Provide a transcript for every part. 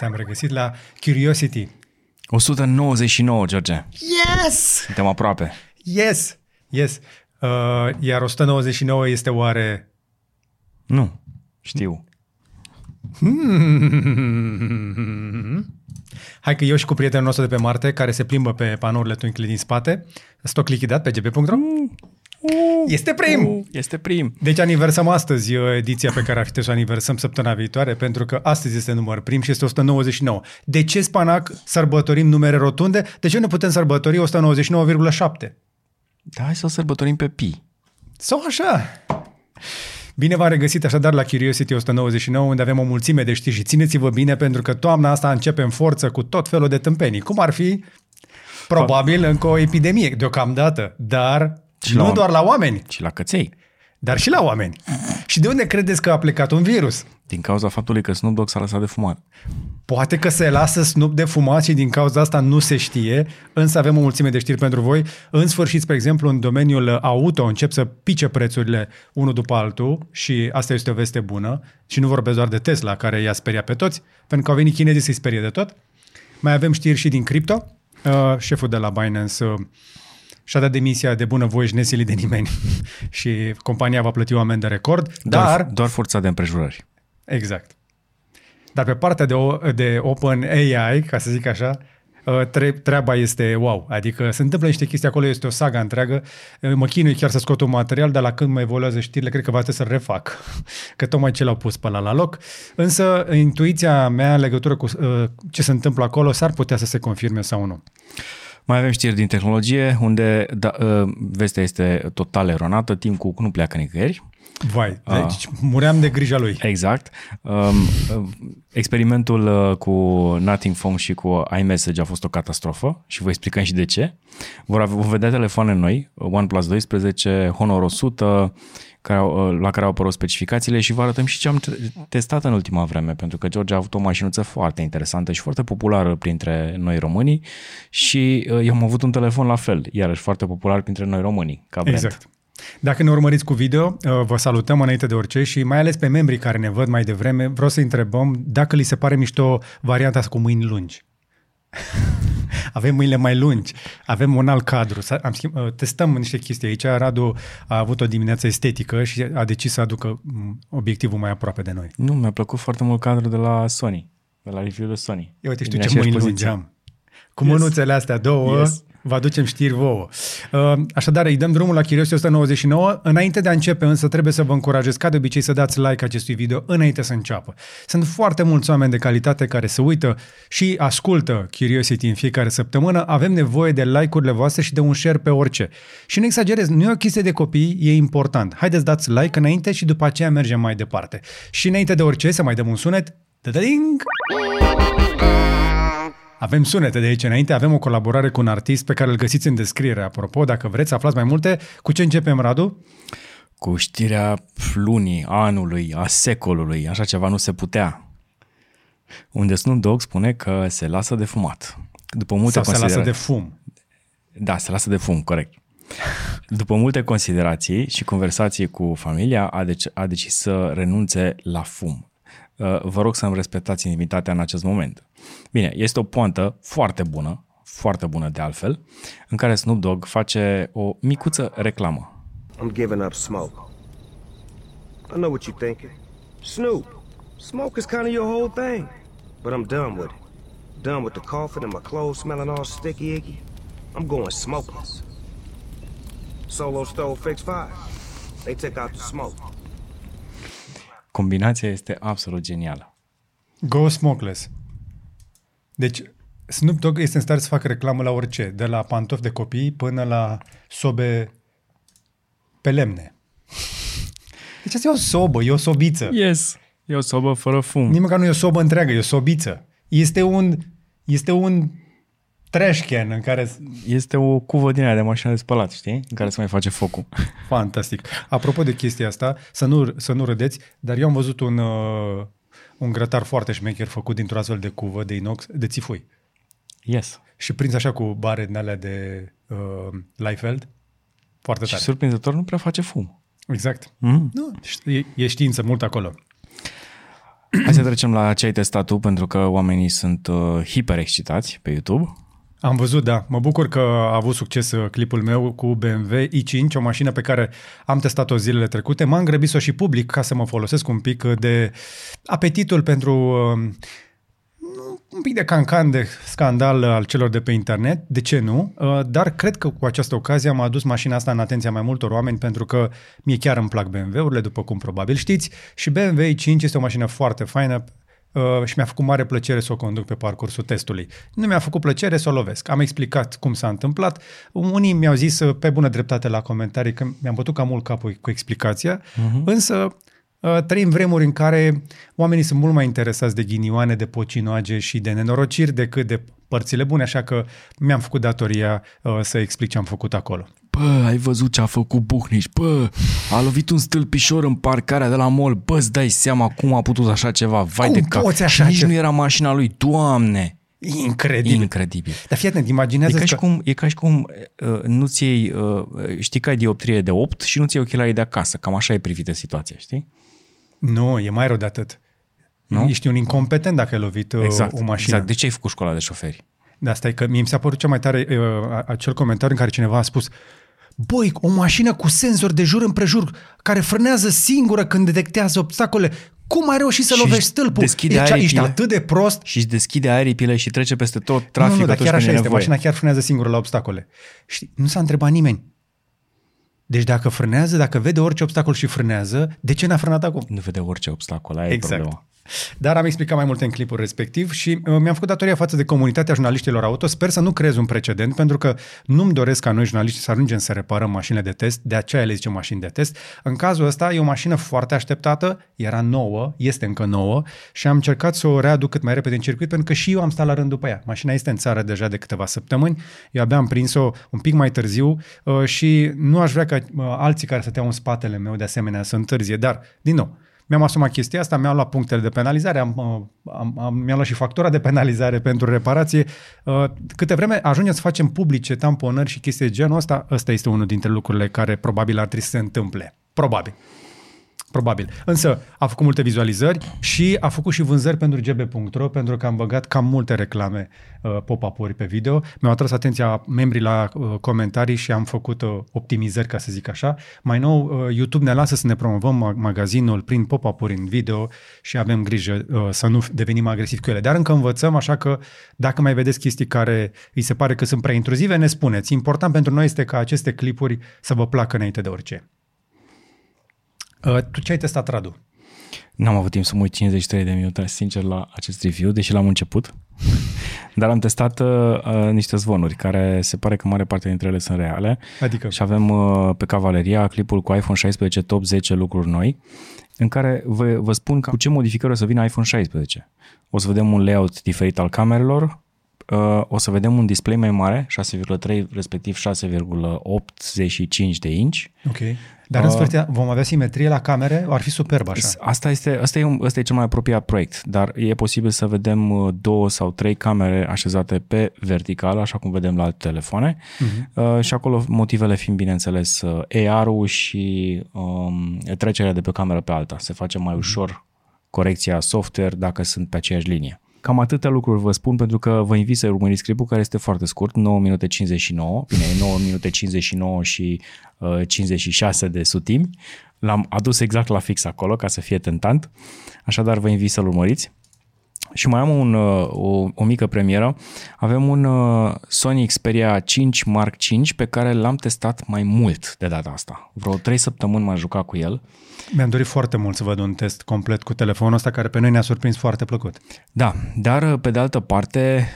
te-am regăsit la Curiosity. 199, George. Yes! Suntem aproape. Yes! Yes. Uh, iar 199 este oare... Nu, știu. Hai că eu și cu prietenul nostru de pe Marte, care se plimbă pe panourile Twinkly din spate, stoc lichidat pe gp.ro, este prim! Uh, Este prim. Deci aniversăm astăzi uh, ediția pe care ar fi să o aniversăm săptămâna viitoare, pentru că astăzi este număr prim și este 199. De ce, Spanac, sărbătorim numere rotunde? De ce nu putem sărbători 199,7? Da, hai să o sărbătorim pe pi. Sau așa? Bine v-am regăsit așadar la Curiosity 199, unde avem o mulțime de știri și țineți-vă bine, pentru că toamna asta începe în forță cu tot felul de tâmpenii. Cum ar fi? Probabil încă o epidemie deocamdată, dar Și nu la doar la oameni, Și la căței. dar și la oameni. Și de unde credeți că a plecat un virus? Din cauza faptului că Snoop Dogg s-a lăsat de fumat. Poate că se lasă Snoop de fumat și din cauza asta nu se știe, însă avem o mulțime de știri pentru voi. În sfârșit, spre exemplu, în domeniul auto încep să pice prețurile unul după altul și asta este o veste bună și nu vorbesc doar de Tesla, care i-a speriat pe toți, pentru că au venit chinezii să-i sperie de tot. Mai avem știri și din cripto. Uh, șeful de la Binance uh, și-a dat demisia de bunăvoie și nesilit de nimeni și compania va plăti o amendă record, Doar, dar doar forța de împrejurări. Exact. Dar pe partea de, o- de Open AI, ca să zic așa, uh, tre- treaba este wow. Adică se întâmplă niște chestii acolo, este o saga întreagă. Uh, Mă chinui chiar să scot un material, dar la când mai evoluează știrile, cred că va trebui să refac. Că tocmai ce l-au pus pe la la loc. Însă intuiția mea în legătură cu uh, ce se întâmplă acolo s-ar putea să se confirme sau nu. Mai avem știri din tehnologie, unde da, uh, vestea este total eronată, Tim Cook nu pleacă nicăieri. Vai, deci muream de grija lui. Exact. Um, uh, experimentul uh, cu Nothing Phone și cu iMessage a fost o catastrofă și vă explicăm și de ce. Vor, ave- vor vedea telefoane noi, uh, OnePlus 12, Honor 100, care au, uh, la care au apărut specificațiile și vă arătăm și ce am te- testat în ultima vreme, pentru că George a avut o mașinuță foarte interesantă și foarte populară printre noi românii și uh, eu am avut un telefon la fel, iarăși foarte popular printre noi românii, ca brand. Exact. Dacă ne urmăriți cu video, uh, vă salutăm înainte de orice și mai ales pe membrii care ne văd mai devreme, vreau să întrebăm dacă li se pare mișto varianta asta cu mâini lungi. avem mâinile mai lungi, avem un alt cadru, S- am schimb, uh, testăm niște chestii aici. Radu a avut o dimineață estetică și a decis să aducă mm, obiectivul mai aproape de noi. Nu, mi-a plăcut foarte mult cadrul de la Sony, de la review-ul Sony. Ia uite, E știu din ce aceeași mâini lungi poziție. am. Cu mânuțele astea două, yes. Yes. vă aducem știri vouă. Uh, Așadar, îi dăm drumul la Curiosity 199. Înainte de a începe, însă, trebuie să vă încurajez, ca de obicei, să dați like acestui video înainte să înceapă. Sunt foarte mulți oameni de calitate care se uită și ascultă Curiosity în fiecare săptămână. Avem nevoie de like-urile voastre și de un share pe orice. Și nu exagerez, nu e o chestie de copii, e important. Haideți dați like înainte și după aceea mergem mai departe. Și înainte de orice, să mai dăm un sunet. Da-da-ding! Avem sunete de aici înainte, avem o colaborare cu un artist pe care îl găsiți în descriere. Apropo, dacă vreți să aflați mai multe, cu ce începem, Radu? Cu știrea lunii, anului, a secolului, așa ceva nu se putea. Unde Snoop Dogg spune că se lasă de fumat. După multe Sau se lasă considera- de fum? Da, se lasă de fum, corect. După multe considerații și conversații cu familia, a, dec- a decis să renunțe la fum. Uh, Vă rog să-mi respectați intimitatea în acest moment. Bine, este o poantă foarte bună, foarte bună de altfel, în care Snoop Dogg face o micuță reclamă. I'm giving up smoke. I know what you're thinking. Snoop, smoke is kind of your whole thing. But I'm done with it. Done with the coughing and my clothes smelling all sticky icky. I'm going smokeless. Solo stole Fix 5. They took out the smoke. Combinația este absolut genială. Go smokeless. Deci, Snoop Dogg este în stare să facă reclamă la orice, de la pantofi de copii până la sobe pe lemne. Deci asta e o sobă, e o sobiță. Yes! E o sobă fără fum. Nici măcar nu e o sobă întreagă, e o sobiță. Este un, este un trash can în care... Este o cuvă din aia de mașină de spălat, știi? În care se mai face focul. Fantastic. Apropo de chestia asta, să nu, să nu râdeți, dar eu am văzut un, uh, un grătar foarte șmecher făcut dintr-o astfel de cuvă de inox, de țifui. Yes. Și prins așa cu bare din alea de uh, Leifeld. Foarte Și tare. surprinzător nu prea face fum. Exact. Mm. Nu, ști- e, e știință mult acolo. Hai să trecem la ce ai testat tu, pentru că oamenii sunt uh, hiperexcitați pe YouTube. Am văzut, da. Mă bucur că a avut succes uh, clipul meu cu BMW i5, o mașină pe care am testat-o zilele trecute. M-am grăbit să o și public ca să mă folosesc un pic de apetitul pentru uh, un pic de cancan de scandal al celor de pe internet, de ce nu? Uh, dar cred că cu această ocazie am adus mașina asta în atenția mai multor oameni pentru că mie chiar îmi plac BMW-urile, după cum probabil știți, și BMW i5 este o mașină foarte faină uh, și mi-a făcut mare plăcere să o conduc pe parcursul testului. Nu mi-a făcut plăcere să o lovesc. Am explicat cum s-a întâmplat. Unii mi-au zis uh, pe bună dreptate la comentarii că mi-am bătut cam mult capul cu explicația, uh-huh. însă Uh, trăim vremuri în care oamenii sunt mult mai interesați de ghinioane, de pocinoage și de nenorociri decât de părțile bune, așa că mi-am făcut datoria uh, să explic ce am făcut acolo. Bă, ai văzut ce a făcut Buhnici? Bă, a lovit un stâlpișor în parcarea de la mall. Bă, îți dai seama cum a putut așa ceva. Vai cum de cap. Poți așa și nici ce... nu era mașina lui. Doamne! Incredibil. Incredibil. Dar fii atent, imaginează e ca, că... și cum, e ca și cum uh, nu-ți iei, uh, știi că ai dioptrie de 8 și nu-ți iei ochelarii de acasă. Cam așa e privită situația, știi? Nu, e mai rău de atât. Nu? Ești un incompetent dacă ai lovit uh, exact, o mașină. Exact. De ce ai făcut școala de șoferi? De asta e că mie mi s-a părut cea mai tare uh, acel comentariu în care cineva a spus Băi, o mașină cu senzor de jur împrejur care frânează singură când detectează obstacole. Cum ai reușit să Și lovești stâlpul? deschide Ești, ești aripile. atât de prost. Și îți deschide aripile și trece peste tot Nu, traficul nu, dar atunci chiar când așa e este. nevoie. Mașina chiar frânează singură la obstacole. Și nu s-a întrebat nimeni. Deci dacă frânează, dacă vede orice obstacol și frânează, de ce n-a frânat acum? Nu vede orice obstacol, aia e Exact. problema. Dar am explicat mai multe în clipul respectiv și uh, mi-am făcut datoria față de comunitatea jurnaliștilor auto. Sper să nu creez un precedent, pentru că nu-mi doresc ca noi jurnaliști să ajungem să reparăm mașinile de test, de aceea le zicem mașini de test. În cazul ăsta e o mașină foarte așteptată, era nouă, este încă nouă și am încercat să o readuc cât mai repede în circuit, pentru că și eu am stat la rând după ea. Mașina este în țară deja de câteva săptămâni, eu abia am prins-o un pic mai târziu uh, și nu aș vrea ca uh, alții care stăteau în spatele meu de asemenea să întârzie, dar, din nou, mi-am asumat chestia asta, mi-am luat punctele de penalizare, am, uh, am, am, mi-am luat și factura de penalizare pentru reparație. Uh, Câte vreme ajungem să facem publice tamponări și chestii de genul ăsta, ăsta este unul dintre lucrurile care probabil ar trebui să se întâmple. Probabil. Probabil. Însă a făcut multe vizualizări și a făcut și vânzări pentru gb.ro pentru că am băgat cam multe reclame uh, pop-up-uri pe video. Mi-au atras atenția membrii la uh, comentarii și am făcut uh, optimizări, ca să zic așa. Mai nou, uh, YouTube ne lasă să ne promovăm ma- magazinul prin pop-up-uri în video și avem grijă uh, să nu devenim agresivi cu ele. Dar încă învățăm, așa că dacă mai vedeți chestii care îi se pare că sunt prea intruzive, ne spuneți. Important pentru noi este ca aceste clipuri să vă placă înainte de orice. Uh, tu ce ai testat, Radu? N-am avut timp să mă uit 53 de minute, sincer, la acest review, deși l-am început. Dar am testat uh, uh, niște zvonuri, care se pare că mare parte dintre ele sunt reale. Adică? Și avem uh, pe Cavaleria clipul cu iPhone 16 top 10 lucruri noi, în care vă, vă spun cu ce modificări o să vină iPhone 16. O să vedem un layout diferit al camerelor, uh, o să vedem un display mai mare, 6,3 respectiv 6,85 de inch. Ok. Dar în sfârșit vom avea simetrie la camere? Ar fi superb așa. Asta este, asta e, un, asta e cel mai apropiat proiect, dar e posibil să vedem uh, două sau trei camere așezate pe vertical, așa cum vedem la alte telefoane uh-huh. uh, și acolo motivele fiind, bineînțeles, uh, AR-ul și um, trecerea de pe o cameră pe alta. Se face mai uh-huh. ușor corecția software dacă sunt pe aceeași linie. Cam atâtea lucruri vă spun pentru că vă invit să urmăriți clipul care este foarte scurt, 9 minute 59, bine, 9 minute 59 și uh, 56 de sutimi. L-am adus exact la fix acolo ca să fie tentant, așadar vă invit să-l urmăriți. Și mai am un, uh, o, o mică premieră. Avem un uh, Sony Xperia 5 Mark 5 pe care l-am testat mai mult de data asta. Vreo 3 săptămâni m-am jucat cu el. Mi-am dorit foarte mult să văd un test complet cu telefonul ăsta care pe noi ne-a surprins foarte plăcut. Da, dar pe de altă parte,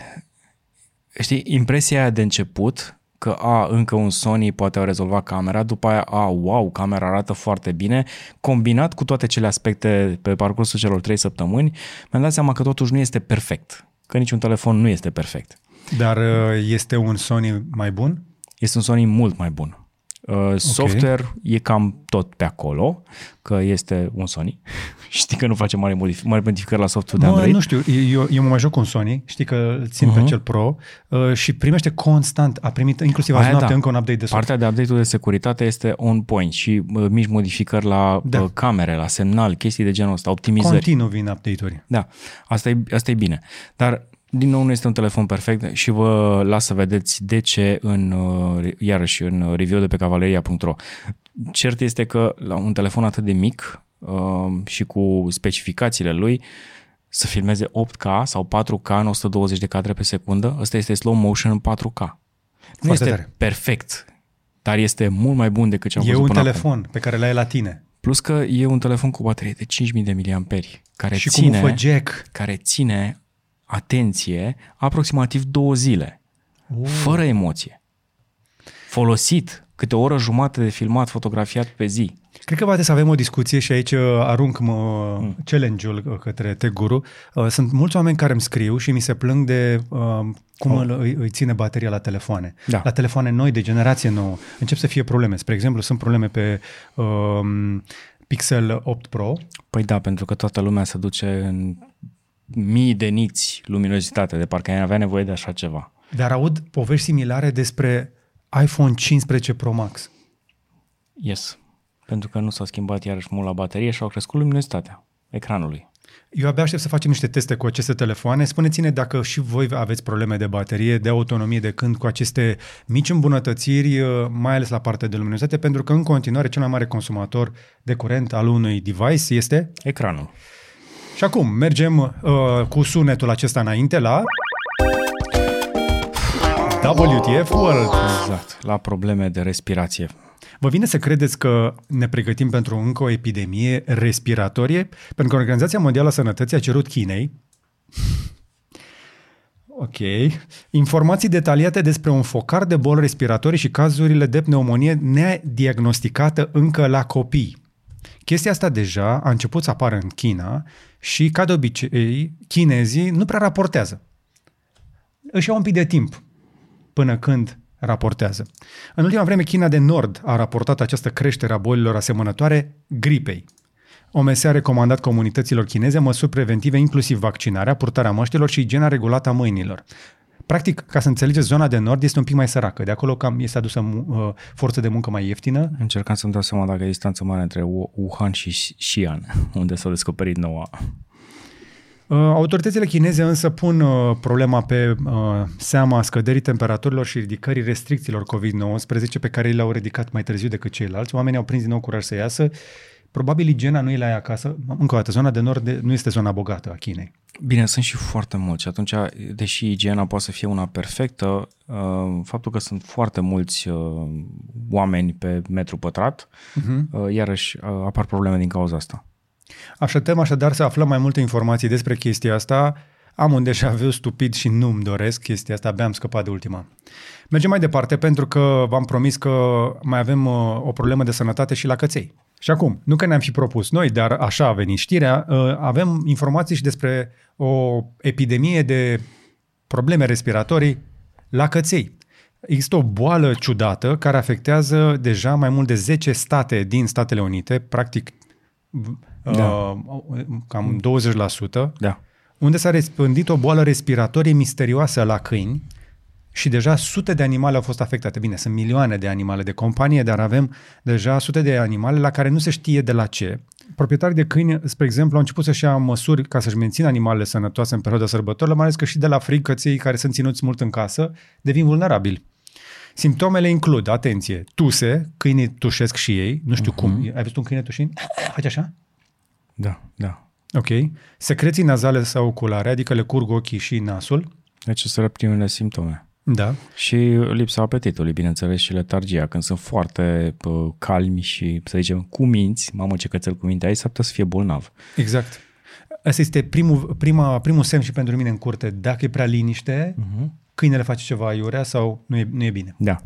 știi, impresia aia de început că a, încă un Sony poate au rezolvat camera, după aia, a, wow, camera arată foarte bine, combinat cu toate cele aspecte pe parcursul celor trei săptămâni, mi-am dat seama că totuși nu este perfect, că niciun telefon nu este perfect. Dar uh, este un Sony mai bun? Este un Sony mult mai bun. Uh, software e cam tot pe acolo, că este un Sony. Știi că nu face mari, modific- mari modificări la softul de Mă, Android? nu știu, eu, eu mă mai joc cu un Sony, știi că îl țin uh-huh. pe cel Pro uh, și primește constant, a primit inclusiv azi Aia noapte da. încă un update de software. Partea de update-ul de securitate este on point și uh, mici modificări la Da. da. camere, la semnal, chestii de genul ăsta, optimizări. Continuu vin update-uri. Da, asta e, asta e bine. Dar, din nou, nu este un telefon perfect și vă las să vedeți de ce în, uh, iarăși, în review de pe cavaleria.ro. Cert este că la un telefon atât de mic uh, și cu specificațiile lui, să filmeze 8K sau 4K în 120 de cadre pe secundă, ăsta este slow motion în 4K. Nu Foarte este tare. perfect, dar este mult mai bun decât ce am E văzut un până telefon acum. pe care l-ai la tine. Plus că e un telefon cu baterie de 5000 de miliamperi, care și ține cum fă jack. care ține atenție aproximativ două zile, uh. fără emoție. Folosit câte o oră jumate de filmat, fotografiat pe zi. Cred că poate să avem o discuție și aici uh, arunc mă, Hmm. challenge-ul uh, către Teguru. Uh, Sunt mulți oameni care îmi scriu și mi se plâng de uh, cum Oh. îl, îi, îi ține bateria la telefoane. Da. La telefoane noi, de generație nouă. Încep să fie probleme. Spre exemplu, sunt probleme pe um, Pixel 8 Pro. Păi da, pentru că toată lumea se duce în mii de niți luminozitate, de parcă ai avea nevoie de așa ceva. Dar aud povești similare despre iPhone 15 Pro Max. Yes. Pentru că nu s-a schimbat iarăși mult la baterie și au crescut luminozitatea ecranului. Eu abia aștept să facem niște teste cu aceste telefoane. Spuneți-ne dacă și voi aveți probleme de baterie, de autonomie de când cu aceste mici îmbunătățiri, uh, mai ales la partea de luminositate, pentru că în continuare cel mai mare consumator de curent al unui device este... Ecranul. Și acum mergem uh, cu sunetul acesta înainte la... WTF World. Exact. La probleme de respirație. Vă vine să credeți că ne pregătim pentru încă o epidemie respiratorie? Pentru că Organizația Mondială a Sănătății a cerut Chinei Ok. Informații detaliate despre un focar de boli respiratorii și cazurile de pneumonie nediagnosticată încă la copii. Chestia asta deja a început să apară în China și, ca de obicei, chinezii nu prea raportează. Își iau un pic de timp până când raportează. În ultima vreme, China de Nord a raportat această creștere a bolilor asemănătoare gripei. OMS a recomandat comunităților chineze măsuri preventive, inclusiv vaccinarea, purtarea măștilor și igiena regulată a mâinilor. Practic, ca să înțelegeți, zona de nord este un pic mai săracă. De acolo cam este adusă uh, forță de muncă mai ieftină. Încercam să-mi dau seama dacă e distanță mare între Wuhan și Xi'an, unde s-a descoperit noua. Uh, autoritățile chineze însă pun uh, problema pe uh, seama scăderii temperaturilor și ridicării restricțiilor COVID-19 pe care le-au ridicat mai târziu decât ceilalți. Oamenii au prins din nou curaj să iasă. Probabil igiena nu e la ea acasă. Încă o dată, zona de nord de, nu este zona bogată a Chinei. Bine, sunt și foarte mulți și atunci, deși igiena poate să fie una perfectă, uh, faptul că sunt foarte mulți uh, oameni pe metru pătrat, uh-huh. iarăși uh, apar probleme din cauza asta. Așteptăm așadar să aflăm mai multe informații despre chestia asta. Am un deja vu stupid și nu-mi doresc chestia asta, abia am scăpat de ultima. Mergem mai departe pentru că v-am promis că mai avem uh, o problemă de sănătate și la căței. Și acum, nu că ne-am fi propus noi, dar așa a venit știrea, uh, avem informații și despre o epidemie de probleme respiratorii la căței. Există o boală ciudată care afectează deja mai mult de 10 state din Statele Unite, practic Da. uh, cam 20%, Da. unde s-a răspândit o boală respiratorie misterioasă la câini și deja sute de animale au fost afectate. Bine, sunt milioane de animale de companie, dar avem deja sute de animale la care nu se știe de la ce. Proprietarii de câini, spre exemplu, au început să-și ia măsuri ca să-și mențină animalele sănătoase în perioada sărbătorilor, mai ales că și de la frig căței care sunt ținuți mult în casă devin vulnerabili. Simptomele includ, atenție, tuse, câinii tușesc și ei, nu știu uh-huh. cum. Ai văzut un câine tușind? Face așa? Da, da. Ok. Secreții nazale sau oculare, adică le curg ochii și nasul. Deci sunt primele simptome. Da. Și lipsa apetitului, bineînțeles, și letargia. Când sunt foarte pă, calmi și, să zicem, cu minți, mamă ce cățel cu minte ai, s-ar putea să fie bolnav. Exact. Asta este primul, prima, primul semn și pentru mine în curte. Dacă e prea liniște, uh-huh. câinele face ceva iurea sau nu e, nu e bine. Da.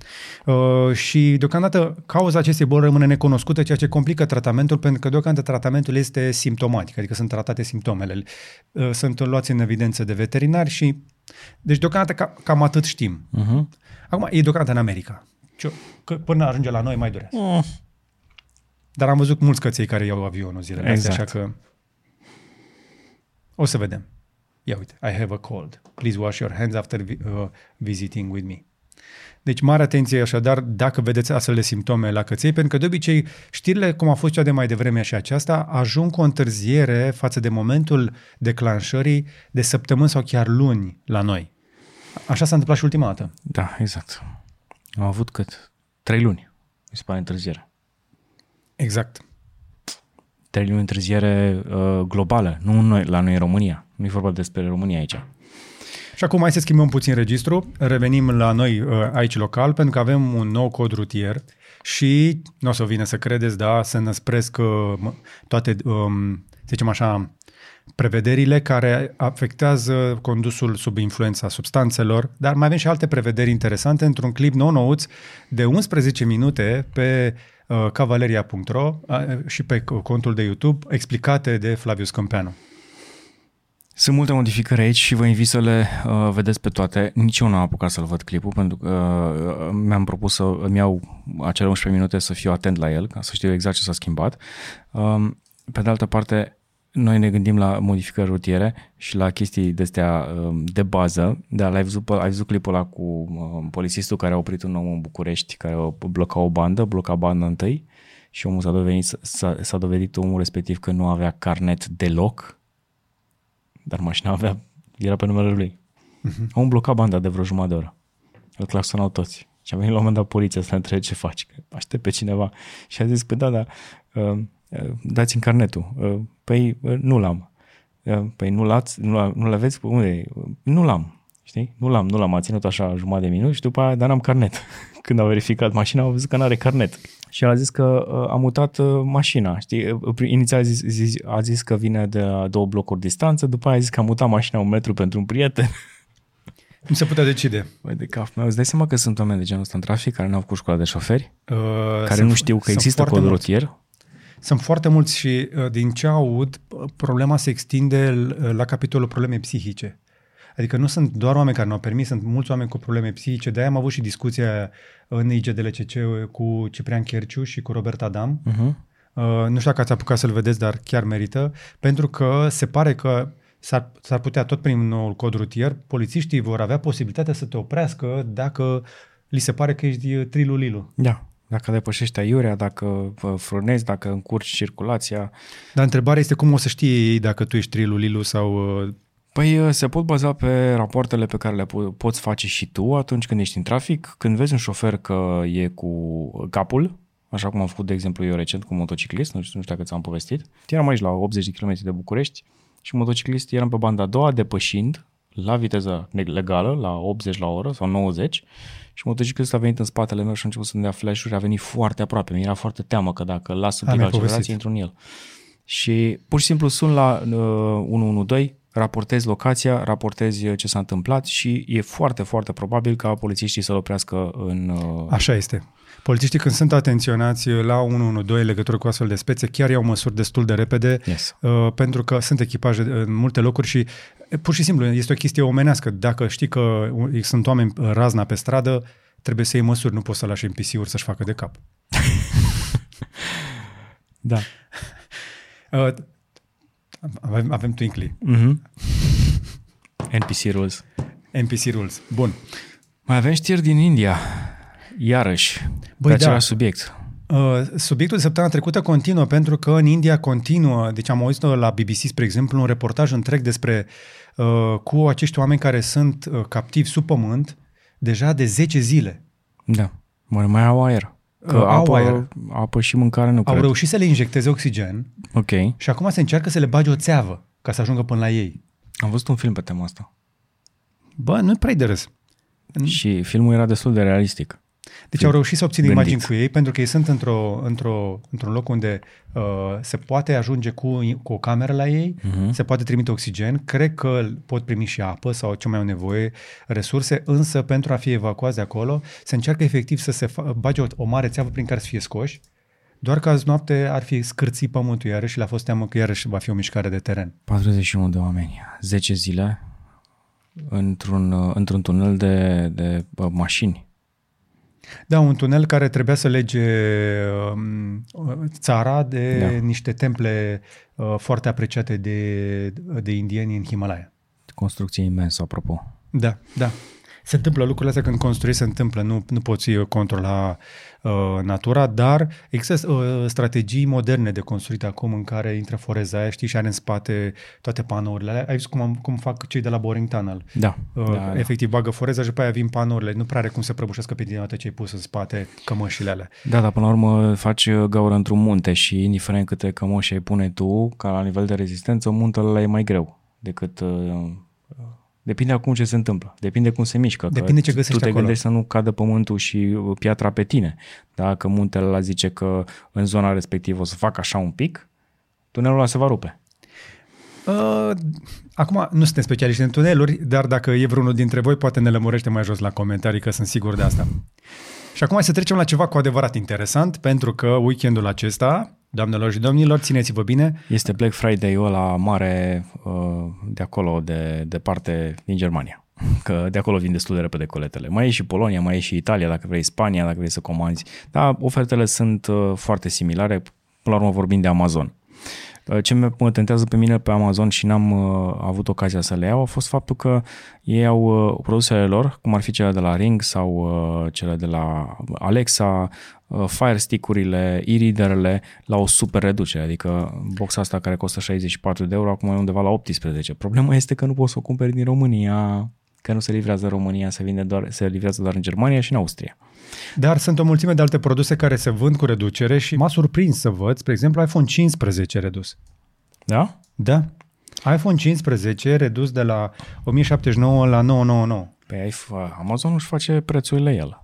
Uh, și deocamdată cauza acestei boli rămâne necunoscută, ceea ce complică tratamentul, pentru că deocamdată tratamentul este simptomatic, adică sunt tratate simptomele. Uh, sunt luați în evidență de veterinari și... Deci deocamdată ca, cam atât știm. Uh-huh. Acum, e deocamdată în America. Ce- Că până ajunge la noi mai durează. Dar am văzut mulți căței care iau avionul zilele astea, Exact. așa că o să vedem. Ia uite, I have a cold. Please wash your hands after vi- uh, visiting with me. Deci mare atenție așadar dacă vedeți astfel de simptome la căței, pentru că de obicei știrile, cum a fost cea de mai devreme și aceasta, ajung cu o întârziere față de momentul declanșării de săptămâni sau chiar luni la noi. Așa s-a întâmplat și ultima dată. Da, exact. Am avut cât? Trei luni, mi se pare întârziere. Exact. Trei luni întârziere uh, globală, nu noi, la noi în România. Nu e vorba despre România aici. Și acum hai să schimbăm puțin registru, revenim la noi uh, aici local, pentru că avem un nou cod rutier și nu o să vină să credeți, da, să năspresc uh, m- toate, um, să zicem așa, prevederile care afectează condusul sub influența substanțelor, dar mai avem și alte prevederi interesante într-un clip nou-nouț de 11 minute pe uh, cavaleria.ro uh, și pe contul de YouTube explicate de Flavius Câmpeanu. Sunt multe modificări aici și vă invit să le uh, vedeți pe toate. Nici eu nu am apucat să-l văd clipul pentru că uh, mi-am propus să îmi iau acele 11 minute să fiu atent la el, ca să știu exact ce s-a schimbat. Um, pe de altă parte, noi ne gândim la modificări rutiere și la chestii de astea um, de bază, dar ai văzut, pe- ai văzut clipul ăla cu um, polițistul care a oprit un om în București care a blocat o bandă, bloca banda întâi și omul s-a dovedit, s-a, s-a dovedit omul respectiv că nu avea carnet deloc, dar mașina avea, era pe numele lui. Uh-huh. Am blocat banda de vreo jumătate de oră. Îl claxonau toți. Și a venit la un moment dat poliția să întrebe ce faci, că aștept pe cineva. Și a zis, păi da, da, uh, uh, dați-mi carnetul. Uh, păi uh, nu l-am. Uh, păi nu l-ați, nu, l- nu l-aveți? Păi, Unde e? Nu l-am. Știi? Nu l-am, nu l-am. A ținut așa jumătate de minut și după aia, dar n-am carnet. Când au verificat mașina, au văzut că n-are carnet. Și el a zis că uh, a mutat uh, mașina. Știi? Uh, pri- Inițial a zis, zis, a zis că vine de la două blocuri distanță, după aia a zis că a mutat mașina un metru pentru un prieten. Nu se putea decide. Băi, de cap meu. Îți dai seama că sunt oameni de genul ăsta în trafic care nu au făcut școala de șoferi, Uh, care sunt- nu știu că sunt există foarte cod mulți. rutier. Sunt foarte mulți și uh, din ce aud, uh, problema se extinde l- la capitolul probleme psihice. Adică nu sunt doar oameni care nu au permis, sunt mulți oameni cu probleme psihice. De-aia am avut și discuția în IGDLCC cu Ciprian Cherciu și cu Robert Adam. Uh-huh. Uh, nu știu dacă ați apucat să-l vedeți, dar chiar merită, pentru că se pare că s-ar, s-ar putea tot prin noul cod rutier, polițiștii vor avea posibilitatea să te oprească dacă li se pare că ești uh, trilulilu. Da. Dacă depășești aiurea, dacă uh, frânezi, dacă încurci circulația. Dar întrebarea este cum o să știe ei dacă tu ești trilulilu sau uh, Păi uh, se pot baza pe rapoartele pe care le po- poți face și tu atunci când ești în trafic. Când vezi un șofer că e cu capul, așa cum am făcut, de exemplu, eu recent cu un motociclist, nu știu, nu știu dacă ți-am povestit. Eram aici la 80 de km de București și motociclist eram pe banda a doua, depășind la viteză legală, la 80 la oră sau 90 și motociclistul a venit în spatele meu și a început să-mi dea flash-uri, a venit foarte aproape. Mi era foarte teamă că dacă las un A, pic mi-ai accelerație, povestit. intru în el. Și pur și simplu sun la uh, 112, raportezi locația, raportezi uh, ce s-a întâmplat și e foarte, foarte probabil ca polițiștii să-l oprească în... Uh, Așa este. Polițiștii când sunt atenționați la 112 în legătură cu astfel de spețe, chiar iau măsuri destul de repede, Yes. uh, pentru că sunt echipaje în multe locuri și e, pur și simplu este o chestie omenească. Dacă știi că uh, sunt oameni uh, razna pe stradă, trebuie să iei măsuri, nu poți să lași NPC-uri să-și facă de cap. da. Uh, avem, avem Twinkly. Mm-hmm. NPC rules. NPC rules. Bun. Mai avem știri din India. Iarăși, Băi, pe da. același subiect. Uh, subiectul de săptămâna trecută continuă pentru că în India continuă, deci am auzit la BBC, spre exemplu, un reportaj întreg despre uh, cu acești oameni care sunt uh, captivi sub pământ deja de 10 zile. Da. Mai, mai au aer. Că Uh, au apă, aer. apă și mâncare nu Au cred. reușit să le injecteze oxigen Ok. și acum se încearcă să le bage o țeavă ca să ajungă până la ei. Am văzut un film pe tema asta. Bă, nu-i prea de râs. Și filmul era destul de realistic. Deci au reușit să obțină Gândit. imagini cu ei pentru că ei sunt într-o, într-o, într-un loc unde uh, se poate ajunge cu, cu o cameră la ei, uh-huh. se poate trimite oxigen, cred că pot primi și apă sau ce mai au nevoie, resurse, însă pentru a fi evacuați de acolo se încearcă efectiv să se fa- bage o, o mare țeavă prin care să fie scoși, doar că azi noapte ar fi scârțit pământul iarăși și le-a fost teamă că iarăși va fi o mișcare de teren. 41 de oameni, 10 zile într-un, într-un tunel de, de bă, mașini. Da, un tunel care trebuia să lege um, țara de Da. niște temple uh, foarte apreciate de, de indieni în Himalaya. Construcție imensă, apropo. Da, da. Se întâmplă lucrurile astea când construiești, se întâmplă, nu, nu poți uh, controla uh, natura, dar există uh, strategii moderne de construit acum în care intră foreza aia, știi, și are în spate toate panourile alea. Ai văzut cum, am, cum fac cei de la Boring Tunnel? Da, Uh, da, da. Efectiv, bagă foreza și după aia vin panourile. Nu prea are cum să prăbușească pe din dată ce ai pus în spate cămășile alea. Da, dar până la urmă faci uh, gaură într-un munte și indiferent câte cămoși ai pune tu, ca la nivel de rezistență, muntele ăla e mai greu decât... Uh, depinde acum ce se întâmplă, depinde cum se mișcă. că Depinde ce găsești Tu te acolo. gândești să nu cadă pământul și uh, piatra pe tine. Dacă muntele ăla zice că în zona respectivă o să facă așa un pic, tunelul ăla se va rupe. Uh, acum, nu suntem specialiști în tuneluri, dar dacă e vreunul dintre voi, poate ne lămurește mai jos la comentarii, că sunt sigur de asta. Și acum hai să trecem la ceva cu adevărat interesant, pentru că weekendul acesta, doamnelor și domnilor, țineți-vă bine, Este Black Friday-ul ăla mare uh, de acolo, de, de parte din Germania. Că de acolo vin destul de repede coletele. Mai e și Polonia, mai e și Italia, dacă vrei Spania, dacă vrei să comanzi. Dar ofertele sunt uh, foarte similare, până la urmă vorbim de Amazon. Uh, Ce mă mă tentează pe mine pe Amazon și n-am uh, avut ocazia să le iau a fost faptul că ei au uh, produsele lor, cum ar fi cele de la Ring sau uh, cele de la Alexa, uh, Fire Stick-urile, e-readerele la o super reducere, adică boxa asta care costă 64 de euro acum e undeva la 18. Problema este că nu poți să o cumperi din România, că nu se livrează în România, se, vinde doar, se livrează doar în Germania și în Austria. dar sunt o mulțime de alte produse care se vând cu reducere și m-a surprins să văd, spre exemplu, iPhone 15 redus. Da? Da. iPhone 15 redus de la 1079 la 999. Pe iPhone, Amazon își face prețurile el.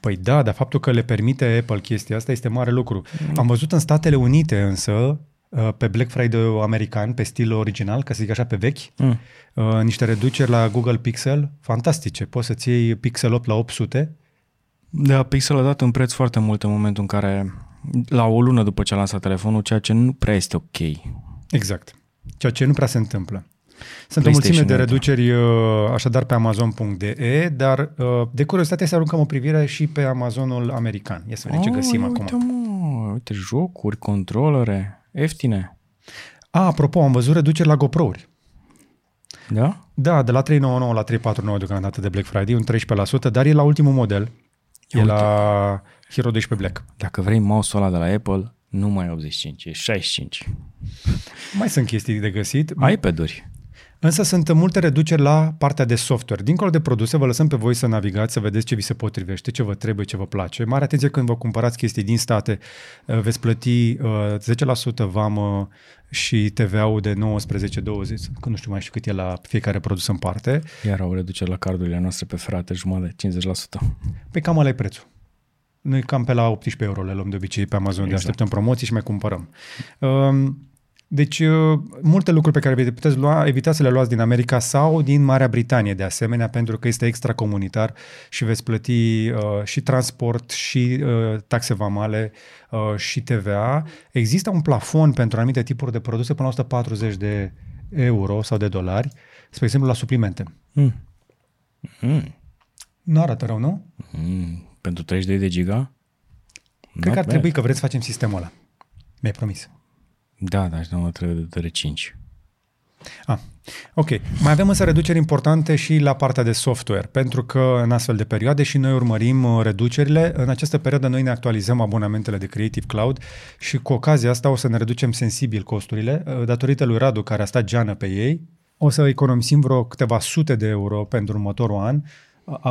Păi da, dar faptul că le permite Apple chestia asta este mare lucru. Am văzut în Statele Unite însă, uh, pe Black Friday american, pe stil original, ca să zic așa, pe vechi, Mm. uh, niște reduceri la Google Pixel fantastice. Poți să-ți iei Pixel 8 la 800. Da, Pixel a dat un preț foarte mult în momentul în care, la o lună după ce a lansat telefonul, ceea ce nu prea este ok. Exact. Ceea ce nu prea se întâmplă. Sunt o PlayStation mulțime de Network. reduceri uh, așadar pe Amazon.de, dar uh, de curiozitate să aruncăm o privire și pe Amazonul american. Ia să vedem ce găsim ia acum. Uite, mă, uite, jocuri, controlere, ieftine. A, apropo, am văzut reduceri la GoPro-uri. Da? Da, de la 399 la 349 deocamdată de Black Friday, un 13%, dar e la ultimul model. E Uite. la Hero 12 Black. Dacă vrei mouse-ul ăla de la Apple, nu mai e 85, e 65. Mai sunt chestii de găsit, iPad-uri. Însă sunt multe reduceri la partea de software. Dincolo de produse, vă lăsăm pe voi să navigați, să vedeți ce vi se potrivește, ce vă trebuie, ce vă place. Mare atenție când vă cumpărați chestii din state, uh, veți plăti uh, 10% vamă și TVA-ul de 19-20, că nu știu mai știu cât e la fiecare produs în parte. Iar au reducere la cardurile noastre pe ferate jumătate, 50%. Pe cam ăla e prețul. Noi cam pe la 18 euro le luăm de obicei pe Amazon, exact. de Exact. așteptăm promoții și mai cumpărăm. Um, Deci, uh, multe lucruri pe care vi- puteți lua, evitați să le luați din America sau din Marea Britanie, de asemenea, pentru că este extracomunitar și veți plăti uh, și transport, și uh, taxe vamale, uh, și TVA. Există un plafon pentru anumite tipuri de produse până la 140 de euro sau de dolari, spre exemplu la suplimente. Mm. Mm. Nu arată rău, nu? Mm. Pentru 32 de giga? Cred că ar Not trebui bad. că vreți să facem sistemul ăla. Mi-ai promis. Da, dar și nu trebuie de 5. Ah, ok. Mai avem însă reduceri importante și la partea de software, pentru că în astfel de perioade și noi urmărim uh, reducerile. În această perioadă noi ne actualizăm abonamentele de Creative Cloud și cu ocazia asta o să ne reducem sensibil costurile. Uh, Datorită lui Radu, care a stat geană pe ei, o să economisim vreo câteva sute de euro pentru următorul an, a-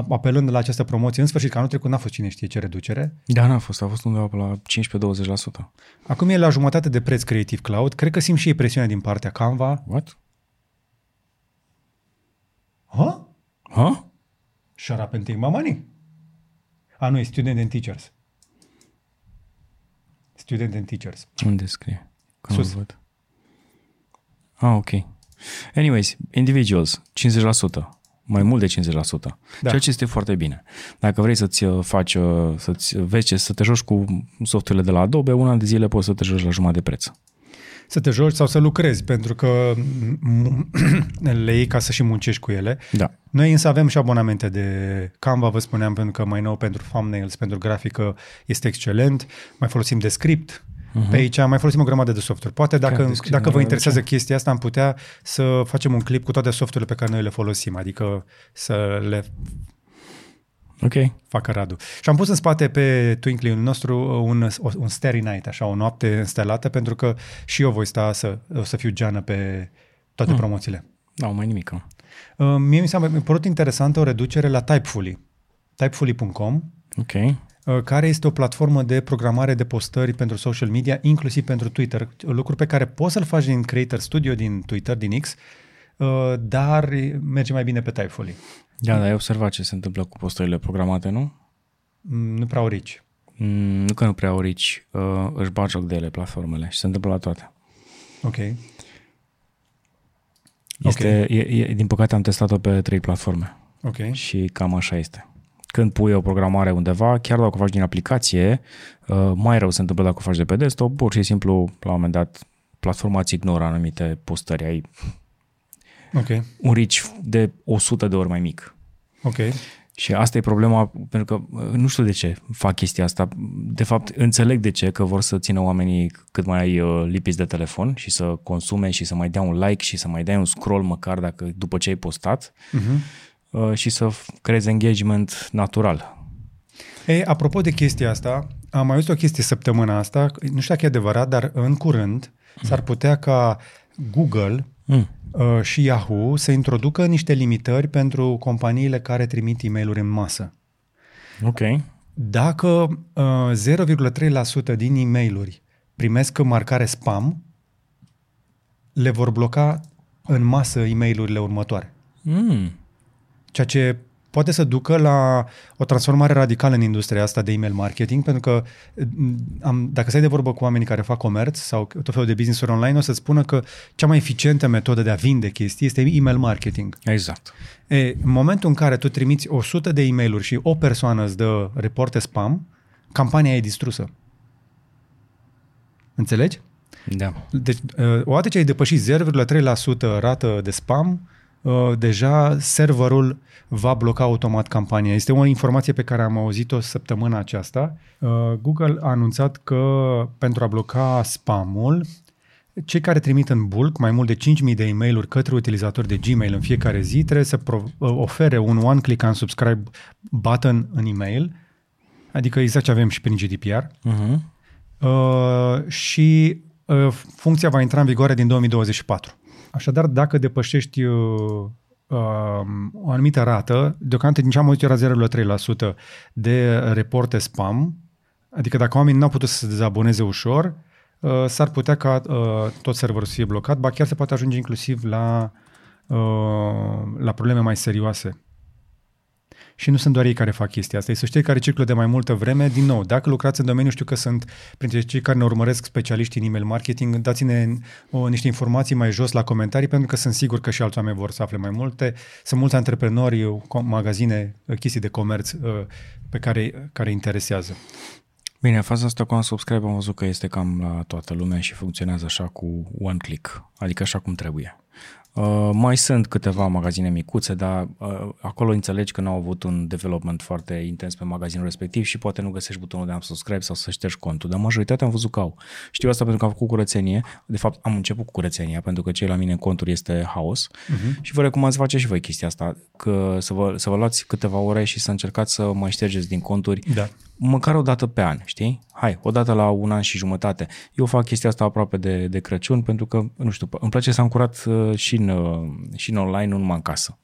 apelând la această promoție. În sfârșit, că anul trecut n-a fost cine știe ce reducere. Da, n-a fost, a fost undeva pe la 15-20%. Acum e la jumătate de preț Creative Cloud. Cred că simt și ei presiunea din partea Canva. What? Ha? Ha? Shut up and take my money. A, nu, e student and teachers. Student and teachers. Unde scrie? Că nu Sus. văd. Ah, ok. Anyways, individuals, 50%. Mai mult de 50%. Da. Ceea ce este foarte bine. Dacă vrei să-ți uh, faci, uh, să-ți vezi ce, să te joci cu software de la Adobe, una de zile poți să te joci la jumătate de preț. Să te joci sau să lucrezi, pentru că m- le iei ca să și muncești cu ele. Da. Noi însă avem și abonamente de Canva, vă spuneam, pentru că mai nou pentru thumbnails, pentru grafică este excelent. Mai folosim de script, uh-huh. pe aici mai folosim o grămadă de software. Poate dacă, descrie, dacă vă mai interesează ce? chestia asta, am putea să facem un clip cu toate softurile pe care noi le folosim, adică să le Ok. facă Radu. Și am pus în spate pe Twinkly-ul nostru un, un Starry Night, așa, o noapte înstelată, pentru că și eu voi sta să, o să fiu geană pe toate Hmm. promoțiile. Da, mai nimic. Uh, mie mi s-a mi-a părut interesantă o reducere la Typefully. Typefully.com, Ok. Uh, care este o platformă de programare de postări pentru social media, inclusiv pentru Twitter. Lucru pe care poți să-l faci din Creator Studio, din Twitter, din X, uh, dar merge mai bine pe Typefully. Da, dar ai observat ce se întâmplă cu postările programate, nu? Mm, Nu prea orici. Mm, nu că nu prea orici, uh, își bag joc de ele platformele și se întâmplă la toate. Ok. Este, e, e, din păcate am testat-o pe trei platforme Ok. și cam așa este. Când pui o programare undeva, chiar dacă o faci din aplicație, uh, mai rău se întâmplă dacă o faci de pe desktop, pur și simplu, la un moment dat, platforma îți ignoră anumite postări. Ai Ok. un reach de 100 de ori mai mic. Ok. Și asta e problema, pentru că uh, nu știu de ce fac chestia asta. De fapt, înțeleg de ce, că vor să țină oamenii cât mai uh, lipiți de telefon și să consume și să mai dea un like și să mai dea un scroll măcar dacă după ce ai postat uh-huh. Și să f- creezi engagement natural. Ei, apropo de chestia asta, am mai auzit o chestie săptămâna asta, nu știu dacă e adevărat, dar în curând s-ar putea ca Google Mm. uh, și Yahoo să introducă niște limitări pentru companiile care trimit e mail în masă. Ok. Dacă uh, 0,3% din e mail primesc marcare spam, le vor bloca în masă e mail următoare. Mm. Ceea ce poate să ducă la o transformare radicală în industria asta de email marketing, pentru că m, am, dacă stai de vorbă cu oamenii care fac comerț sau tot felul de business-uri online, o să spună că cea mai eficientă metodă de a vinde chestii este email marketing. Exact. E, în momentul în care tu trimiți 100 de e mail și o persoană îți dă reporte spam, campania e distrusă. Înțelegi? Da. Deci, uh, odată ce ai depășit 0,3% rată de spam, uh, deja serverul va bloca automat campania. Este o informație pe care am auzit-o săptămâna aceasta. Uh, Google a anunțat că pentru a bloca spamul, cei care trimit în bulk mai mult de 5.000 de e mail către utilizatori de Gmail în fiecare zi trebuie să pro- uh, ofere un one-click unsubscribe button în e-mail, adică exact ce avem și prin GDPR, Uh-huh. Uh, și uh, funcția va intra în vigoare din 2024. Așadar, dacă depășești uh, uh, o anumită rată, deocamdată din ce am auzit era 0,3% de reporte spam, adică dacă oamenii n-au putut să se dezaboneze ușor, uh, s-ar putea ca uh, tot serverul să fie blocat, ba chiar se poate ajunge inclusiv la, uh, la probleme mai serioase. Și nu sunt doar ei care fac chestia asta, sunt cei care circulă de mai multă vreme. Din nou, dacă lucrați în domeniu, știu că sunt printre cei care ne urmăresc specialiști în email marketing, dați-ne o, niște informații mai jos la comentarii, pentru că sunt sigur că și alți oameni vor să afle mai multe. Sunt mulți antreprenori, com- magazine, chestii de comerț uh, pe care, care interesează. Bine, faza asta cu unsubscribe am văzut că este cam la toată lumea și funcționează așa cu one click, adică așa cum trebuie. Uh, mai sunt câteva magazine micuțe, dar uh, acolo înțelegi că nu au avut un development foarte intens pe magazinul respectiv și poate nu găsești butonul de unsubscribe sau să ștergi contul, dar majoritatea am văzut că au. Știu asta pentru că am făcut curățenie, de fapt am început cu curățenia pentru că cei la mine în conturi este haos uh-huh. și vă recomand să faceți și voi chestia asta, că să vă, să vă luați câteva ore și să încercați să mai ștergeți din conturi Da. Măcar o dată pe an, știi? Hai, o dată la un an și jumătate. Eu fac chestia asta aproape de, de Crăciun pentru că, nu știu, îmi place să am curat uh, și în, uh, și în online, nu numai în casă.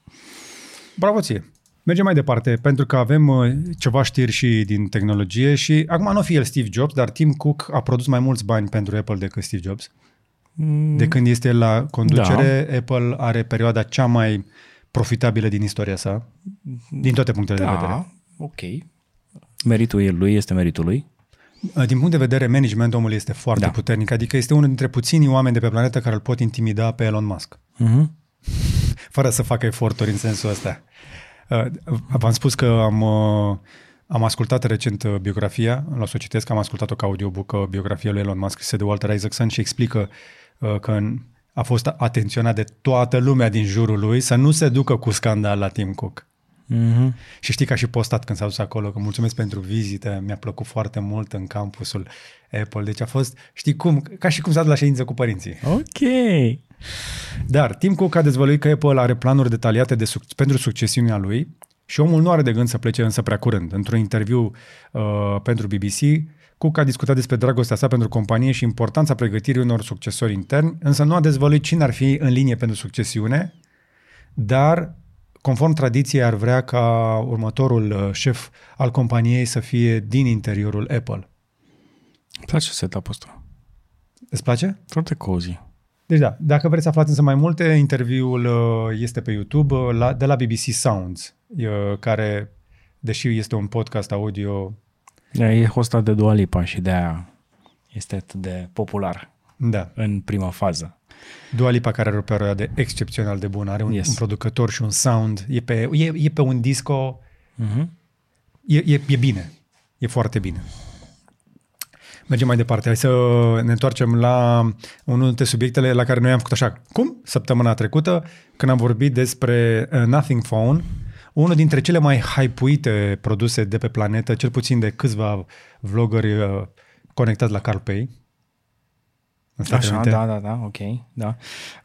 Bravo ție! Mergem mai departe, pentru că avem uh, ceva știri și din tehnologie și acum nu fi el Steve Jobs, dar Tim Cook a produs mai mulți bani pentru Apple decât Steve Jobs. De când este el la conducere, da. Apple are perioada cea mai profitabilă din istoria sa, din toate punctele de vedere. Da, ok. Meritul e lui este meritul lui. Uh, Din punct de vedere management, omul este foarte Da. da. puternic, adică este unul dintre puținii oameni de pe planetă care îl pot intimida pe Elon Musk, Uh-huh. fără să facă eforturi în sensul ăsta. Uh, V-am spus că am, uh, am ascultat recent uh, biografia, la să o citesc, am ascultat-o ca audiobook, uh, biografia lui Elon Musk, scrisă de Walter Isaacson și explică uh, că în- a fost atenționat de toată lumea din jurul lui să nu se ducă cu scandal la Tim Cook. Mm-hmm. Și știi că a și postat când s-a dus acolo, că mulțumesc pentru vizită, mi-a plăcut foarte mult în campusul Apple. Deci a fost, știi cum, ca și cum s-a dus la ședință cu părinții. Ok. Dar Tim Cook a dezvăluit că Apple are planuri detaliate de suc- pentru succesiunea lui și omul nu are de gând să plece însă prea curând. Într-un interviu uh, pentru BBC, Cook a discutat despre dragostea sa pentru companie și importanța pregătirii unor succesori interni, însă nu a dezvăluit cine ar fi în linie pentru succesiune, dar conform tradiției ar vrea ca următorul uh, șef al companiei să fie din interiorul Apple. Îmi place setup-ul ăsta. Îți place? Foarte cozy. Deci da, dacă vreți să aflați însă mai multe, interviul uh, este pe YouTube uh, la, de la BBC Sounds, uh, care, deși este un podcast audio, Da, E hostat de Dua Lipa și de aia este atât de popular da, în prima fază. Dua Lipa care are o perioadă excepțional de bună, are un, Yes. un producător și un sound, e pe, e, e pe un disco, Mm-hmm. e, e, e bine, e foarte bine. Mergem mai departe. Hai să ne întoarcem la unul dintre subiectele la care noi am făcut așa. Cum? Săptămâna trecută, când am vorbit despre uh, Nothing Phone, unul dintre cele mai hypuite produse de pe planetă, cel puțin de câțiva vloggeri uh, conectați la CarPay. În Statele Așa, Unite. da, da, da, ok, da.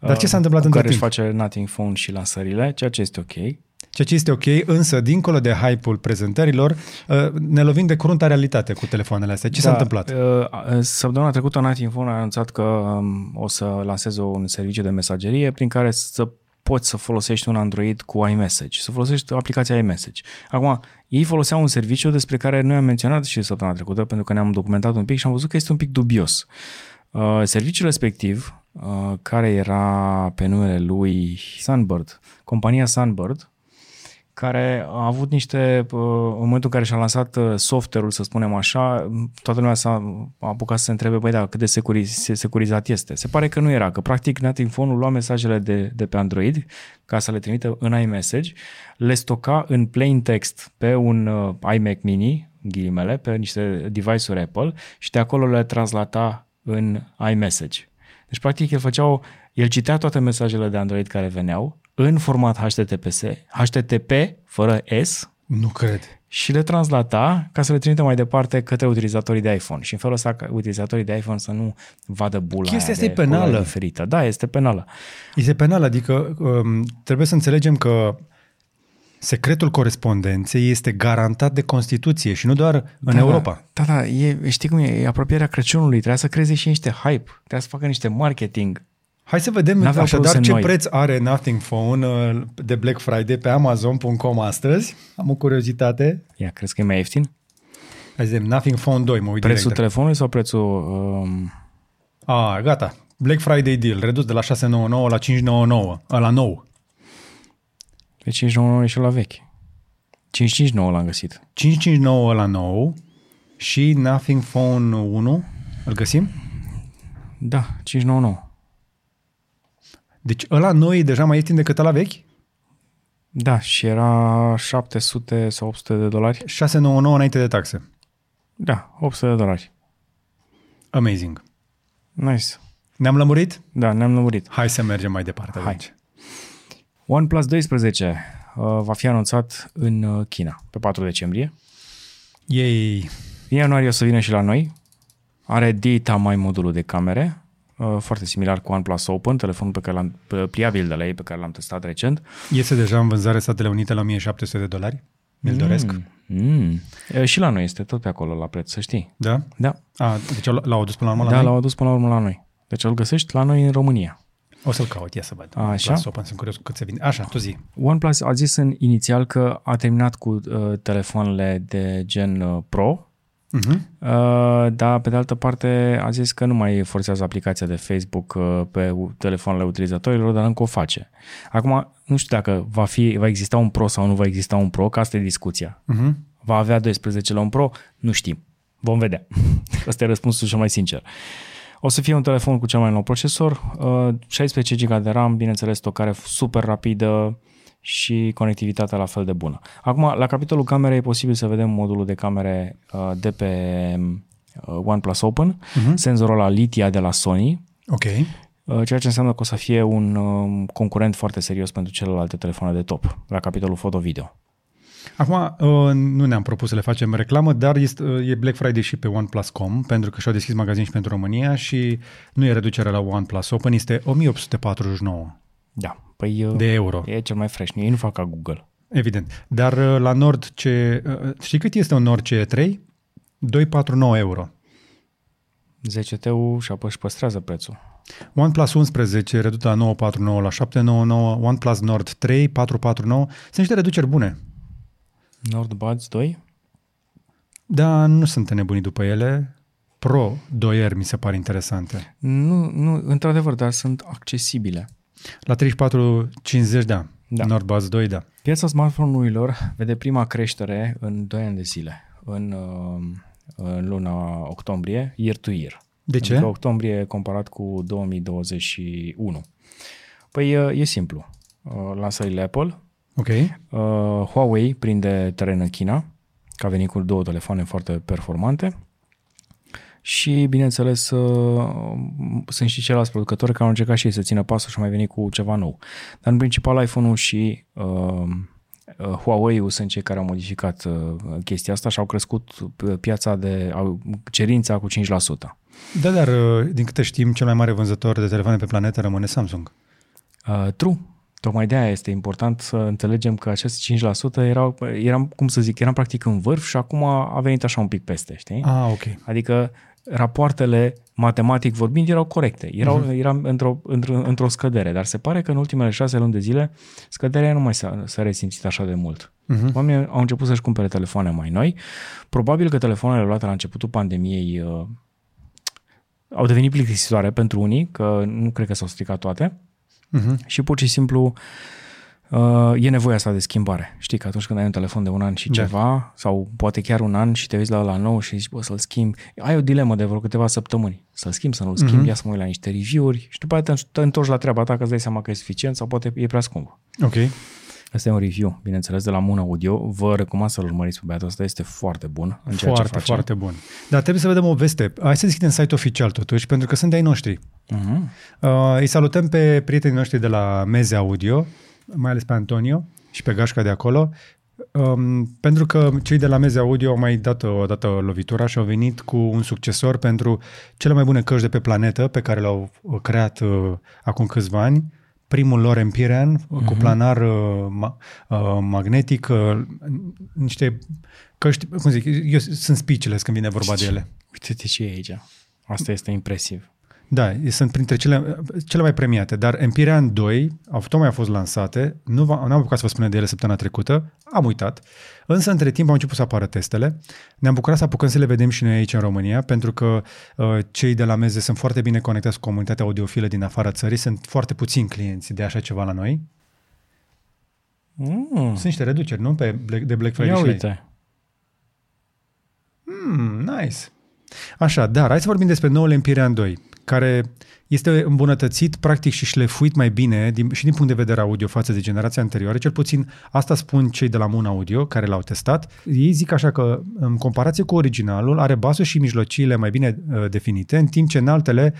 Dar ce s-a întâmplat cu între care își timp? face Nothing Phone și lansările, ceea ce este ok. Ceea ce este ok, însă, dincolo de hype-ul prezentărilor, uh, ne lovim de crunta realitate cu telefoanele astea. Ce s-a întâmplat? uh, uh, Săptămâna trecută Nothing Phone a anunțat că um, o să lanseze un serviciu de mesagerie prin care să poți să folosești un Android cu iMessage, să folosești aplicația iMessage. Acum, ei foloseau un serviciu despre care noi am menționat și săptămâna trecută, pentru că ne-am documentat un pic și am văzut că este un pic dubios. Uh, serviciul respectiv, uh, care era pe numele lui Sunbird, compania Sunbird, care a avut niște, uh, în momentul în care și-a lansat uh, software-ul, să spunem așa, toată lumea s-a a apucat să se întrebe, băi, da, cât de securi, se- securizat este. Se pare că nu era, că practic Nothing Phone-ul lua mesajele de, de pe Android ca să le trimită în iMessage, le stoca în plain text pe un uh, iMac mini, ghilimele, pe niște device-uri Apple și de acolo le translata în iMessage. Deci, practic, el făcea o, el citea toate mesajele de Android care veneau în format HTTPS, HTTP fără S Nu cred. și le translata ca să le trimită mai departe către utilizatorii de iPhone. Și în felul ăsta ca utilizatorii de iPhone să nu vadă bula Chestia aia asta e de culoare penală. diferită. Da, este penală. Este penal, adică um, trebuie să înțelegem că secretul corespondenței este garantat de Constituție și nu doar în da, Europa. Da, da, e, știi cum e, e apropierea Crăciunului, trebuia să creeze și niște hype, trebuia să facă niște marketing. Hai să vedem N-aveau așadar produse ce noi. preț are Nothing Phone uh, de Black Friday pe Amazon.com astăzi. Am o curiozitate. Ia, crezi că e mai ieftin? Hai să vedem, Nothing Phone 2, mă uit Prețul direct. telefonului sau prețul... Um, A, gata. Black Friday deal, redus de la 699 la 599, la nou. Pe 599 e și la vechi. 559 l-am găsit. 559 la nou și Nothing Phone 1, îl găsim? Da, 599. Deci ăla nou e deja mai ieftin decât ăla vechi? Da, și era 700 sau 800 de dolari. 699 înainte de taxe. Da, 800 de dolari. Amazing. Nice. Ne-am lămurit? Da, ne-am lămurit. Hai să mergem mai departe. Hai. Atunci. OnePlus 12 uh, va fi anunțat în uh, China pe 4 decembrie. Ei, În ianuarie o să vină și la noi. Are data mai modulul de camere, uh, foarte similar cu OnePlus Open, telefonul pe care l-am, pe- pliabil de la ei, pe care l-am testat recent. iese deja în vânzare Statele Unite la 1700 de dolari. Mi-l doresc. Mm. Uh, Și la noi este tot pe acolo la preț, să știi. Da? Da, A, deci l- l-au adus până la urmă la da noi? l-au adus până la urmă la noi. Deci îl găsești la noi în România. O să-l caut, ia să văd. Așa. Las Open, sunt curios cât se vinde. Așa, tu zi. OnePlus a zis în inițial că a terminat cu uh, telefoanele de gen uh, Pro, Uh-huh. Uh, dar pe de altă parte a zis că nu mai forțează aplicația de Facebook uh, pe u- telefoanele utilizatorilor, dar încă o face. Acum, nu știu dacă va, fi, va exista un Pro sau nu va exista un Pro, că asta e discuția. Uh-huh. Va avea 12 la un Pro? Nu știm. Vom vedea. Asta e răspunsul cel mai sincer. O să fie un telefon cu cel mai nou procesor, uh, 16 GB de RAM, bineînțeles stocare super rapidă și conectivitatea la fel de bună. Acum, la capitolul camere e posibil să vedem modulul de camere uh, de pe uh, OnePlus Open, Mhm. senzorul la litia de la Sony, Ok. uh, ceea ce înseamnă că o să fie un um, concurent foarte serios pentru celelalte telefoane de top, la capitolul foto-video. Acum, uh, nu ne-am propus să le facem reclamă, dar este, uh, e Black Friday și pe OnePlus.com, pentru că și-au deschis magazin și pentru România și nu e reducere la OnePlus Open, este 1849 Da, păi uh, de euro. e cel mai fresh. Ei nu fac ca Google. Evident. Dar uh, la Nord, ce, uh, știi cât este un Nord CE3? 249 euro. 10 teu și apoi își păstrează prețul. OnePlus 11 redus la 949 la 799, OnePlus Nord 3 449. Sunt niște reduceri bune. NordBuds 2? Dar nu sunt nebunii după ele. Pro 2R mi se par interesante. Nu, nu, într-adevăr, dar sunt accesibile. La 3450, da. Da. da. Nordbuzz 2, da. Piața smartphone-urilor vede prima creștere în 2 ani de zile, în, uh, în luna octombrie, year to year. De ce? Adică octombrie comparat cu 2021. Păi e, e simplu. Uh, Lansările Apple, Ok. uh, Huawei prinde teren în China, că a venit cu două telefoane foarte performante și, bineînțeles, uh, sunt și ceilalți producători care au încercat și ei să țină pasul și au mai venit cu ceva nou. Dar, în principal, iPhone-ul și uh, uh, Huawei-ul sunt cei care au modificat uh, chestia asta și au crescut uh, piața de au, cerința cu 5%. Da, dar uh, din câte știm, cel mai mare vânzător de telefoane pe planetă rămâne Samsung. Uh, true. Tocmai de aia este important să înțelegem că acest 5% erau, eram, cum să zic, eram practic în vârf și acum a venit așa un pic peste, știi? Ah, ok. Adică rapoartele, matematic vorbind, erau corecte. Erau, uh-huh. Eram într-o, într-o, într-o scădere, dar se pare că în ultimele șase luni de zile scăderea nu mai s-a, s-a resimțit așa de mult. Uh-huh. Oamenii au început să-și cumpere telefoane mai noi. Probabil că telefoanele luate la începutul pandemiei uh, au devenit plictisitoare pentru unii, că nu cred că s-au stricat toate. Uh-huh. Și pur și simplu uh, e nevoia asta de schimbare. Știi că atunci când ai un telefon de un an și Da. ceva, sau poate chiar un an și te uiți la la nou și zici, bă, să-l schimbi, ai o dilemă de vreo câteva săptămâni. Să-l schimbi, să nu-l schimbi, Mhm. ia să mă uit la niște review-uri și după aceea te, te întorci la treaba ta că îți dai seama că e suficient sau poate e prea scump. Ok. Asta e un review, bineînțeles, de la Moon Audio. Vă recomand să-l urmăriți pe băiatul ăsta, este foarte bun în ceea ce Foarte, face. foarte bun. Dar trebuie să vedem o veste. Hai să deschidem site oficial totuși, pentru că sunt de-ai noștri. Uh-huh. Uh, îi salutăm pe prietenii noștri de la Meze Audio, mai ales pe Antonio și pe Gașca de acolo, um, pentru că cei de la Meze Audio au mai dat o dată lovitura și au venit cu un succesor pentru cele mai bune căști de pe planetă, pe care le-au uh, creat uh, acum câțiva ani. Primul lor Empyrean, uh-huh. cu planar uh, ma, uh, magnetic, uh, niște căști, cum zic, eu sunt speechless când vine vorba de ele. Uite-te ce e aici. Asta este impresiv. Da, sunt printre cele, cele mai premiate, dar Empyrean 2 au, tocmai au fost lansate, nu v- n-am apucat să vă spunem de ele săptămâna trecută, am uitat, însă între timp au început să apară testele. Ne-am bucurat să apucăm să le vedem și noi aici în România, pentru că uh, cei de la meze sunt foarte bine conectați cu comunitatea audiofilă din afara țării, sunt foarte puțini clienți de așa ceva la noi. Mm. Sunt niște reduceri, nu? Pe Black, de Black Friday Ia și la ei. uite. Hmm, nice. Așa, dar hai să vorbim despre noul Empyrean 2, care este îmbunătățit, practic și șlefuit mai bine din, și din punct de vedere audio față de generația anterioară. Cel puțin asta spun cei de la Moon Audio care l-au testat. Ei zic așa că în comparație cu originalul are basul și mijlociile mai bine uh, definite, în timp ce în altele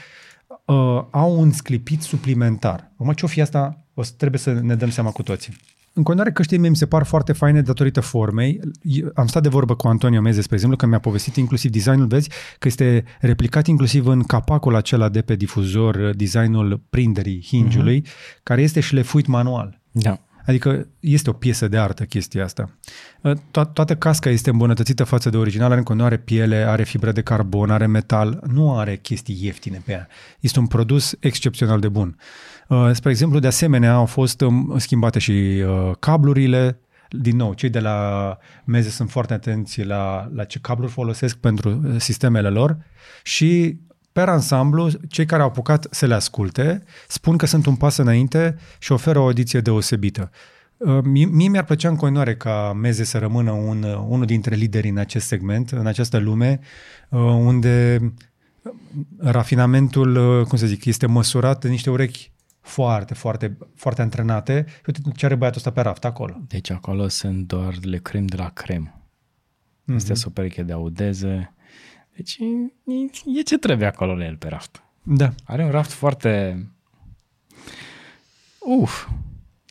uh, au un sclipit suplimentar. Acum ce-o fi asta, o să trebuie să ne dăm seama cu toții. În continuare, căștile mie mi se par foarte faine datorită formei. Eu Am stat de vorbă cu Antonio Meze, spre exemplu, că mi-a povestit inclusiv designul, vezi, că este replicat inclusiv în capacul acela de pe difuzor, designul prinderii hinge-ului, uh-huh. care este șlefuit manual. Da. Adică este o piesă de artă chestia asta. To- toată casca este îmbunătățită față de original, are în continuare piele, are fibră de carbon, are metal, nu are chestii ieftine pe ea. Este un produs excepțional de bun. Uh, Spre exemplu, de asemenea, au fost um, schimbate și uh, cablurile, din nou, cei de la meze sunt foarte atenți la, la ce cabluri folosesc pentru uh, sistemele lor și per ansamblu, cei care au apucat să le asculte spun că sunt un pas înainte și oferă o audiție deosebită. Uh, Mie, mie mi-ar plăcea în continuare ca Meze să rămână un, uh, unul dintre liderii în acest segment, în această lume, uh, unde rafinamentul, uh, cum să zic, este măsurat în niște urechi foarte, foarte, foarte antrenate. Uite ce are băiatul ăsta pe raft acolo. Deci acolo sunt doar le crem de la crem. Mm-hmm. Este o pereche de audeze. Deci e, e ce trebuie acolo la el pe raft. Da. Are un raft foarte Uf.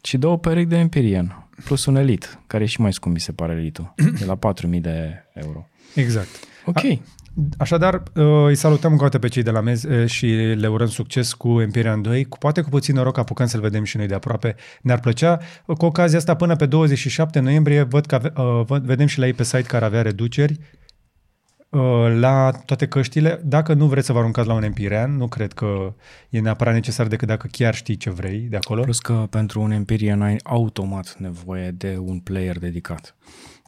Și două perechi de Empyrean, plus un Elite, care e și mai scump, mi se pare Elite-ul, de la 4000 de euro. Exact. Ok. A- Așadar, uh, îi salutăm încă o dată pe cei de la mez uh, și le urăm succes cu Empyrean 2. Cu, poate cu puțin noroc apucăm să-l vedem și noi de aproape. Ne-ar plăcea. Cu ocazia asta, până pe 27 noiembrie, văd că ave, uh, văd, vedem și la ei pe site care avea reduceri uh, la toate căștile. Dacă nu vreți să vă aruncați la un Empyrean, nu cred că e neapărat necesar decât dacă chiar știi ce vrei de acolo. Plus că pentru un Empyrean ai automat nevoie de un player dedicat.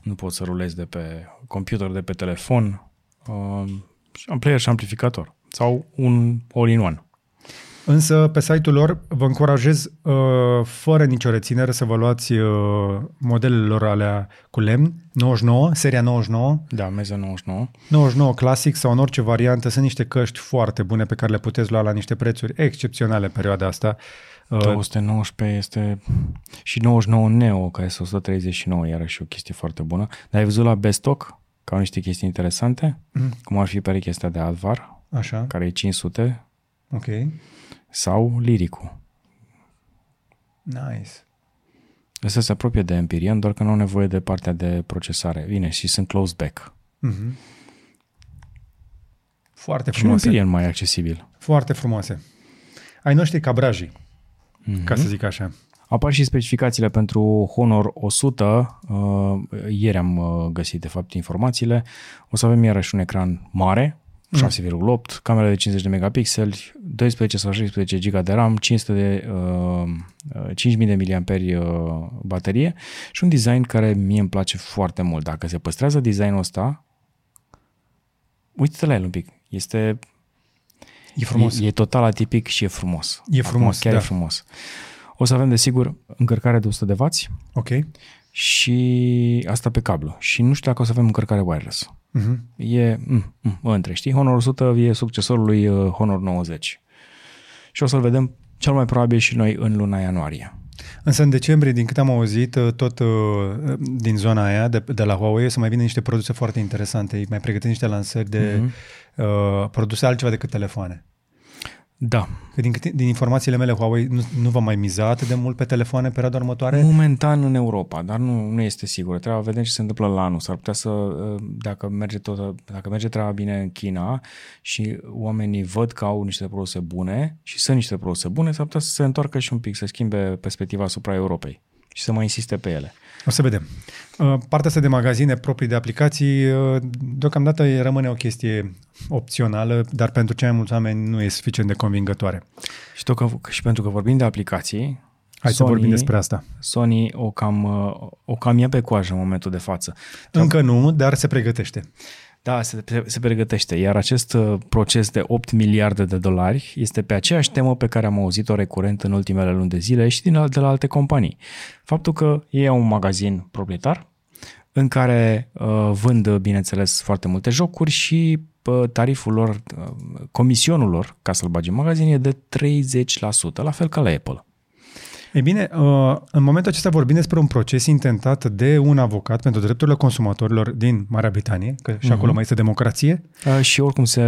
Nu poți să rulezi de pe computer, de pe telefon, uh, un player și amplificator sau un all-in-one. Însă, pe site-ul lor vă încurajez, uh, fără nicio reținere, să vă luați uh, modelele lor alea cu lemn, 99, seria 99, Da, Meza 99. 99 clasic sau în orice variantă. Sunt niște căști foarte bune pe care le puteți lua la niște prețuri excepționale în perioada asta. Uh, 219 este și 99 Neo, care este 139, iarăși o chestie foarte bună. Dar ai văzut la Bestock, că au niște chestii interesante, mm. cum ar fi perechea asta de Advar, Așa, care e 500, ok. sau Liricul. Nice. Ăsta se apropie de Empyrean, doar că nu au nevoie de partea de procesare. Bine, și sunt close back. Mhm. Foarte Și un frumoase. Empyrean mai accesibil. Foarte frumoase. Ai noștri cabrajii, Mhm. ca să zic așa. Apar și specificațiile pentru Honor 100. Uh, ieri am uh, găsit, de fapt, informațiile. O să avem iarăși un ecran mare, 6,8, camera de 50 de megapixeli, 12 sau 16 GB de RAM, 500 de, uh, uh, 5000 de miliamperi uh, baterie și un design care mie îmi place foarte mult. Dacă se păstrează designul ăsta, uite-te la el un pic. Este E frumos. E, e total atipic și e frumos. E frumos, Acum, chiar da. e frumos. O să avem, desigur, încărcare de 100 de W Ok. și asta pe cablu. Și nu știu dacă o să avem încărcare wireless. Mhm. E mm, mm, între, știi? Honor 100 e succesorul lui uh, Honor 90. Și o să-l vedem cel mai probabil și noi în luna ianuarie. Însă în decembrie, din câte am auzit, tot uh, din zona aia, de, de la Huawei, o să mai vină niște produse foarte interesante. Ei mai pregătesc niște lansări de Mhm. uh, produse altceva decât telefoane. Da. Că din, câte, din informațiile mele, Huawei nu, nu va mai miza atât de mult pe telefoane în perioada următoare. Momentan în Europa, dar nu, nu este sigur. Trebuie să vedem ce se întâmplă la anul. S-ar putea să, uh, dacă merge, tot, dacă merge treaba bine în China și oamenii văd că au niște produse bune și sunt niște produse bune, s-ar putea să se întoarcă și un pic, să schimbe perspectiva asupra Europei și să mai insiste pe ele. O să vedem. Uh, Partea asta de magazine proprii de aplicații, uh, deocamdată rămâne o chestie opțională, dar pentru cei mai mulți oameni nu e suficient de convingătoare. Și, tot că, și pentru că vorbim de aplicații, Hai să vorbim despre asta. Sony o cam, uh, o cam ia pe coajă în momentul de față. Încă nu, dar se pregătește. Da, se, se pregătește, iar acest uh, proces de 8 miliarde de dolari este pe aceeași temă pe care am auzit-o recurent în ultimele luni de zile și din, de la alte companii. Faptul că ei au un magazin proprietar în care uh, vând, bineînțeles, foarte multe jocuri și uh, tariful lor, uh, comisionul lor, ca să-l bagi în magazin, e de 30%, la fel ca la Apple. Ei bine, uh, în momentul acesta vorbim despre un proces intentat de un avocat pentru drepturile consumatorilor din Marea Britanie, că și acolo mai este democrație. Uh, Și oricum se,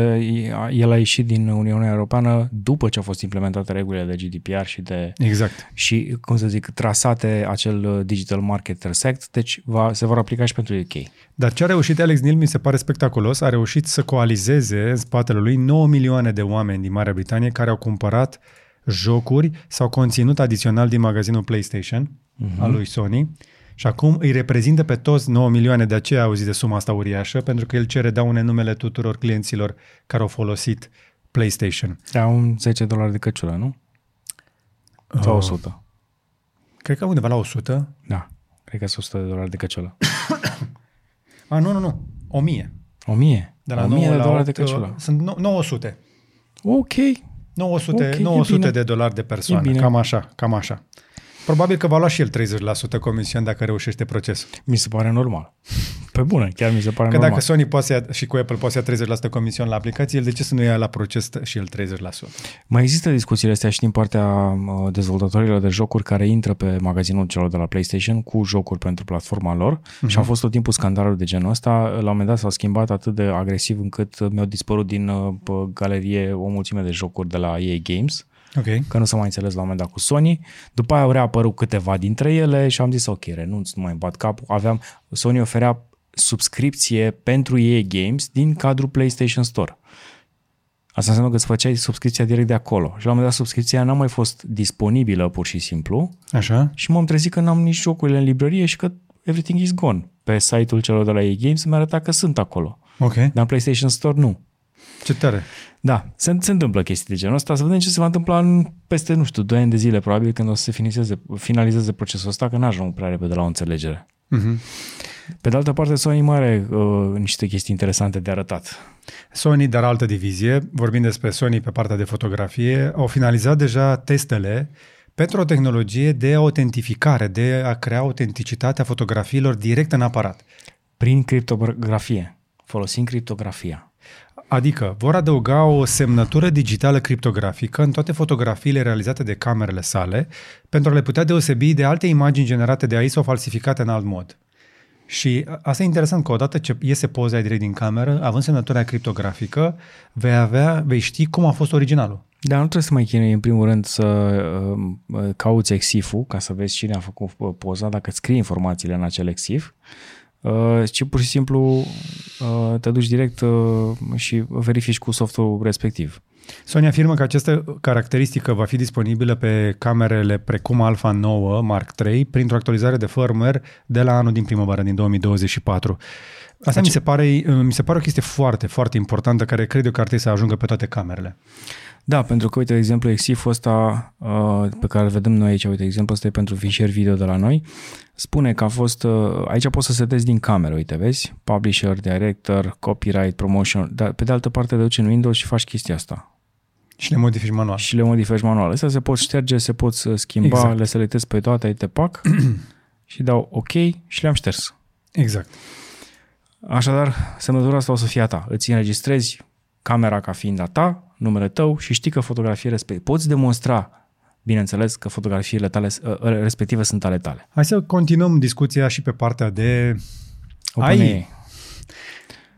el a ieșit din Uniunea Europeană după ce au fost implementate regulile de GDPR și de Exact. și, cum să zic, trasate acel uh, Digital Marketers Act, deci va, se vor aplica și pentru UK. Dar ce a reușit Alex Neil mi se pare spectaculos, a reușit să coalizeze în spatele lui 9 milioane de oameni din Marea Britanie care au cumpărat jocuri sau conținut adițional din magazinul PlayStation uh-huh. al lui Sony și acum îi reprezintă pe toți 9 milioane, de aceea auzi de suma asta uriașă, pentru că el cere daune numele tuturor clienților care au folosit PlayStation. Da, un 10 dolari de căciulă, nu? Sau 100. Cred că undeva la 100. Da, cred că sunt 100 de dolari de căciulă. A, nu, nu, nu. 1000. 1000? De la 1000 9 de la dolari 8, de căciulă. Sunt no- 900. Ok. 900, Ok, e 900 bine. de dolari de persoană. E bine. Cam așa, cam așa. Probabil că va lua și el 30% comision dacă reușește procesul. Mi se pare normal. Pe bună, chiar mi se pare Că normal. dacă Sony poate să ia, și cu Apple poate să ia 30% comision la aplicație, el de ce să nu ia la proces și el 30%? Mai există discuțiile astea și din partea uh, dezvoltatorilor de jocuri care intră pe magazinul celor de la PlayStation cu jocuri pentru platforma lor uh-huh. și a fost tot timpul scandalul de genul ăsta. La un moment dat s-au schimbat atât de agresiv încât mi-au dispărut din uh, pe galerie o mulțime de jocuri de la EA Games Ok. că nu s-a mai înțeles la un moment dat cu Sony. După aia au reapărut câteva dintre ele și am zis ok, renunț, nu mai bat capul. Aveam, Sony oferea subscripție pentru EA Games din cadrul PlayStation Store. Asta înseamnă că îți făceai subscripția direct de acolo. Și la un moment dat subscripția n-a mai fost disponibilă pur și simplu Așa? și m-am trezit că n-am nici jocurile în librărie și că everything is gone. Pe site-ul celor de la EA Games mi arăta că sunt acolo. Ok. Dar în PlayStation Store nu. Ce tare. Da, se, se întâmplă chestii de genul ăsta. Să vedem ce se va întâmpla în peste, nu știu, 2 ani de zile, probabil, când o să se finalizeze, finalizeze procesul ăsta, că n-ajung prea repede la o înțelegere. Mhm. Pe de altă parte, Sony mai are uh, niște chestii interesante de arătat. Sony, dar altă divizie, vorbind despre Sony pe partea de fotografie, au finalizat deja testele pentru o tehnologie de autentificare, de a crea autenticitatea fotografiilor direct în aparat. Prin criptografie, folosind criptografia. Adică vor adăuga o semnătură digitală criptografică în toate fotografiile realizate de camerele sale pentru a le putea deosebi de alte imagini generate de AI sau falsificate în alt mod. Și asta e interesant că odată ce iese poza direct din cameră, având semnătura criptografică, vei avea, vei ști cum a fost originalul. Dar nu trebuie să mai chinui în primul rând să uh, cauți exif ca să vezi cine a făcut uh, poza, dacă îți scrii informațiile în acel exif, uh, ci pur și simplu uh, te duci direct uh, și verifici cu softul respectiv. Sony afirmă că această caracteristică va fi disponibilă pe camerele precum Alpha 9 Mark III printr-o actualizare de firmware de la anul din primăvară, din 2024. Asta mi se, pare, mi se pare o chestie foarte, foarte importantă care cred eu că ar trebui să ajungă pe toate camerele. Da, pentru că, uite, de exemplu, exif-ul ăsta uh, pe care îl vedem noi aici, uite, exemplu ăsta e pentru fișier video de la noi, spune că a fost, uh, aici poți să setezi din cameră, uite, vezi? Publisher, director, copyright, promotion, dar pe de altă parte te duci în Windows și faci chestia asta. Și le modifici manual. Și le modifici manual. Astea se pot șterge, se pot schimba, exact. Exact. le selectezi pe toate, ai te pac și dau OK și le-am șters. Exact. Așadar, semnătura asta o să fie a ta. Îți înregistrezi camera ca fiind a ta, numele tău și știi că fotografie respectiv. Poți demonstra, bineînțeles, că fotografiile tale uh, respective sunt ale tale. Hai să continuăm discuția și pe partea de OpenAI. AI.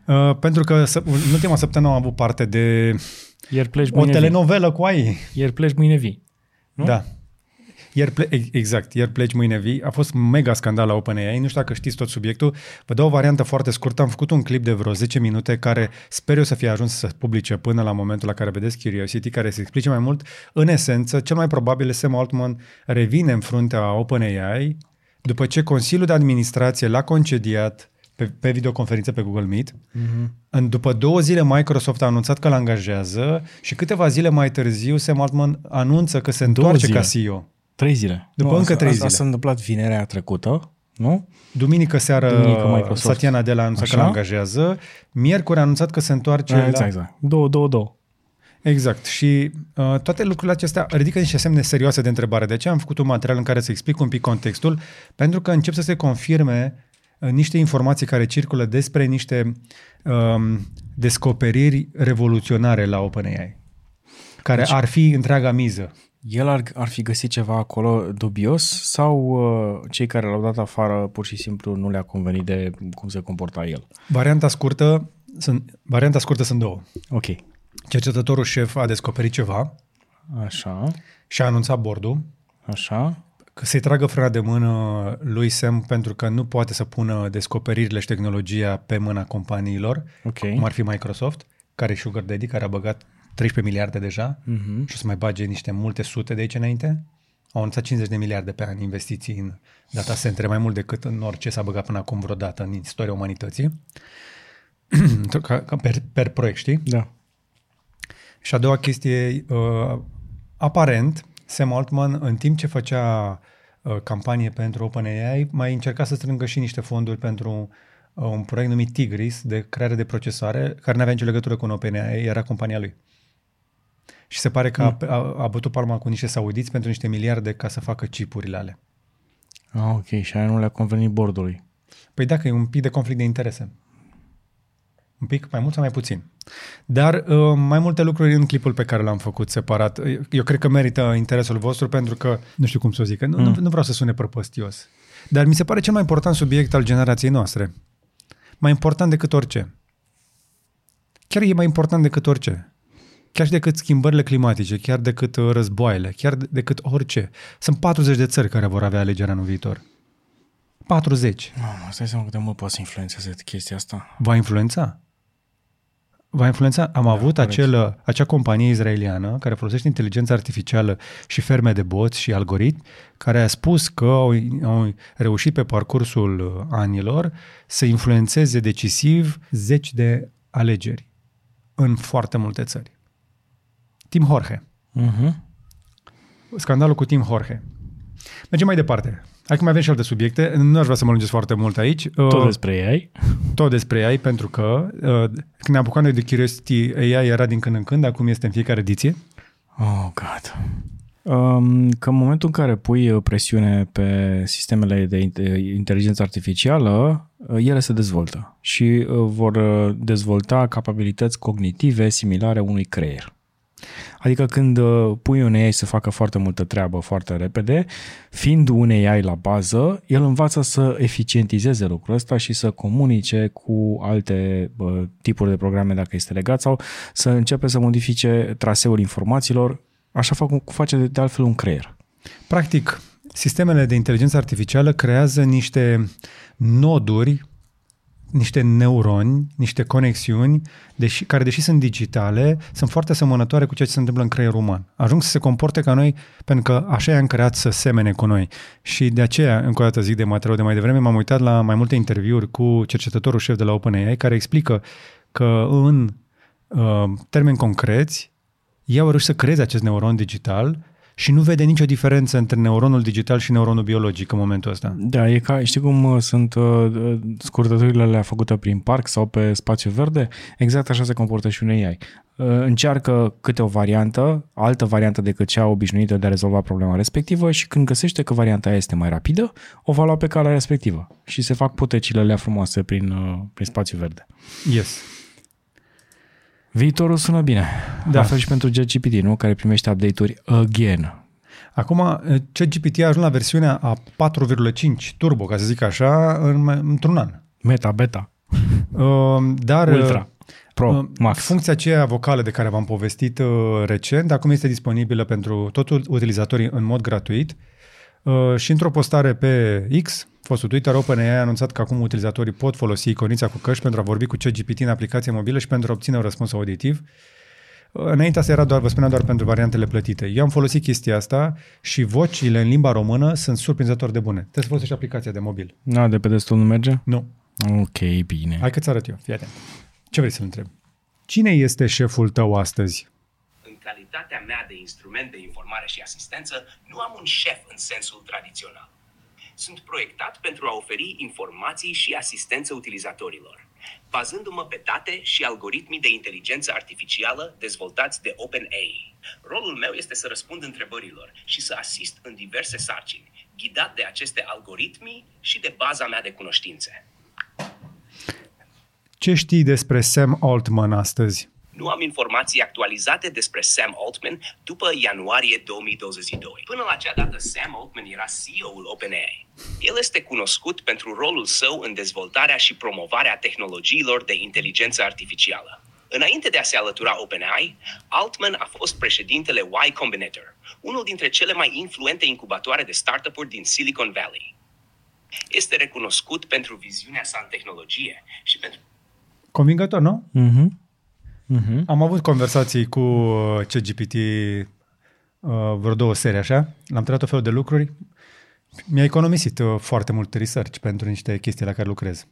Uh, pentru că să- în ultima săptămână am avut parte de Ieri pleci o mâine vii. telenovelă cu AI. Ieri pleci mâine vii. Nu? Da. Ieri ple- ex- exact, ieri pleci, mâine vii. A fost mega scandal la OpenAI, nu știu dacă știți tot subiectul. Vă dau o variantă foarte scurtă, am făcut un clip de vreo 10 minute care sper eu să fie ajuns să se publice până la momentul la care vedeți Curiosity, care se explice mai mult. În esență, cel mai probabil Sam Altman revine în fruntea OpenAI după ce Consiliul de Administrație l-a concediat pe, pe videoconferință pe Google Meet. Mm-hmm. În, după două zile Microsoft a anunțat că îl angajează și câteva zile mai târziu Sam Altman anunță că se Două întoarce zile. ca CEO. Trei zile. După Nu, încă asta- trei asta zile. s-a întâmplat vinerea trecută, nu? Duminică seară Duminică Microsoft. Satya Nadella a anunțat Așa. că îl angajează. Miercuri a anunțat că se întoarce Da, la... exact, exact. Două, două, două. Exact. Și uh, toate lucrurile acestea ridică niște semne serioase de întrebare. De aceea am făcut un material în care să explic un pic contextul, pentru că încep să se confirme uh, niște informații care circulă despre niște um, descoperiri revoluționare la OpenAI, care deci, ar fi întreaga miză. El ar, ar fi găsit ceva acolo dubios sau uh, cei care l-au dat afară pur și simplu nu le-a convenit de cum se comporta el? Varianta scurtă sunt, varianta scurtă sunt două. Ok. Cercetătorul șef a descoperit ceva Așa, și a anunțat bordul așa. că să-i tragă frâna de mână lui Sam pentru că nu poate să pună descoperirile și tehnologia pe mâna companiilor, Ok. cum ar fi Microsoft, care e Sugar Daddy, care a băgat 13 miliarde deja Mhm. și o să mai bage niște multe sute de aici înainte. Au anunțat 50 de miliarde pe an investiții în data center, mai mult decât în orice s-a băgat până acum vreodată în istoria umanității. ca, ca per, per proiect, știi? Da. Și a doua chestie, uh, aparent, Sam Altman, în timp ce făcea uh, campanie pentru OpenAI, mai încerca să strângă și niște fonduri pentru uh, un proiect numit Tigris de creare de procesare, care nu avea nicio legătură cu un OpenAI, era compania lui. Și se pare că a, a, a bătut palma cu niște saudiți pentru niște miliarde ca să facă chipurile alea. Ah, ok. Și aia nu le-a convenit bordului. Păi dacă e un pic de conflict de interese. Un pic, mai mult sau mai puțin. Dar uh, mai multe lucruri în clipul pe care l-am făcut separat. Eu cred că merită interesul vostru pentru că, nu știu cum să o zic, nu, mm. nu, nu vreau să sune prăpăstios. Dar mi se pare cel mai important subiect al generației noastre. Mai important decât orice. Chiar e mai important decât orice. Chiar și decât schimbările climatice, chiar decât uh, războaiele, chiar decât orice. Sunt 40 de țări care vor avea alegerea anul viitor. 40. Mamă, stai seama cât de mult poate să influențeze chestia asta. Va influența? Va influența? Am da, avut corect. acel, acea companie izraeliană care folosește inteligența artificială și ferme de boți și algoritmi, care a spus că au, au reușit pe parcursul uh, anilor să influențeze decisiv zeci de alegeri în foarte multe țări. Tim Jorge. Uh-huh. Scandalul cu Tim Jorge. Mergem mai departe. Hai că mai avem și alte subiecte. Nu aș vrea să mă lungesc foarte mult aici. Tot Uh, despre AI. tot despre AI, pentru că uh, când ne apucam noi de Curiosity, AI era din când în când, acum este în fiecare ediție. Oh, God. Um, că în momentul în care pui uh, presiune pe sistemele de inte- inteligență artificială, uh, ele se dezvoltă și uh, vor uh, dezvolta capabilități cognitive similare unui creier. Adică când uh, pui un AI să facă foarte multă treabă foarte repede, fiind un AI la bază, el învață să eficientizeze lucrul ăsta și să comunice cu alte uh, tipuri de programe dacă este legat sau să începe să modifice traseul informațiilor, așa fac, cum face de, de altfel un creier. Practic, sistemele de inteligență artificială creează niște noduri, niște neuroni, niște conexiuni, deși, care, deși sunt digitale, sunt foarte asemănătoare cu ceea ce se întâmplă în creierul uman. Ajung să se comporte ca noi, pentru că așa i-am creat să semene cu noi. Și de aceea, încă o dată zic de material de mai devreme, m-am uitat la mai multe interviuri cu cercetătorul șef de la OpenAI, care explică că în uh, termeni concreți, ei au reușit să creeze acest neuron digital și nu vede nicio diferență între neuronul digital și neuronul biologic în momentul ăsta. Da, e ca, știi cum uh, sunt uh, uh, scurtăturile alea făcute prin parc sau pe spațiu verde? Exact așa se comportă și un AI. Uh, încearcă câte o variantă, altă variantă decât cea obișnuită de a rezolva problema respectivă și când găsește că varianta aia este mai rapidă, o va lua pe calea respectivă și se fac putecile alea frumoase prin, uh, prin spațiu verde. Yes. Viitorul sună bine. Da. Da. La fel și pentru ChatGPT, nu? Care primește update-uri again. Acum, ChatGPT a ajuns la versiunea a 4,5 turbo, ca să zic așa, în, într-un an. Meta, beta, Uh, Dar ultra, pro, uh, max. funcția aceea vocală de care v-am povestit uh, recent, acum este disponibilă pentru toți utilizatorii în mod gratuit uh, și într-o postare pe X, fostul Twitter, OpenAI a anunțat că acum utilizatorii pot folosi iconița cu căști pentru a vorbi cu ChatGPT în aplicație mobilă și pentru a obține un răspuns auditiv. Uh, Înainte asta era doar, vă spuneam, doar pentru variantele plătite. Eu am folosit chestia asta și vocile în limba română sunt surprinzător de bune. Trebuie să folosești aplicația de mobil. Na, de pe destul nu merge? Nu. Ok, bine. Hai că-ți arăt eu. Fii atent. Ce vrei să-l întreb? Cine este șeful tău astăzi? În calitatea mea de instrument de informare și asistență, nu am un șef în sensul tradițional. Sunt proiectat pentru a oferi informații și asistență utilizatorilor, bazându-mă pe date și algoritmii de inteligență artificială dezvoltați de OpenAI. Rolul meu este să răspund întrebărilor și să asist în diverse sarcini, ghidat de aceste algoritmi și de baza mea de cunoștințe. Ce știi despre Sam Altman astăzi? Nu am informații actualizate despre Sam Altman după ianuarie 2022. Până la acea dată, Sam Altman era CEO-ul OpenAI. El este cunoscut pentru rolul său în dezvoltarea și promovarea tehnologiilor de inteligență artificială. Înainte de a se alătura OpenAI, Altman a fost președintele Y Combinator, unul dintre cele mai influente incubatoare de startup-uri din Silicon Valley. Este recunoscut pentru viziunea sa în tehnologie și pentru Convingător, nu? Mhm. Mhm. Am avut conversații cu uh, ChatGPT uh, vreo două serii, așa. L-am întrebat o felul de lucruri. Mi-a economisit uh, foarte mult research pentru niște chestii la care lucrez.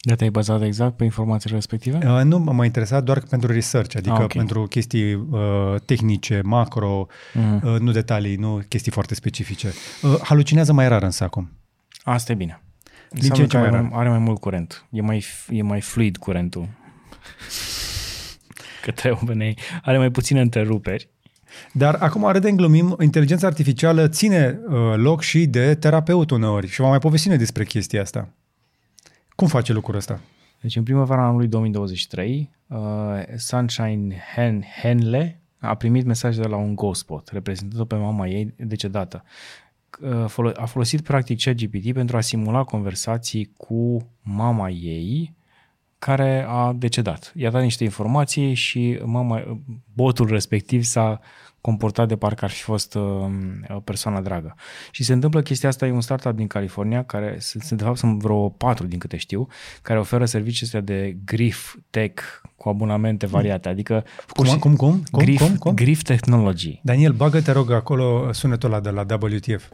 De te-ai bazat exact pe informațiile respective? Uh, nu m-a interesat doar pentru research, adică Ah, ah, ok. okay. pentru chestii uh, tehnice, macro, mm. uh, nu detalii, nu chestii foarte specifice. Uh, halucinează mai rar însă acum. Asta e bine. Din ce Înseamnă în ce că mai are, rar. mai, are mai mult curent. E mai, f- e mai fluid curentul. Către OpenAI. Are mai puține întreruperi. Dar acum, râdem, glumim, inteligența artificială ține uh, loc și de terapeut uneori și v-am mai povestit noi despre chestia asta. Cum face lucrul ăsta? Deci în primăvara anului 2023, uh, Sunshine Hen, Henle a primit mesaj de la un GoSpot, reprezentată pe mama ei decedată. Uh, folo- a folosit practic ChatGPT pentru a simula conversații cu mama ei care a decedat. I-a dat niște informații și mama, botul respectiv s-a comportat de parcă ar fi fost uh, o persoană dragă. Și se întâmplă chestia asta, e un startup din California, care sunt, de fapt sunt vreo patru din câte știu, care oferă servicii astea de grief tech cu abonamente variate, adică Cum, cum, cum? cum, grief, cum, cum? grief technology. Daniel, bagă, te rog, acolo sunetul ăla de la WTF.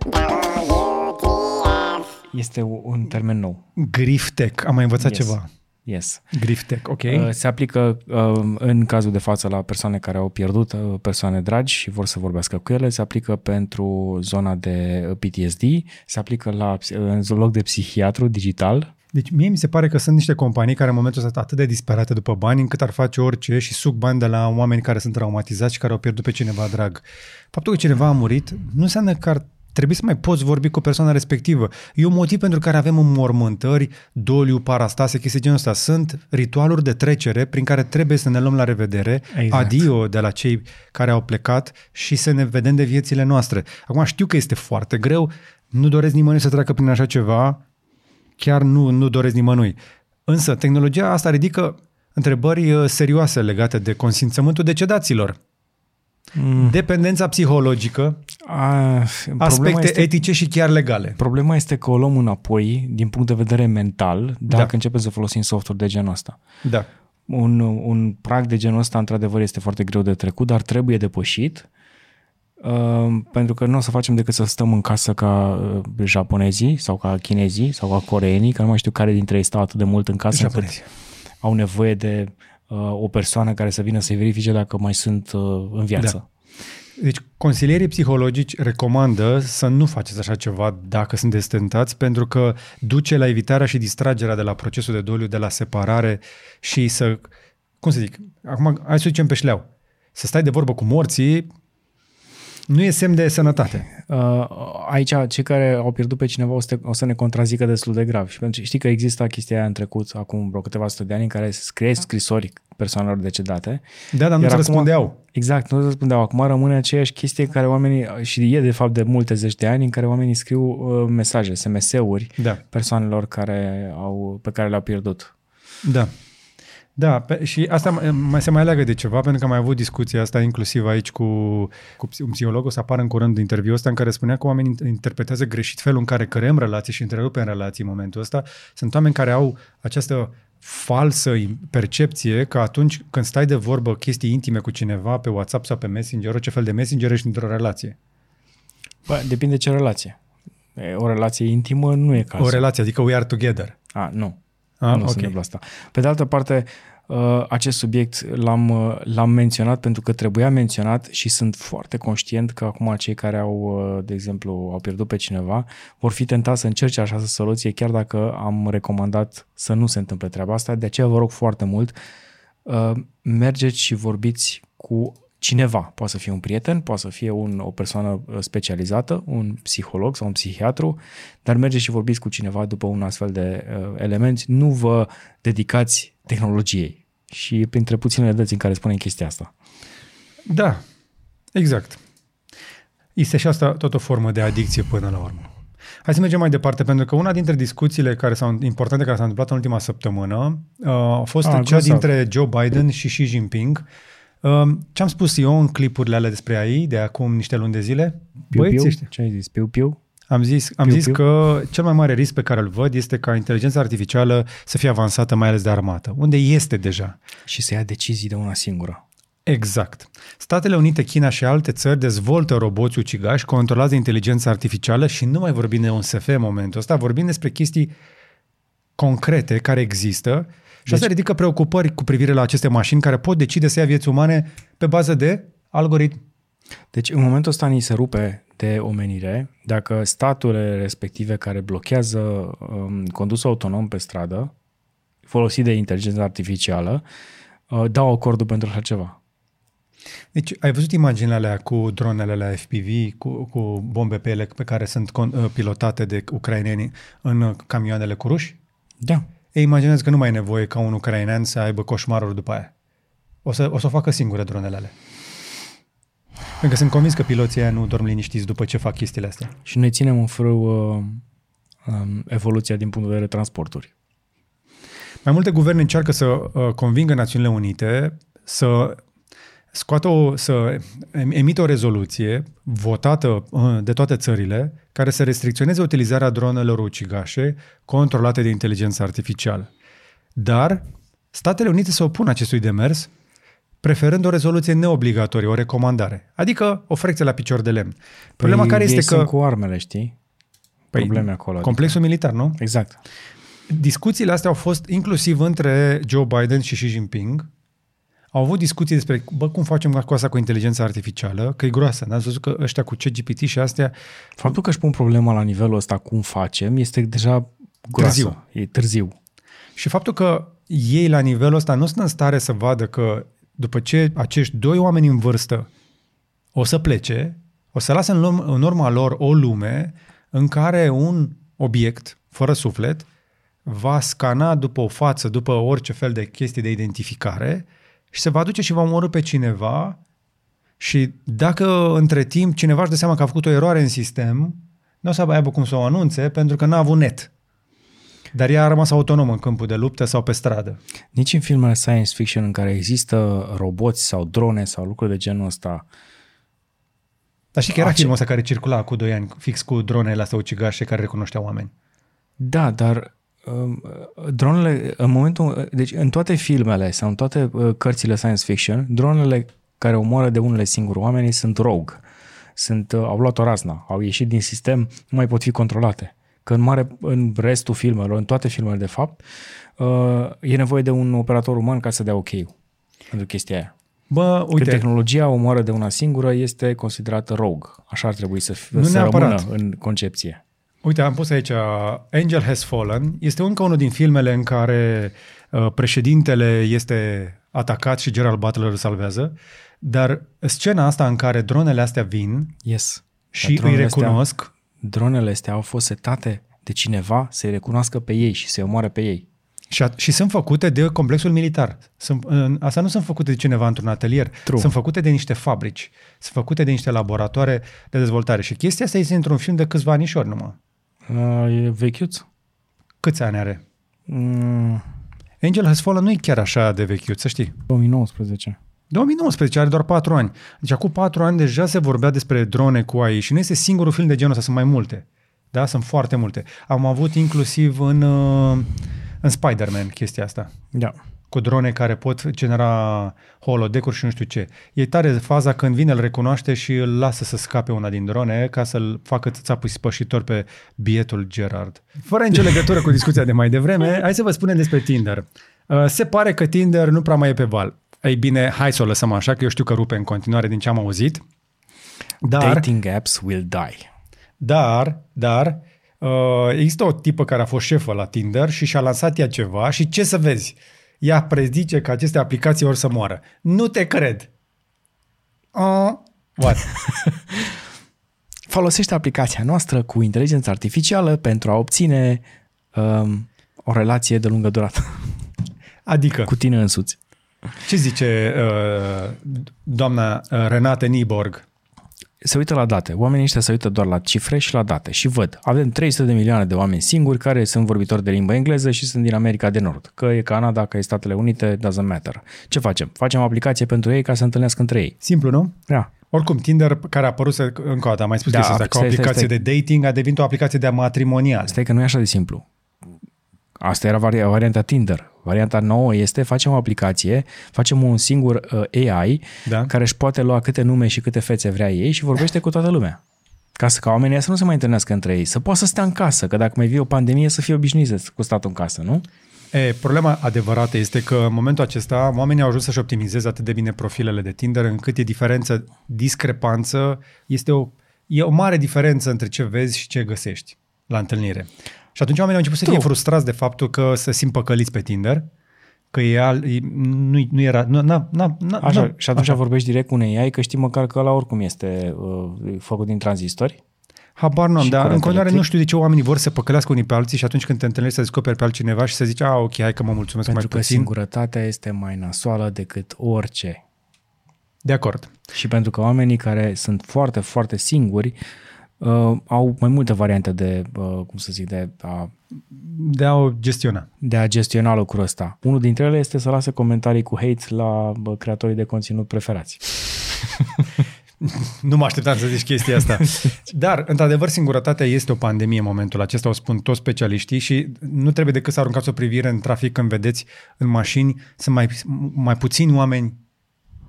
Este un termen nou. Griftec. Am mai învățat Yes. ceva. Yes. Griftec, ok? Uh, Se aplică uh, în cazul de față la persoane care au pierdut uh, persoane dragi și vor să vorbească cu ele, se aplică pentru zona de PTSD, se aplică la în loc de psihiatru digital. Deci mie mi se pare că sunt niște companii care în momentul ăsta sunt atât de disperate după bani încât ar face orice și suc bani de la oameni care sunt traumatizați și care au pierdut pe cineva drag. Faptul că cineva a murit nu înseamnă că ar trebui să mai poți vorbi cu persoana respectivă. E un motiv pentru care avem înmormântări, doliu, parastase, chestii genul ăsta. Sunt ritualuri de trecere prin care trebuie să ne luăm la revedere, Exact. adio de la cei care au plecat și să ne vedem de viețile noastre. Acum știu că este foarte greu, nu doresc nimănui să treacă prin așa ceva, chiar nu, nu doresc nimănui. Însă, tehnologia asta ridică întrebări uh, serioase legate de consimțământul decedaților. Mm. Dependența psihologică, A, problema aspecte este, etice și chiar legale. problema este că o luăm înapoi din punct de vedere mental dacă Da. începem să folosim software de genul ăsta. Da. Un, un prag de genul ăsta, într-adevăr, este foarte greu de trecut, dar trebuie depășit, uh, pentru că nu o să facem decât să stăm în casă ca uh, japonezii sau ca chinezii sau ca coreenii, că nu mai știu care dintre ei stau atât de mult în casă încât Japonezi. au nevoie de uh, o persoană care să vină să-i verifice dacă mai sunt uh, în viață. Da. Deci, consilierii psihologici recomandă să nu faceți așa ceva dacă sunteți tentați, pentru că duce la evitarea și distragerea de la procesul de doliu, de la separare și să, cum să zic, acum hai să zicem pe șleau, să stai de vorbă cu morții nu e semn de sănătate. Uh, aici, cei care au pierdut pe cineva o să, te, o să ne contrazică destul de grav. Și pentru că știi că există chestia aia în trecut, acum vreo câteva sute de ani, în care se scrie scrisori persoanelor decedate. Da, dar nu Iar se acum- răspundeau. Exact, nu răspundeau. Acum rămâne aceeași chestie care oamenii, și e de fapt de multe zeci de ani, în care oamenii scriu uh, mesaje, SMS-uri Da. persoanelor care au, pe care le-au pierdut. Da. Da, pe, și asta mai- mai se mai leagă de ceva, pentru că am mai avut discuția asta inclusiv aici cu, cu psi- un psiholog, o să apară în curând interviul ăsta în care spunea că oamenii interpretează greșit felul în care creăm relații și întrerupem relații în momentul ăsta. Sunt oameni care au această falsă percepție că atunci când stai de vorbă chestii intime cu cineva pe WhatsApp sau pe Messenger, orice fel de Messenger, ești într-o relație. Bă, depinde ce relație. E, O relație intimă nu e cazul. O relație, adică we are together. A, nu. Ah, nu ok. se întâmplă asta. Pe de altă parte, uh, acest subiect l-am, uh, l-am menționat pentru că trebuia menționat și sunt foarte conștient că acum cei care au, uh, de exemplu, au pierdut pe cineva, vor fi tentați să încerce așa soluție, chiar dacă am recomandat să nu se întâmple treaba asta. De aceea vă rog foarte mult, uh, mergeți și vorbiți cu cineva. Poate să fie un prieten, poate să fie un, o persoană uh, specializată, un psiholog sau un psihiatru, dar mergeți și vorbiți cu cineva după un astfel de uh, element. Nu vă dedicați tehnologiei. Și e printre puținele dăți în care spunem chestia asta. Da, exact. Este și asta tot o formă de adicție până la urmă. Hai să mergem mai departe, pentru că una dintre discuțiile care s-au, importante care s-au întâmplat în ultima săptămână uh, a fost Ah, cea grozav. dintre Joe Biden și Xi Jinping. Uh, ce am spus eu în clipurile alea despre AI de acum niște luni de zile? Piu, Băieții piu? ăștia. Ce ai zis? Piu, piu? Am zis, am Piu, zis piu. că cel mai mare risc pe care îl văd este ca inteligența artificială să fie avansată mai ales de armată, unde este deja. Și să ia decizii de una singură. Exact. Statele Unite, China și alte țări dezvoltă roboți ucigași controlați de inteligență artificială și nu mai vorbim de un SF în momentul ăsta, vorbim despre chestii concrete care există și deci, asta ridică preocupări cu privire la aceste mașini care pot decide să ia vieți umane pe bază de algoritm. Deci în momentul ăsta ni se rupe de omenire dacă statele respective care blochează um, condusul autonom pe stradă, folosit de inteligență artificială, uh, dau acordul pentru așa ceva. Deci, ai văzut imaginile alea cu dronele la FPV, cu, cu bombe pe ele pe care sunt con, uh, pilotate de ucraineni în uh, camioanele cu ruși? Da. Ei, imaginează că nu mai e nevoie ca un ucrainean să aibă coșmaruri după aia. O să o, să o facă singure dronele alea. Pentru că sunt convins că piloții aia nu dorm liniștiți după ce fac chestiile astea. Și noi ținem în frâu uh, um, evoluția din punct de vedere transporturi. Mai multe guverne încearcă să uh, convingă Națiunile Unite să scoată o, să emită o rezoluție votată uh, de toate țările care să restricționeze utilizarea dronelor ucigașe controlate de inteligență artificială. Dar Statele Unite se opun acestui demers preferând o rezoluție neobligatorie, o recomandare. Adică o frecție la picior de lemn. Problema păi care este ei că... sunt cu armele, știi? Păi, Probleme acolo. Complexul militar, nu? Adică. Exact. Discuțiile astea au fost inclusiv între Joe Biden și Xi Jinping. Au avut discuții despre, bă, cum facem cu asta cu inteligența artificială, că e groasă. N-ați văzut că ăștia cu CGPT și astea... Faptul că își pun problema la nivelul ăsta, cum facem, este deja groasă. Târziu. E târziu. Și faptul că ei la nivelul ăsta nu sunt în stare să vadă că după ce acești doi oameni în vârstă o să plece, o să lasă în, lum- în urma lor o lume în care un obiect fără suflet va scana după o față, după orice fel de chestii de identificare și se va duce și va omorâ pe cineva și dacă între timp cineva își dă seama că a făcut o eroare în sistem, nu o să aibă cum să o anunțe pentru că n-a avut net. Dar ea a rămas autonom în câmpul de luptă sau pe stradă. Nici în filmele science fiction în care există roboți sau drone sau lucruri de genul ăsta, Dar știi că era Ace- filmul ăsta care circula cu 2 ani, fix cu dronele astea ucigașe care recunoșteau oameni. Da, dar um, dronele, în momentul, deci în toate filmele sau în toate uh, cărțile science fiction, dronele care omoară de unele singuri oameni sunt rogue. Sunt, uh, au luat o razna, au ieșit din sistem, nu mai pot fi controlate. Că în, mare, în restul filmelor, în toate filmele de fapt, uh, e nevoie de un operator uman ca să dea ok pentru chestia aia. Bă, Uite. uite, Când tehnologia omoară de una singură, este considerată rogue. Așa ar trebui să, fie, Nu să neapărat. rămână în concepție. Uite, am pus aici Angel Has Fallen. Este încă unul din filmele în care uh, președintele este atacat și Gerald Butler îl salvează, dar scena asta în care dronele astea vin Yes. și Dar îi dronele astea- recunosc, dronele astea au fost setate de cineva să-i recunoască pe ei și să-i omoare pe ei. Și, a, și sunt făcute de complexul militar. Sunt, în, asta nu sunt făcute de cineva într-un atelier. True. Sunt făcute de niște fabrici. Sunt făcute de niște laboratoare de dezvoltare. Și chestia asta este într-un film de câțiva anișori numai. Uh, e vechiuț? Câți ani are? Mm, Angel Has Fallen nu e chiar așa de vechiut, să știi. 2019. 2019, are doar 4 ani. Deci acum 4 ani deja se vorbea despre drone cu AI și nu este singurul film de genul ăsta, sunt mai multe. Da, sunt foarte multe. Am avut inclusiv în, uh, în Spider-Man chestia asta. Da. Cu drone care pot genera holodeck-uri și nu știu ce. E tare faza când vine, îl recunoaște și îl lasă să scape una din drone ca să-l facă țapul spășitor pe bietul Gerard. Fără nicio legătură cu discuția de mai devreme, hai să vă spunem despre Tinder. Uh, Se pare că Tinder nu prea mai e pe val. Ei bine, hai să o lăsăm așa, că eu știu că rupe în continuare din ce am auzit. Dar, Dating apps will die. dar, dar, uh, există o tipă care a fost șefă la Tinder și și-a lansat ea ceva și ce să vezi? Ea prezice că aceste aplicații or să moară. Nu te cred. Uh, what? Folosește aplicația noastră cu inteligență artificială pentru a obține um, o relație de lungă durată Adică, cu tine însuți. ce zice uh, doamna uh, Renate Niborg? Se uită la date. Oamenii ăștia se uită doar la cifre și la date și văd. Avem 300 de milioane de oameni singuri care sunt vorbitori de limbă engleză și sunt din America de Nord. Că e Canada, că e Statele Unite, doesn't matter. Ce facem? Facem o aplicație pentru ei ca să se întâlnească între ei. Simplu, nu? Da. Oricum, Tinder, care a apărut, încă o dată, am mai spus Da, da, chestia asta, ca o stai, stai, aplicație stai. de dating, a devenit o aplicație de matrimonial. Stai că nu e așa de simplu. Asta era vari- varianta Tinder. Varianta nouă este facem o aplicație, facem un singur uh, AI Da. care își poate lua câte nume și câte fețe vrea ei și vorbește cu toată lumea. Ca să ca oamenii ăia să nu se mai întâlnească între ei, să poată să stea în casă, că dacă mai vine o pandemie să fie obișnuiți cu statul în casă, nu? E, problema adevărată este că în momentul acesta oamenii au ajuns să-și optimizeze atât de bine profilele de Tinder încât e diferență, discrepanță, este o, e o mare diferență între ce vezi și ce găsești la întâlnire. Și atunci oamenii au început să fie True. frustrați de faptul că se simt păcăliți pe Tinder, că e al, e, nu, nu era... Nu, na, na, na, Așa, na, și atunci vorbești direct cu un AI, că știi măcar că ăla oricum este uh, făcut din tranzistori. Habar nu am, Și dar în curent continuare nu electric. știu de ce oamenii vor să păcălească unii pe alții și atunci când te întâlnești să descoperi pe altcineva și să zici, a, ok, hai că mă mulțumesc Pentru că mai puțin. singurătatea este mai nasoală decât orice. De acord. Și pentru că oamenii care sunt foarte, foarte singuri uh, au mai multe variante de, uh, cum să zic, de a, De a o gestiona. de a gestiona lucrul ăsta. Unul dintre ele este să lase comentarii cu hate la bă, creatorii de conținut preferați. Nu mă așteptam să zici chestia asta. Dar, într-adevăr, singurătatea este o pandemie în momentul acesta, o spun toți specialiștii și nu trebuie decât să aruncați o privire în trafic când vedeți în mașini sunt mai, mai puțini oameni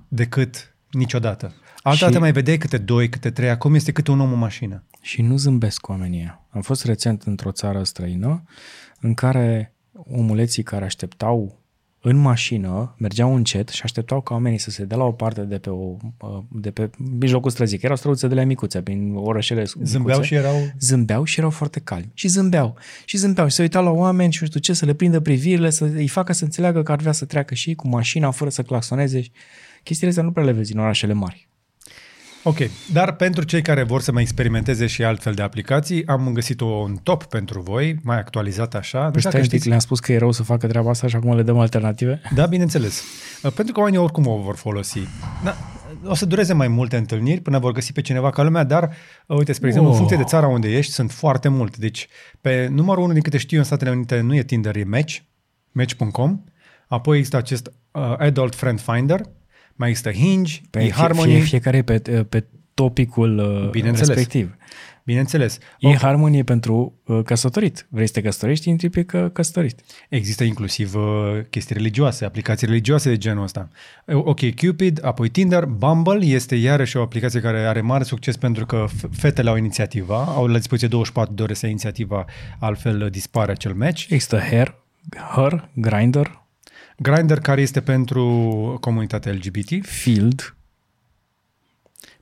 decât niciodată. Altă Și- dată mai vedeai câte doi, câte trei, acum este câte un om în mașină. Și nu zâmbesc oamenii ăia. Am fost recent într-o țară străină în care omuleții care așteptau în mașină, mergeau încet și așteptau ca oamenii să se dea la o parte de pe, o, de pe mijlocul străzii, că erau străuțe de la micuțe, prin orășele Zâmbeau micuțe. și erau... Zâmbeau și erau foarte calmi. Și zâmbeau. Și zâmbeau. Și se uitau la oameni și nu știu ce, să le prindă privirile, să îi facă să înțeleagă că ar vrea să treacă și ei cu mașina fără să claxoneze. Și Chestiile astea nu prea le vezi în orașele mari. Ok, dar pentru cei care vor să mai experimenteze și altfel de aplicații, am găsit o un top pentru voi, mai actualizat așa. Nu Păi știu stai dacă un pic, știți. le-am spus că e rău să facă treaba asta și acum le dăm alternative. Da, bineînțeles. Uh, Pentru că oamenii oricum o vor folosi. Da, o să dureze mai multe întâlniri până vor găsi pe cineva ca lumea, dar, uh, uite, spre exemplu, în Oh. funcție de țara unde ești, sunt foarte multe. Deci, pe numărul unu din câte știu eu în Statele Unite nu e Tinder, e Match, Match.com. Apoi există acest uh, Adult Friend Finder, mai există Hinge, Pe fie, eHarmony, fie, fiecare pe, pe topicul uh, Bineînțeles. respectiv. bineînțeles. E harmonie pentru uh, căsătorit. Vrei să te căsătorești, intri pe că căsătorit. Există inclusiv uh, chestii religioase, aplicații religioase de genul ăsta. Uh, Ok, Cupid, apoi Tinder, Bumble este iarăși o aplicație care are mare succes pentru că f- fetele au inițiativa, au la dispoziție 24 de ore să ia inițiativa, altfel uh, dispare acel match. Există Hair, Her, Grinder, Grindr, care este pentru comunitatea LGBT. Field,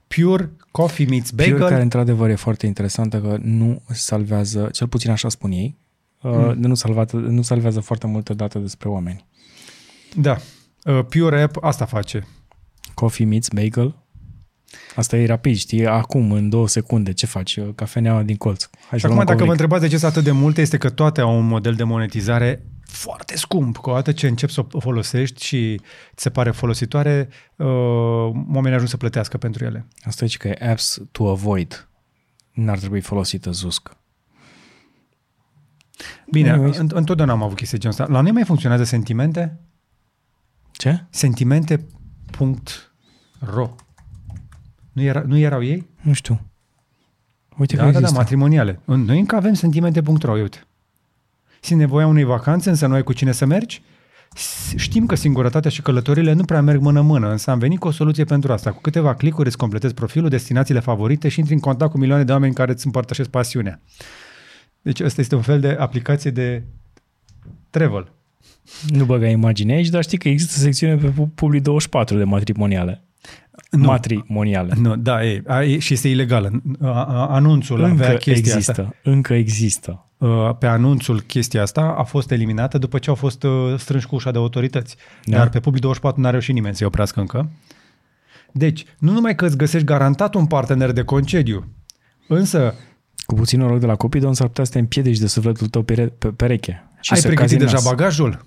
Pure, Coffee Meets Bagel. Pure, care într-adevăr e foarte interesantă că nu salvează, cel puțin așa spun ei, mm. nu, salvată, nu salvează foarte multe date despre oameni. Da. Uh, Pure App asta face. Coffee meets bagel. Asta e rapid, știi? Acum, în două secunde, ce faci? Cafeneaua din colț. Hai Și să acum, luăm dacă vă covric. întrebați de ce sunt atât de multe, este că toate au un model de monetizare foarte scump. Că odată ce începi să o folosești și ți se pare folositoare, uh, oamenii ajung să plătească pentru ele. Asta e că e apps to avoid. N-ar trebui folosită ZUSC. Bine, Anyways. în- întotdeauna am avut chestii genul ăsta. La noi mai funcționează sentimente? Ce? Sentimente.ro nu, era, nu erau ei? Nu știu. Uite Da, că da, da, există. matrimoniale. În- Noi încă avem sentimente.ro, uite. Simți nevoia unei vacanțe, însă nu ai cu cine să mergi? S- Știm că singurătatea și călătorile nu prea merg mână-mână, însă am venit cu o soluție pentru asta. Cu câteva clicuri îți completezi profilul, destinațiile favorite și intri în contact cu milioane de oameni care îți împărtășesc pasiunea. Deci ăsta este un fel de aplicație de travel. Nu băga imagine aici, dar știi că există secțiune pe Pu- Publi24 de matrimoniale. Nu. Matrimoniale. Nu, da, e, a, e, și este ilegală. A- a- Anunțul avea Încă chestia există. asta. Încă există. Uh, pe anunțul chestia asta a fost eliminată după ce au fost uh, strânși cu ușa de autorități. Da. Dar pe Public24 n-a reușit nimeni să-i oprească încă. Deci, nu numai că îți găsești garantat un partener de concediu, însă Cu puțin noroc de la Cupidon s-ar putea să te împiedici de sufletul tău pere- pe pereche. Și ai să pregătit cazi în deja nas. bagajul.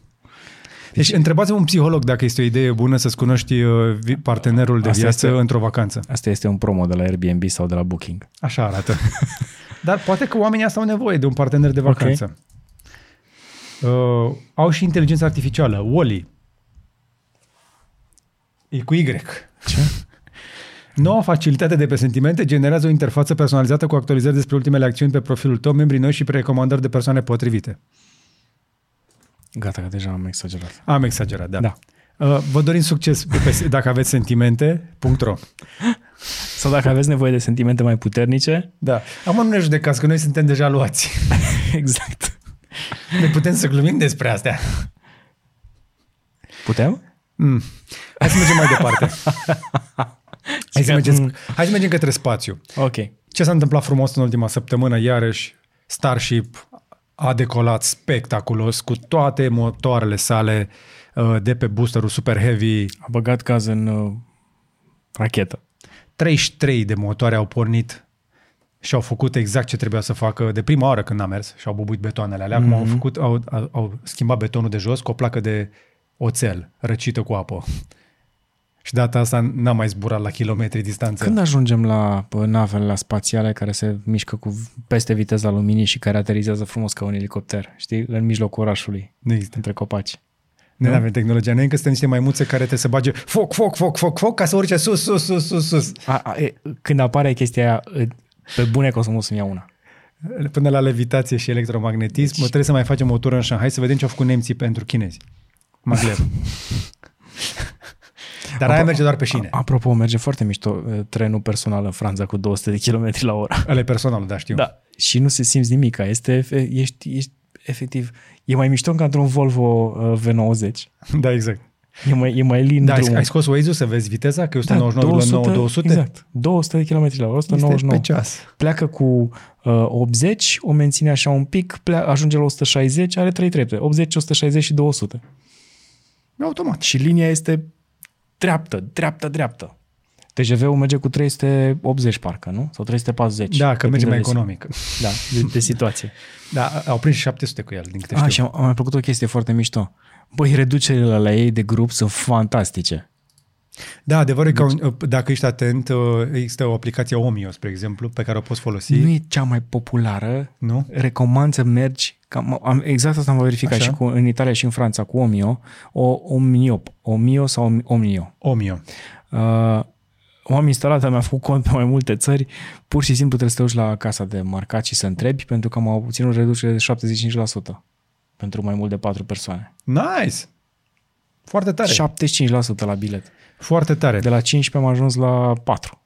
Deci, întrebați un psiholog dacă este o idee bună să-ți cunoști uh, vi- partenerul de Asta viață este- într-o vacanță. Asta este un promo de la Airbnb sau de la Booking. Așa arată. Dar poate că oamenii asta au nevoie de un partener de vacanță. Uh, au și inteligență artificială, Wally. E cu Y. Ce? Noua facilitate de pe sentimente generează o interfață personalizată cu actualizări despre ultimele acțiuni pe profilul tău, membrii noi și recomandări de persoane potrivite. Gata, că deja am exagerat. Am exagerat, da. Da. Uh, vă dorim succes pe, dacă aveți sentimente.ro Sau dacă aveți nevoie de sentimente mai puternice, Da. Acum nu ne judecați, că noi suntem deja luați. exact. Ne putem să glumim despre astea. Putem? Mm. Hai să mergem mai departe. Hai să, că- mergem, mm. hai să mergem către spațiu. Ok. Ce s-a întâmplat frumos în ultima săptămână? Iarăși, Starship a decolat spectaculos cu toate motoarele sale uh, de pe boosterul Super Heavy. A băgat gaz în uh, rachetă. 33 de motoare au pornit și au făcut exact ce trebuia să facă de prima oară când a mers și au bubuit betoanele alea. Acum Mhm. au, făcut, au, au, au schimbat betonul de jos cu o placă de oțel răcită cu apă. Și data asta n-am mai zburat la kilometri distanță. Când ajungem la bă, navele la spațiale care se mișcă cu peste viteza luminii și care aterizează frumos ca un elicopter, știi, în mijlocul orașului, Nu există. între copaci? Noi nu avem tehnologia. Noi încă suntem niște maimuțe care trebuie să bage foc, foc, foc, foc, foc, ca să urce sus, sus, sus, sus, sus. A, a, e, când apare chestia aia, e, pe bune că o să mă să-mi iau una. Până la levitație și electromagnetism, deci... trebuie să mai facem o tură în Shanghai să vedem ce au făcut nemții pentru chinezi. Maglev. Dar aia merge doar pe șine. A, apropo, merge foarte mișto e, trenul personal în Franța cu 200 de km la oră. Ăla e personal, da, știu. Da. Și nu se simți nimic. Este, efe- ești, ești, efectiv, e mai mișto ca într-un Volvo uh, V90. da exact. E mai, e mai lin Da, ai, drumul. ai scos Waze-ul să vezi viteza? Că e 199 la 9, 200? Exact. 200 de km la oră, 199. Este pe ceas. Pleacă cu uh, 80, o menține așa un pic, plea, ajunge la 160, are 3 trepte. 80, 160 și 200. Automat. Și linia este dreaptă, dreaptă, dreaptă. TGV-ul merge cu 380 parcă, nu? Sau 340. Da, că merge Depinde mai de- economic. Da, de, de situație. Da, au prins și 700 cu el, din câte A, știu. și am, am mai plăcut o chestie foarte mișto. Băi, reducerile la ei de grup sunt fantastice. Da, adevărul Deci- e că un- dacă ești atent, uh, există o aplicație Omio, spre exemplu, pe care o poți folosi. Nu e cea mai populară. Nu? Recomand să mergi, cam, am, exact asta am verificat Așa. și cu, în Italia și în Franța cu Omio, o Omnio, Omio sau Omnio. Omio. Uh, o am instalat, mi-a făcut cont pe mai multe țări, pur și simplu trebuie să te duci la casa de marcat și să întrebi, pentru că am obținut reducere de 75% pentru mai mult de 4 persoane. Nice! Foarte tare. 75% la bilet. Foarte tare. De la 15 am ajuns la 4.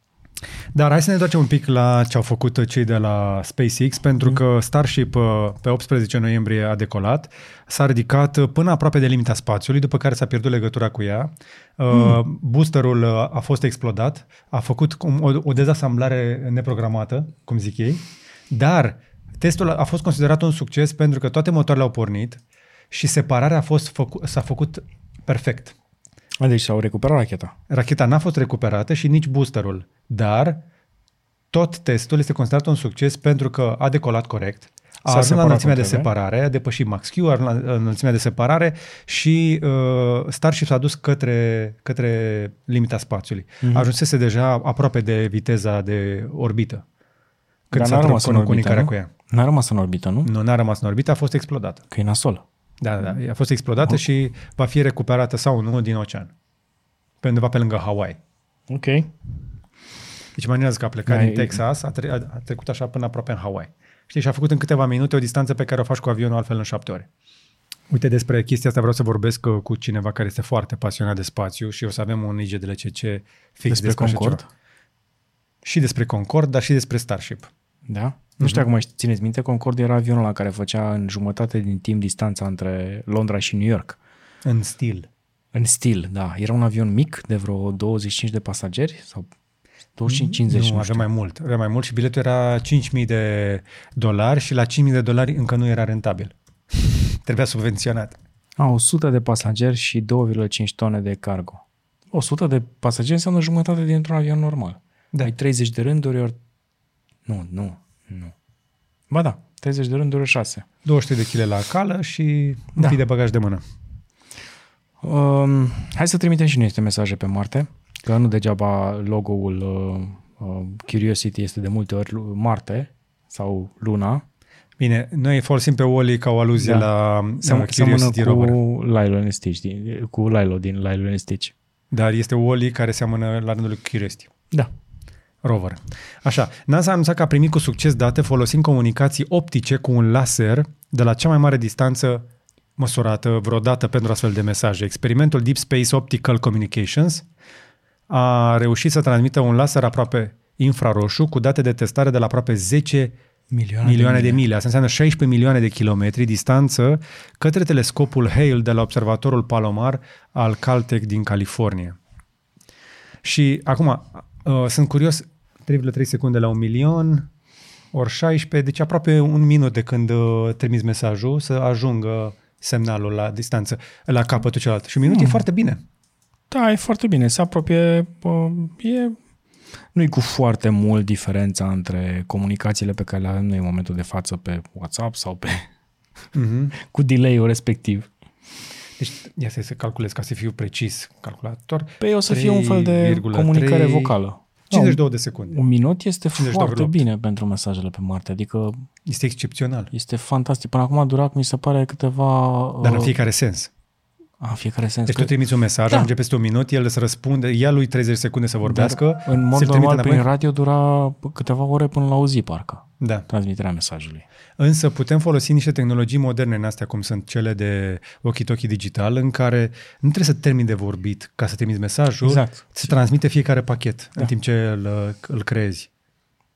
Dar hai să ne întoarcem un pic la ce au făcut cei de la SpaceX, pentru că Starship uh, pe 18 noiembrie a decolat, s-a ridicat uh, până aproape de limita spațiului, după care s-a pierdut legătura cu ea. Mm. Boosterul uh, a fost explodat, a făcut cum o, o dezasamblare neprogramată, cum zic ei, dar testul a fost considerat un succes pentru că toate motoarele au pornit și separarea a fost făcu- s-a făcut perfect. A, deci s-au recuperat racheta. Racheta n-a fost recuperată și nici boosterul, dar tot testul este considerat un succes pentru că a decolat corect, a S-a ajuns la separat înălțimea de cum trebuie. separare, a depășit Max Q, a ajuns la înălțimea de separare și uh, Starship s-a dus către, către limita spațiului. Mhm. Mm-hmm. Ajunsese deja aproape de viteza de orbită. Când Dar s-a n-a rămas în trăcut orbită, comunicarea nu? cu ea. N-a rămas în orbită, nu? Nu, n-a rămas în orbită, a fost explodată. Că e nasol. Da, da, a fost explodată și va fi recuperată sau nu din ocean. Pe undeva pe lângă Hawaii. Ok. Deci imaginează că a plecat Da, din e- Texas, a, tre- a, a trecut așa până aproape în Hawaii. Știi, și a făcut în câteva minute o distanță pe care o faci cu avionul altfel în șapte ore. Uite, despre chestia asta vreau să vorbesc uh, cu cineva care este foarte pasionat de spațiu și o să avem un IGDLCC fix Despre așa Concord? ceva. Și despre Concord, dar și despre Starship. Da? Nu știu dacă mai ști- țineți minte, Concorde era avionul la care făcea în jumătate din timp distanța între Londra și New York. În stil. În stil, da. Era un avion mic de vreo 25 de pasageri sau 25-50, nu, nu, avea știu. mai mult. Avea mai mult și biletul era 5.000 de dolari și la 5.000 de dolari încă nu era rentabil. Trebuia subvenționat. A, 100 de pasageri și 2,5 tone de cargo. 100 de pasageri înseamnă jumătate dintr-un avion normal. Da. Ai 30 de rânduri ori... Nu, nu, nu. Ba da, 30 de rânduri ori 6. 200 de kg la cală și un Da. pic de bagaj de mână. Um, hai să trimitem și noi niște mesaje pe Marte, că nu degeaba logo-ul uh, uh, Curiosity este de multe ori Lu- Marte sau Luna. Bine, noi folosim pe Wally ca o aluzie Da. la Seam- uh, seamănă Curiosity cu Rover. Lilo and Stitch, din, cu Lilo din Lilo and Stitch. Dar este Wally care seamănă la rândul lui Curiosity. Da. Rover. Așa, NASA a anunțat că a primit cu succes date folosind comunicații optice cu un laser de la cea mai mare distanță măsurată vreodată pentru astfel de mesaje. Experimentul Deep Space Optical Communications a reușit să transmită un laser aproape infraroșu cu date de testare de la aproape 10 Milioane, milioane de mile. Asta înseamnă 16 milioane de kilometri distanță către telescopul Hale de la observatorul Palomar al Caltech din California. Și acum, uh, sunt curios, 3,3 secunde la un milion, ori 16, deci aproape un minut de când uh, trimiți mesajul să ajungă semnalul la distanță, la capătul celălalt. Și un minut mm. e foarte bine. Da, e foarte bine. Se apropie, bă, e, nu e cu foarte mult diferența între comunicațiile pe care le avem noi în momentul de față pe WhatsApp sau pe Mm-hmm. cu delay-ul respectiv. Deci, ia să, să calculez ca să fiu precis, calculator. Păi o să fie un fel de 3,3, comunicare vocală. 52 de secunde. Un minut este 52,8. foarte bine pentru mesajele pe Marte, adică Este excepțional. este fantastic. Până acum a durat, mi se pare, câteva... Dar în uh, fiecare sens. A, în fiecare sens. Deci că- tu trimiți un mesaj, Da. ajunge peste un minut, el să răspunde, ia lui 30 secunde să vorbească, Dar, în mod ți-l trimite normal, înapoi. prin radio dura câteva ore până la o zi, parcă, Da. transmiterea mesajului. Însă putem folosi niște tehnologii moderne în astea, cum sunt cele de walkie-talkie digital, în care nu trebuie să termini de vorbit ca să trimiți mesajul, Exact. se transmite fiecare pachet da. în timp ce îl, îl creezi.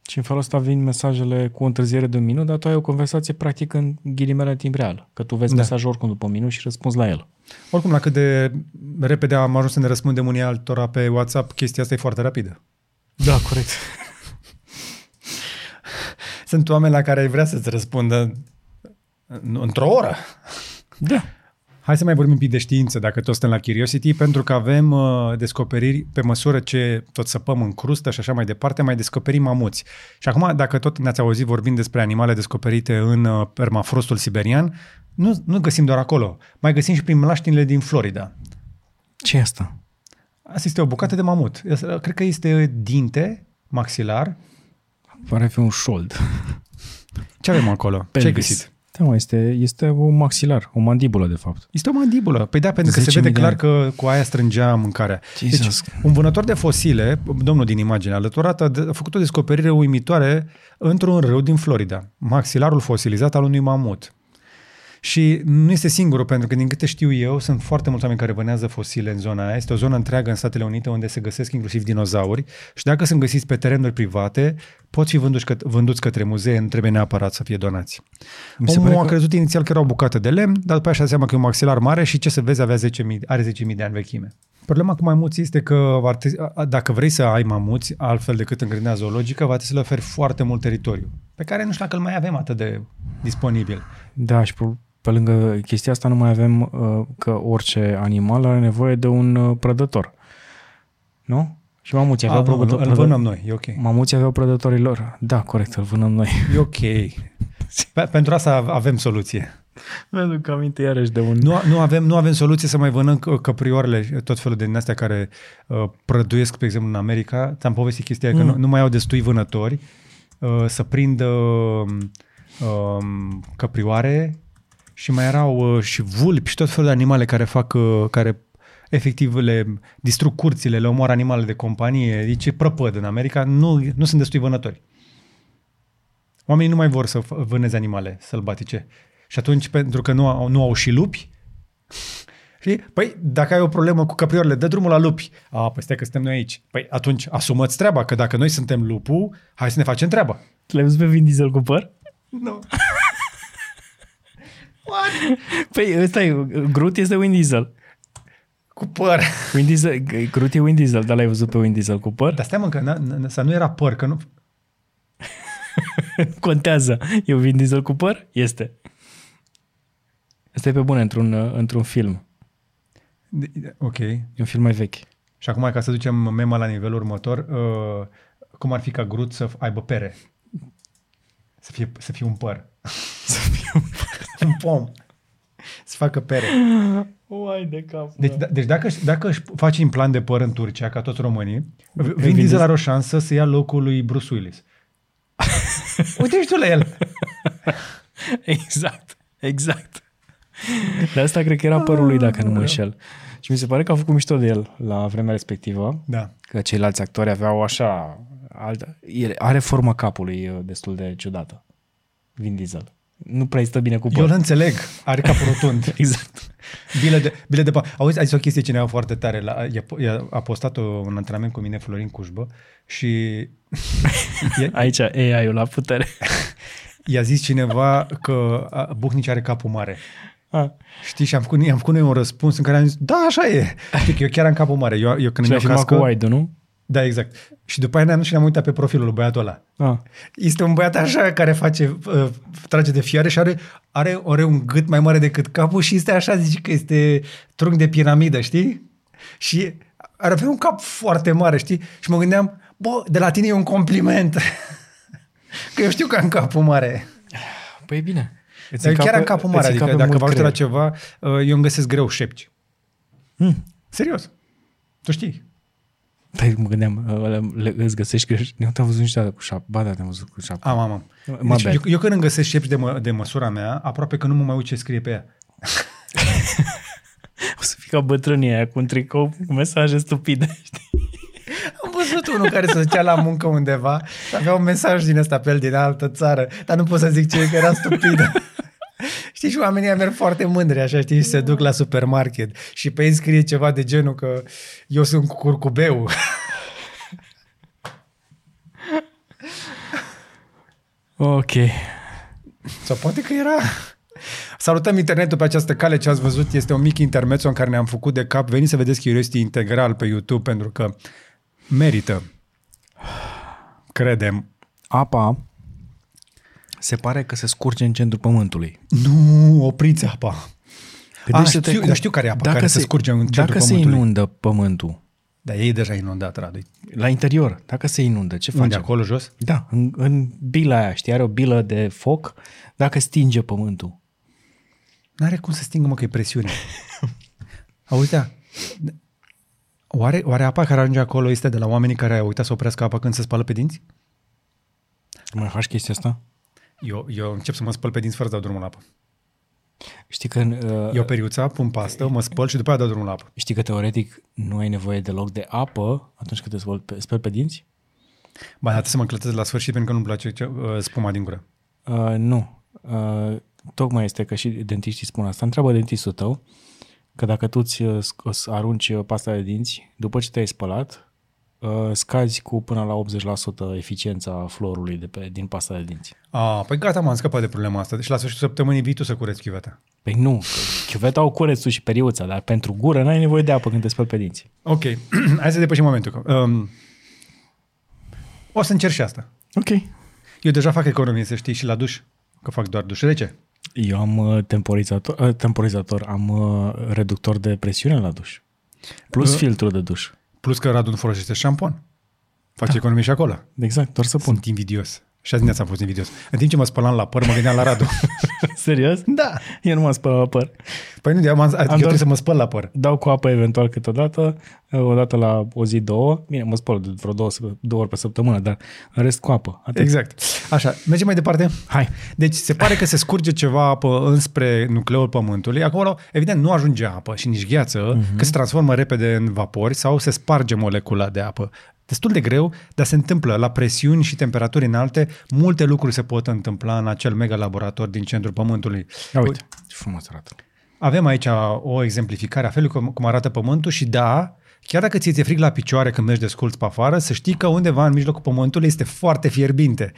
Și în felul ăsta vin mesajele cu o întârziere de un minut, dar tu ai o conversație practic în ghilimele în timp real. Că tu vezi Da. da. mesajul oricum după un minut și răspunzi la el. Oricum, la cât de repede am ajuns să ne răspundem unii altora pe WhatsApp, chestia asta e foarte rapidă. Da, corect. Sunt oameni la care ai vrea să-ți răspundă în- într-o oră. Da. Hai să mai vorbim un pic de știință, dacă tot suntem la Curiosity, pentru că avem uh, descoperiri pe măsură ce tot săpăm în crustă și așa mai departe, mai descoperim mamuți. Și acum, dacă tot ne-ați auzit vorbind despre animale descoperite în uh, permafrostul siberian, nu, nu găsim doar acolo, mai găsim și prin mlaștinile din Florida. ce e asta? Asta este o bucată de mamut. Asta, Cred că este dinte, maxilar. Pare fi un șold. Ce avem acolo? Ce ai Pelvis. găsit? Da, mă, este, este un maxilar, o mandibulă, de fapt. Este o mandibulă. Păi da, pentru că se 10.000 vede de clar ani. că cu aia strângea mâncarea. Jesus. Deci, un vânător de fosile, domnul din imagine alăturat, a de- a făcut o descoperire uimitoare într-un râu din Florida. Maxilarul fosilizat al unui mamut. Și nu este singurul, pentru că din câte știu eu, sunt foarte mulți oameni care vânează fosile în zona aia. Este o zonă întreagă în Statele Unite unde se găsesc inclusiv dinozauri și dacă sunt găsiți pe terenuri private, pot fi vânduți, căt- vânduți către muzee, nu trebuie neapărat să fie donați. Mi se Omul pare a că- crezut inițial că era o bucată de lemn, dar după aceea și-a dat seama că e un maxilar mare și ce să vezi, avea 10.000, are 10.000 de ani vechime. Problema cu mamuții este că ar trebui- a- dacă vrei să ai mamuți, altfel decât în grădina zoologică, va trebui să le oferi foarte mult teritoriu, pe care nu știu dacă îl mai avem atât de disponibil. Da, și pe, pe lângă chestia asta nu mai avem uh, că orice animal are nevoie de un uh, prădător. Nu? Și mamuții A, aveau îl, prădător, îl vânăm noi, e ok. Mamuții aveau prădătorii lor. Da, corect, îl vânăm noi. E ok. Pe, pentru asta avem soluție. Mi-aduc aminte iarăși de un... Nu, nu, avem, nu avem soluție să mai vânăm c- căprioarele, tot felul de din astea care uh, prăduiesc, pe exemplu, în America. Ți-am povestit chestia mm. că nu, nu mai au destui vânători uh, să prindă um, um, căprioare și mai erau uh, și vulpi și tot felul de animale care fac, uh, care efectiv le distrug curțile, le omoară animale de companie, deci e prăpăd în America, nu, nu sunt destui vânători. Oamenii nu mai vor să f- vâneze animale sălbatice. Și atunci, pentru că nu au, nu au și lupi, Știi? Păi, dacă ai o problemă cu căprioarele, dă drumul la lupi. A, păi stai că suntem noi aici. Păi atunci asumați treaba, că dacă noi suntem lupul, hai să ne facem treaba. L-ai văzut pe Vin Diesel cu păr? Nu. Păi ăsta e, Groot este Vin Diesel. Cu păr. Vin Diesel, Groot e Vin Diesel, dar l-ai văzut pe Vin Diesel cu păr? Dar stai mă, că n- n- să nu era păr, că nu... Contează. E Vin Diesel cu păr? Este. Asta e pe bune într-un, într-un film. Ok. E un film mai vechi. Și acum, ca să ducem mema la nivelul următor, uh, cum ar fi ca Groot să aibă pere? Să fie, să fie un păr. Să fie un un pom. Să facă pere. Uai de cap. Deci, da, deci dacă, își- dacă își face implant de păr în Turcia, ca toți românii, Vin Vin Diesel Diesel- are o șansă să ia locul lui Bruce Willis. Uite și tu la el. Exact, exact. De asta cred că era părul lui, dacă nu mă înșel. Și mi se pare că au făcut mișto de el la vremea respectivă, Da. că ceilalți actori aveau așa, altă, el are forma capului uh, destul de ciudată, Vin Diesel. Nu prea îi stă bine cu Eu păr. îl înțeleg. Are capul rotund. Exact. Bile de, bile de pa- Auzi, a zis o chestie cineva foarte tare. La, i-a, i-a, a postat un antrenament cu mine Florin Cușbă și i-a, Aici AI-ul la putere. i-a zis cineva că a, Buhnici are capul mare. Ah. Știi? Și am făcut, am făcut noi un răspuns în care am zis, da, așa e. Știi că eu chiar am capul mare. Eu, eu când Și îmi l-a iau filmat cu cască... wide nu? Da, exact. Și după aia ne-am dus și ne-am uitat pe profilul lui băiatul ăla. Ah. Este un băiat așa care face, uh, trage de fiare și are, are, are un gât mai mare decât capul și este așa, zice că este trunchi de piramidă, știi? Și ar avea un cap foarte mare, știi? Și mă gândeam, bă, de la tine e un compliment. că eu știu că am capul mare. Păi bine. Îți Dar eu chiar încape- am capul îți mare, adică încape dacă mult vă ajută la creier. ceva, uh, eu îmi găsesc greu șepci. Hmm. Serios. Tu știi. Păi mă gândeam, ăla le, îți găsești greș. Nu te-am văzut niciodată cu șapă. Ba da, te-am văzut cu șapă. Am, am, am. Mă Deci, bad. eu, eu când îmi găsesc șepci de, mă, de măsura mea, aproape că nu mă mai uit ce scrie pe ea. O să fii ca bătrânii aia cu un tricou cu mesaje stupide. Știi? Am văzut unul care se ducea la muncă undeva și avea un mesaj din ăsta pe el din altă țară, dar nu pot să zic ce e, că era stupid. Știi, și oamenii ăia merg foarte mândri, așa, știi, și se duc la supermarket și pe ei scrie ceva de genul că eu sunt cu curcubeu. Ok. Sau poate că era... Salutăm internetul pe această cale, ce ați văzut este un mic intermezzo în care ne-am făcut de cap. Veniți să vedeți Curiosity integral pe YouTube pentru că merită. Credem. Apa se pare că se scurge în centrul pământului. Nu opriți apa. Gândește-te știu- cum- dar știu care e apa care se scurge în centrul Dacă se pământului. inundă pământul Dar ei deja inundat, Radu. la interior, dacă se inundă, ce Unde, facem? acolo jos? Da, în, în bila aia, știi, are o bilă de foc, dacă stinge pământul. N-are cum să stingă, mă, că e presiune. Auzi, da, oare, oare apa care ajunge acolo este de la oamenii care au uitat să oprească apa când se spală pe dinți? Mai faci chestia asta? Eu, eu încep să mă spăl pe dinți fără să dau drumul la apă. Știi că, uh, Eu periuța, pun pastă, mă spăl și după aia dau drumul la apă. știi că teoretic nu ai nevoie deloc de apă atunci când te speli pe, speli pe dinți? Ba, dar trebuie să mă clătesc la sfârșit pentru că nu-mi place ce, uh, spuma din gură. Uh, nu. Uh, tocmai este că și dentiștii spun asta. Întreabă dentistul tău că dacă tu îți uh, sc- îți arunci uh, pasta de dinți, după ce te-ai spălat, uh, scazi cu până la 80% eficiența florului de pe, din pasta de dinți. A, păi gata, m-am scăpat de problema asta. Deci la sfârșitul săptămânii vii tu să cureți chiuveta. Păi nu, că chiuveta au curețul și periuța, dar pentru gură n-ai nevoie de apă când te speli pe dinți. Ok, hai să depășim momentul. Um, o să încerc și asta. Ok. Eu deja fac economie, să știi, și la duș, că fac doar duș rece. Eu am uh, temporizator, uh, temporizator, am uh, reductor de presiune la duș. Plus Uh. filtru de duș. Plus că Radu nu folosește șampon. Face economie și acolo. Exact, doar să pun. Sunt invidios. Și azi dimineața am fost invidios. În timp ce mă spălam la păr, mă gândeam la Radu. Serios? da. Eu nu mă spăl la păr. Păi nu, eu, am, adică eu doar- trebuie să mă spăl la păr. Dau cu apă eventual câteodată, o dată la o zi, două. Bine, mă spăl de vreo două, două ori pe săptămână, dar în rest cu apă. Atât. Exact. Așa, mergem mai departe? Hai. Deci se pare că se scurge ceva apă înspre nucleul Pământului. Acolo, evident, nu ajunge apă și nici gheață, uh-huh. că se transformă repede în vapori sau se sparge molecula de apă. Destul de greu, dar se întâmplă la presiuni și temperaturi înalte. Multe lucruri se pot întâmpla în acel mega laborator din centrul Pământului. Ia uite, ce frumos arată. Avem aici o exemplificare a felului cum, cum arată Pământul și da, chiar dacă ți e frig la picioare când mergi de sculți pe afară, să știi că undeva în mijlocul Pământului este foarte fierbinte.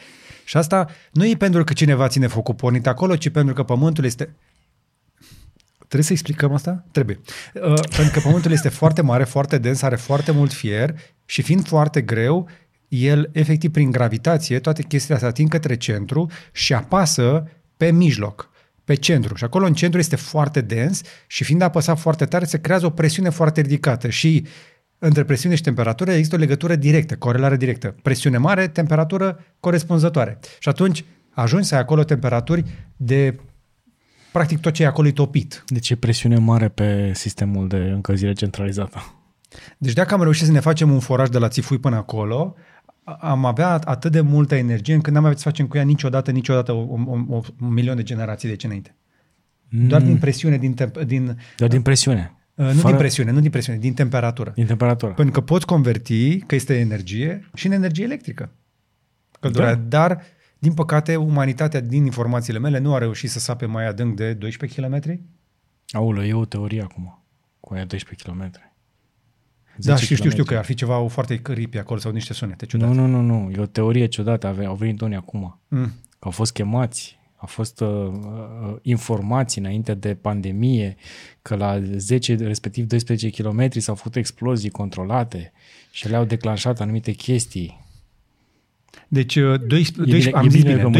Și asta nu e pentru că cineva ține focul pornit acolo, ci pentru că Pământul este... Trebuie să explicăm asta? Trebuie. Uh, pentru că Pământul este foarte mare, foarte dens, are foarte mult fier și fiind foarte greu, el, efectiv, prin gravitație, toate chestiile astea ating către centru și apasă pe mijloc, pe centru. Și acolo în centru este foarte dens și fiind apăsat foarte tare, se creează o presiune foarte ridicată și între presiune și temperatură există o legătură directă, corelare directă. Presiune mare, temperatură corespunzătoare. Și atunci ajungi să ai acolo temperaturi de practic tot ce e acolo e topit. Deci e presiune mare pe sistemul de încălzire centralizată. Deci dacă am reușit să ne facem un foraj de la Țifui până acolo, a- am avea atât de multă energie încât n-am avea să facem cu ea niciodată, niciodată un, un, un, un milion de generații de aici înainte. Doar din presiune, din, temp- din Doar din presiune. uh, nu din presiune, nu din presiune, din temperatură. Din temperatură. Pentru că poți converti, că este energie, și în energie electrică. Căldura. Da. Dar, din păcate, umanitatea, din informațiile mele, nu a reușit să sape mai adânc de 12 km. Aulă, e o teorie acum. Cu aia 12 km. Da, știu, știu, știu că ar fi ceva foarte căripi acolo sau niște sunete ciudate. Nu, nu, nu, nu. E o teorie ciudată. Ave- Au venit unii acum. Mm. Că au fost chemați, au fost uh, uh, informații înainte de pandemie că la 10, respectiv 12 km s-au făcut explozii controlate și le-au declanșat anumite chestii. Deci, uh, 12, bine- 12, e am zis bine bine, că mă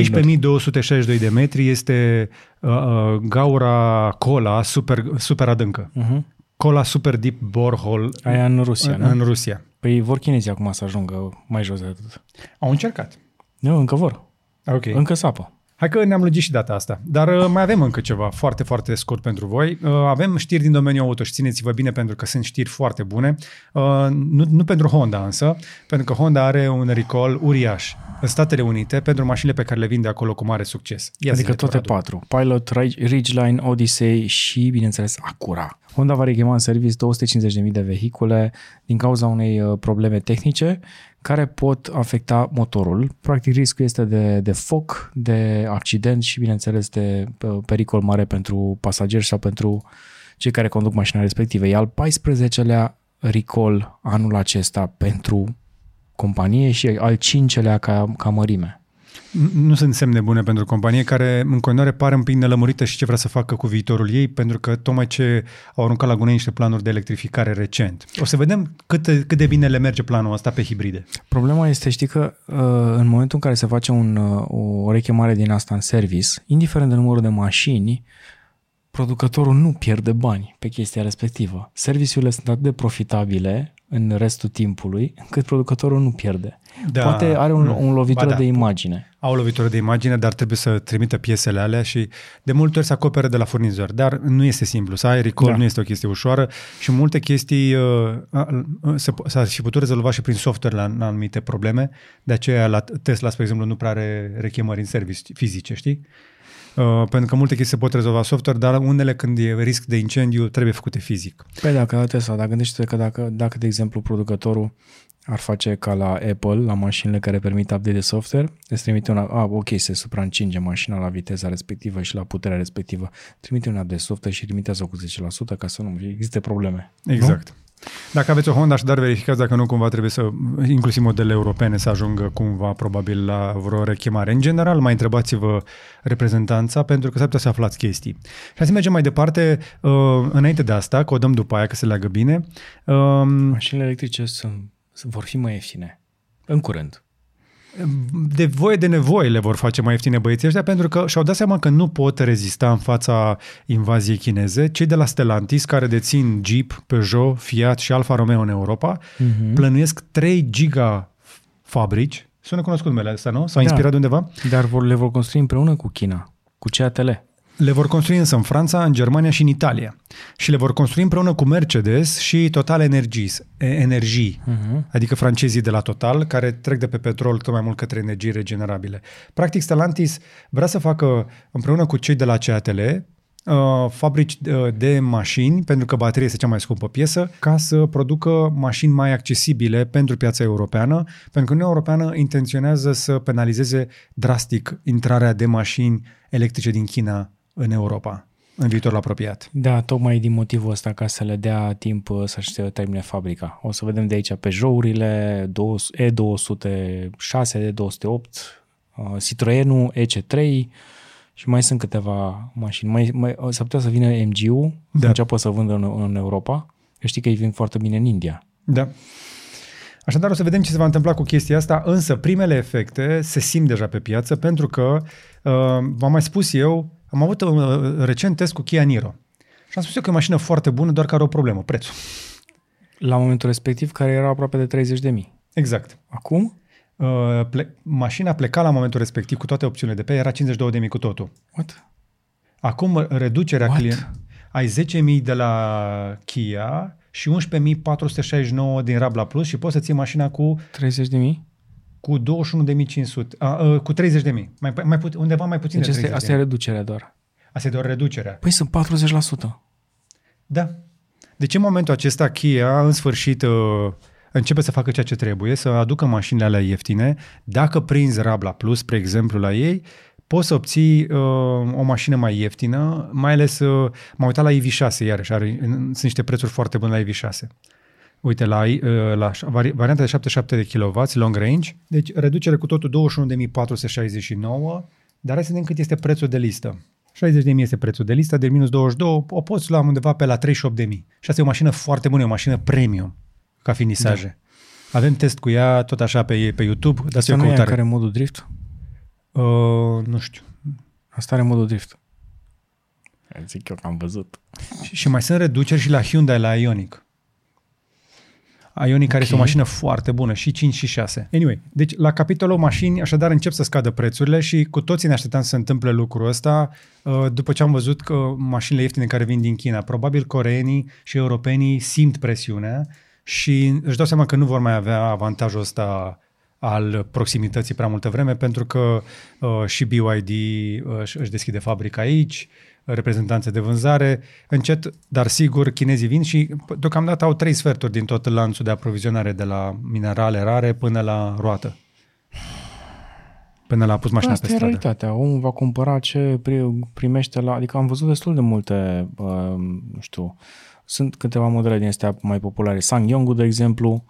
12.262 de metri este uh, uh, gaura Cola super, super adâncă. Uh-huh. Cola Super Deep Borehole Aia în Rusia, în, nu? în Rusia. Păi vor chinezii acum să ajungă mai jos de atât. Au încercat. Nu, încă vor. Ok. Încă sapă. Hai că ne-am lungit și data asta, dar uh, mai avem încă ceva foarte, foarte scurt pentru voi. Uh, avem știri din domeniul auto și țineți-vă bine pentru că sunt știri foarte bune. Uh, nu, nu pentru Honda însă, pentru că Honda are un recall uriaș în Statele Unite pentru mașinile pe care le vinde acolo cu mare succes. Ia adică zile, toate Radu. patru. Pilot, Ridge- Ridgeline, Odyssey și, bineînțeles, Acura. Honda va rechema în service 250.000 de vehicule din cauza unei uh, probleme tehnice care pot afecta motorul. Practic, riscul este de, de foc, de accident și, bineînțeles, de uh, pericol mare pentru pasageri sau pentru cei care conduc mașina respectivă. E al 14-lea recall anul acesta pentru companie și al 5-lea ca, ca mărime. Nu sunt semne bune pentru companie care în continuare pare un pic nelămurită și ce vrea să facă cu viitorul ei, pentru că tocmai ce au aruncat la gunoi niște planuri de electrificare recent. O să vedem cât, cât de bine le merge planul ăsta pe hibride. Problema este, știi că uh, în momentul în care se face un, uh, o rechemare din asta în service, indiferent de numărul de mașini, producătorul nu pierde bani pe chestia respectivă. Serviciurile sunt atât de profitabile în restul timpului, încât producătorul nu pierde. Da, Poate are un, nu. un lovitură Ba da. de imagine. Au o lovitură de imagine, dar trebuie să trimită piesele alea și de multe ori se acoperă de la furnizor. Dar nu este simplu. Să ai recall Da. nu este o chestie ușoară și multe chestii uh, uh, se, s-ar fi putut rezolva și prin software la, la anumite probleme. De aceea la Tesla, spre exemplu, nu prea are rechemări în service fizice, știi? Uh, pentru că multe chestii se pot rezolva software, dar unele când e risc de incendiu trebuie făcute fizic. Păi dacă la Tesla, dacă gândește că dacă, dacă, de exemplu, producătorul ar face ca la Apple, la mașinile care permit update de software, îți trimite un, a, ok, se supraîncinge mașina la viteza respectivă și la puterea respectivă, trimite un update de software și trimitează cu 10% ca să nu existe probleme. Exact. Dacă aveți o Honda, așadar verificați dacă nu cumva trebuie să, inclusiv modele europene, să ajungă cumva probabil la vreo rechemare. În general, mai întrebați-vă reprezentanța pentru că s-ar putea să aflați chestii. Și hai să mergem mai departe, uh, înainte de asta, că o dăm după aia, că se leagă bine. Uh, Mașinile electrice sunt, vor fi mai ieftine. În curând. De voie de nevoie le vor face mai ieftine băieții ăștia pentru că și-au dat seama că nu pot rezista în fața invaziei chineze. Cei de la Stellantis, care dețin Jeep, Peugeot, Fiat și Alfa Romeo în Europa, uh-huh. plănuiesc 3 giga fabrici. Sună cunoscut numele astea, nu? S-au Da. inspirat de undeva? Dar vor, le vor construi împreună cu China, cu CATL. Le vor construi însă în Franța, în Germania și în Italia. Și le vor construi împreună cu Mercedes și Total Energies, e- Energii, uh-huh. adică francezii de la Total, care trec de pe petrol tot mai mult către energii regenerabile. Practic, Stellantis vrea să facă împreună cu cei de la CATL uh, fabrici uh, de mașini, pentru că bateria este cea mai scumpă piesă, ca să producă mașini mai accesibile pentru piața europeană, pentru că Uniunea Europeană intenționează să penalizeze drastic intrarea de mașini electrice din China în Europa în viitorul apropiat. Da, tocmai din motivul ăsta, ca să le dea timp uh, să-și se termine fabrica. O să vedem de aici Peugeot-urile, E206, E208, uh, Citroenul EC3 și mai sunt câteva mașini. Mai, mai, o să putea să vină MG-ul, da. să Da. înceapă să vândă în, în Europa. Eu știi că ei vin foarte bine în India. Da. Așadar, o să vedem ce se va întâmpla cu chestia asta, însă primele efecte se simt deja pe piață pentru că, uh, v-am mai spus eu, am avut un recent test cu Kia Niro. Și am spus eu că e o mașină foarte bună, doar că are o problemă, prețul. La momentul respectiv, care era aproape de 30 de mii. Exact. Acum? Uh, ple- mașina pleca la momentul respectiv cu toate opțiunile de pe ea, era 52.000 cu totul. What? Acum reducerea What? client. Ai 10.000 de la Kia și 11.469 din Rabla Plus și poți să ții mașina cu 30 de mii? Cu 21.500, a, a, cu 30.000. Mai, mai put, undeva mai puțin Deci de asta, 30 asta e reducerea doar. Asta e doar reducerea. Păi sunt 40%. Da. Deci în momentul acesta Kia în sfârșit uh, începe să facă ceea ce trebuie, să aducă mașinile alea ieftine. Dacă prinzi Rabla Plus, spre exemplu, la ei, poți să obții uh, o mașină mai ieftină, mai ales uh, m-am uitat la EV6 iarăși, are, sunt niște prețuri foarte bune la EV6. Uite, la, uh, la vari- varianta de 77 de kW, long range, deci reducere cu totul 21.469, dar hai să vedem cât este prețul de listă. 60.000 este prețul de listă, de minus 22, o poți lua undeva pe la 38.000. Și asta e o mașină foarte bună, e o mașină premium, ca finisaje. Da. Avem test cu ea tot așa pe, pe YouTube, dați Asta o nu e aia căutare. care are modul drift? Uh, nu știu. Asta are modul drift. Zic eu că am văzut. Și, și mai sunt reduceri și la Hyundai, la Ioniq. Ioniq care este o Ok. mașină foarte bună, și 5 și 6. Anyway, deci la capitolul mașini, așadar încep să scadă prețurile și cu toții ne așteptam să se întâmple lucrul ăsta uh, după ce am văzut că mașinile ieftine care vin din China, probabil coreenii și europenii simt presiunea și își dau seama că nu vor mai avea avantajul ăsta al proximității prea multă vreme, pentru că uh, și BYD uh, își își deschide fabrica aici, reprezentanțe de vânzare, încet, dar sigur, chinezii vin și p- deocamdată au trei sferturi din tot lanțul de aprovizionare, de la minerale rare până la roată. Până la pus mașina Asta pe e stradă. realitatea. Omul va cumpăra ce pri- primește la... Adică am văzut destul de multe, uh, nu știu, sunt câteva modele din astea mai populare. Sangyong, de exemplu,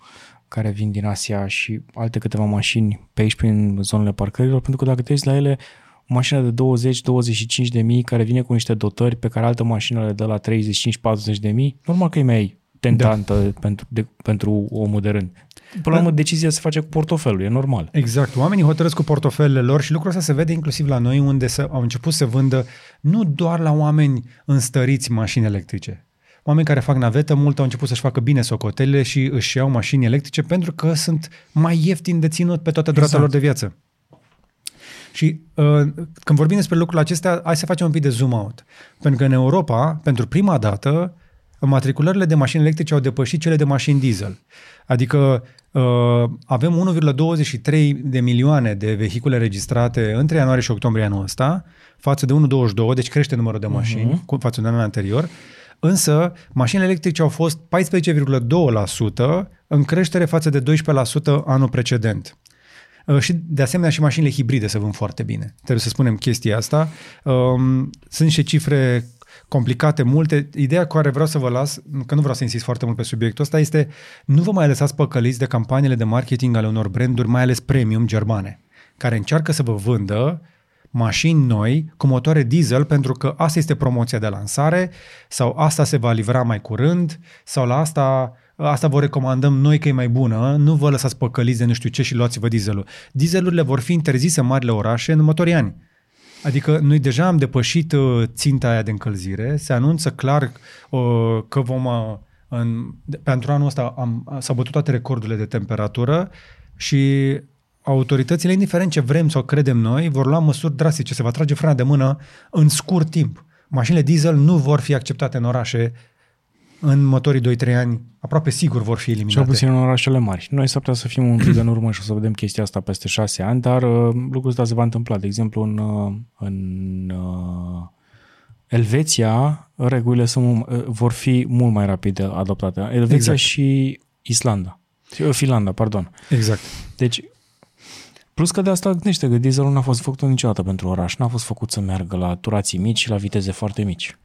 care vin din Asia și alte câteva mașini pe aici prin zonele parcărilor, pentru că dacă te uiți la ele, o mașină de 20-25 de mii care vine cu niște dotări pe care altă mașină le dă la 35-40 de mii, normal că e mai tentantă da. pentru, de, pentru omul de rând. Până la urmă, decizia se face cu portofelul, e normal. Exact. Oamenii hotărăsc cu portofelele lor și lucrul ăsta se vede inclusiv la noi, unde să, au început să vândă nu doar la oameni înstăriți mașini electrice. Oameni care fac navetă, mult au început să-și facă bine socotelele și își iau mașini electrice pentru că sunt mai ieftini de ținut pe toată durata Exact. lor de viață. Și uh, când vorbim despre lucrurile acestea, hai să facem un pic de zoom out. Pentru că în Europa, pentru prima dată, matriculările de mașini electrice au depășit cele de mașini diesel. Adică uh, avem 1,23 de milioane de vehicule registrate între ianuarie și octombrie anul ăsta, față de 1,22, deci crește numărul de mașini uh-huh. cu, față de anul anterior. Însă, mașinile electrice au fost 14,2% în creștere față de 12% anul precedent. Uh, Și de asemenea și mașinile hibride se vând foarte bine. Trebuie să spunem chestia asta. Um, Sunt și cifre complicate, multe. Ideea cu care vreau să vă las, că nu vreau să insist foarte mult pe subiectul ăsta, este nu vă mai lăsați păcăliți de campaniile de marketing ale unor branduri, mai ales premium germane, care încearcă să vă vândă mașini noi cu motoare diesel pentru că asta este promoția de lansare sau asta se va livra mai curând sau la asta asta vă recomandăm noi că e mai bună, nu vă lăsați păcăliți de nu știu ce și luați-vă dieselul. Dieselurile vor fi interzise în marile orașe în următorii ani. Adică noi deja am depășit uh, ținta aia de încălzire, se anunță clar uh, că vom, uh, în, pentru anul ăsta am, s-au bătut toate recordurile de temperatură și autoritățile, indiferent ce vrem sau credem noi, vor lua măsuri drastice, se va trage frâna de mână în scurt timp. Mașinile diesel nu vor fi acceptate în orașe în motorii 2-3 ani, aproape sigur vor fi eliminate. Cel puțin în orașele mari. Noi s-ar putea să fim un pic în urmă și o să vedem chestia asta peste șase ani, dar uh, lucrul ăsta se va întâmpla. De exemplu, în, uh, în uh, Elveția, regulile sunt, mult- uh, vor fi mult mai rapid adoptate. Elveția Exact. și Islanda. Uh, Finlanda, pardon. Exact. Deci, plus că de asta gândește că dieselul n-a fost făcut niciodată pentru oraș. N-a fost făcut să meargă la turații mici și la viteze foarte mici.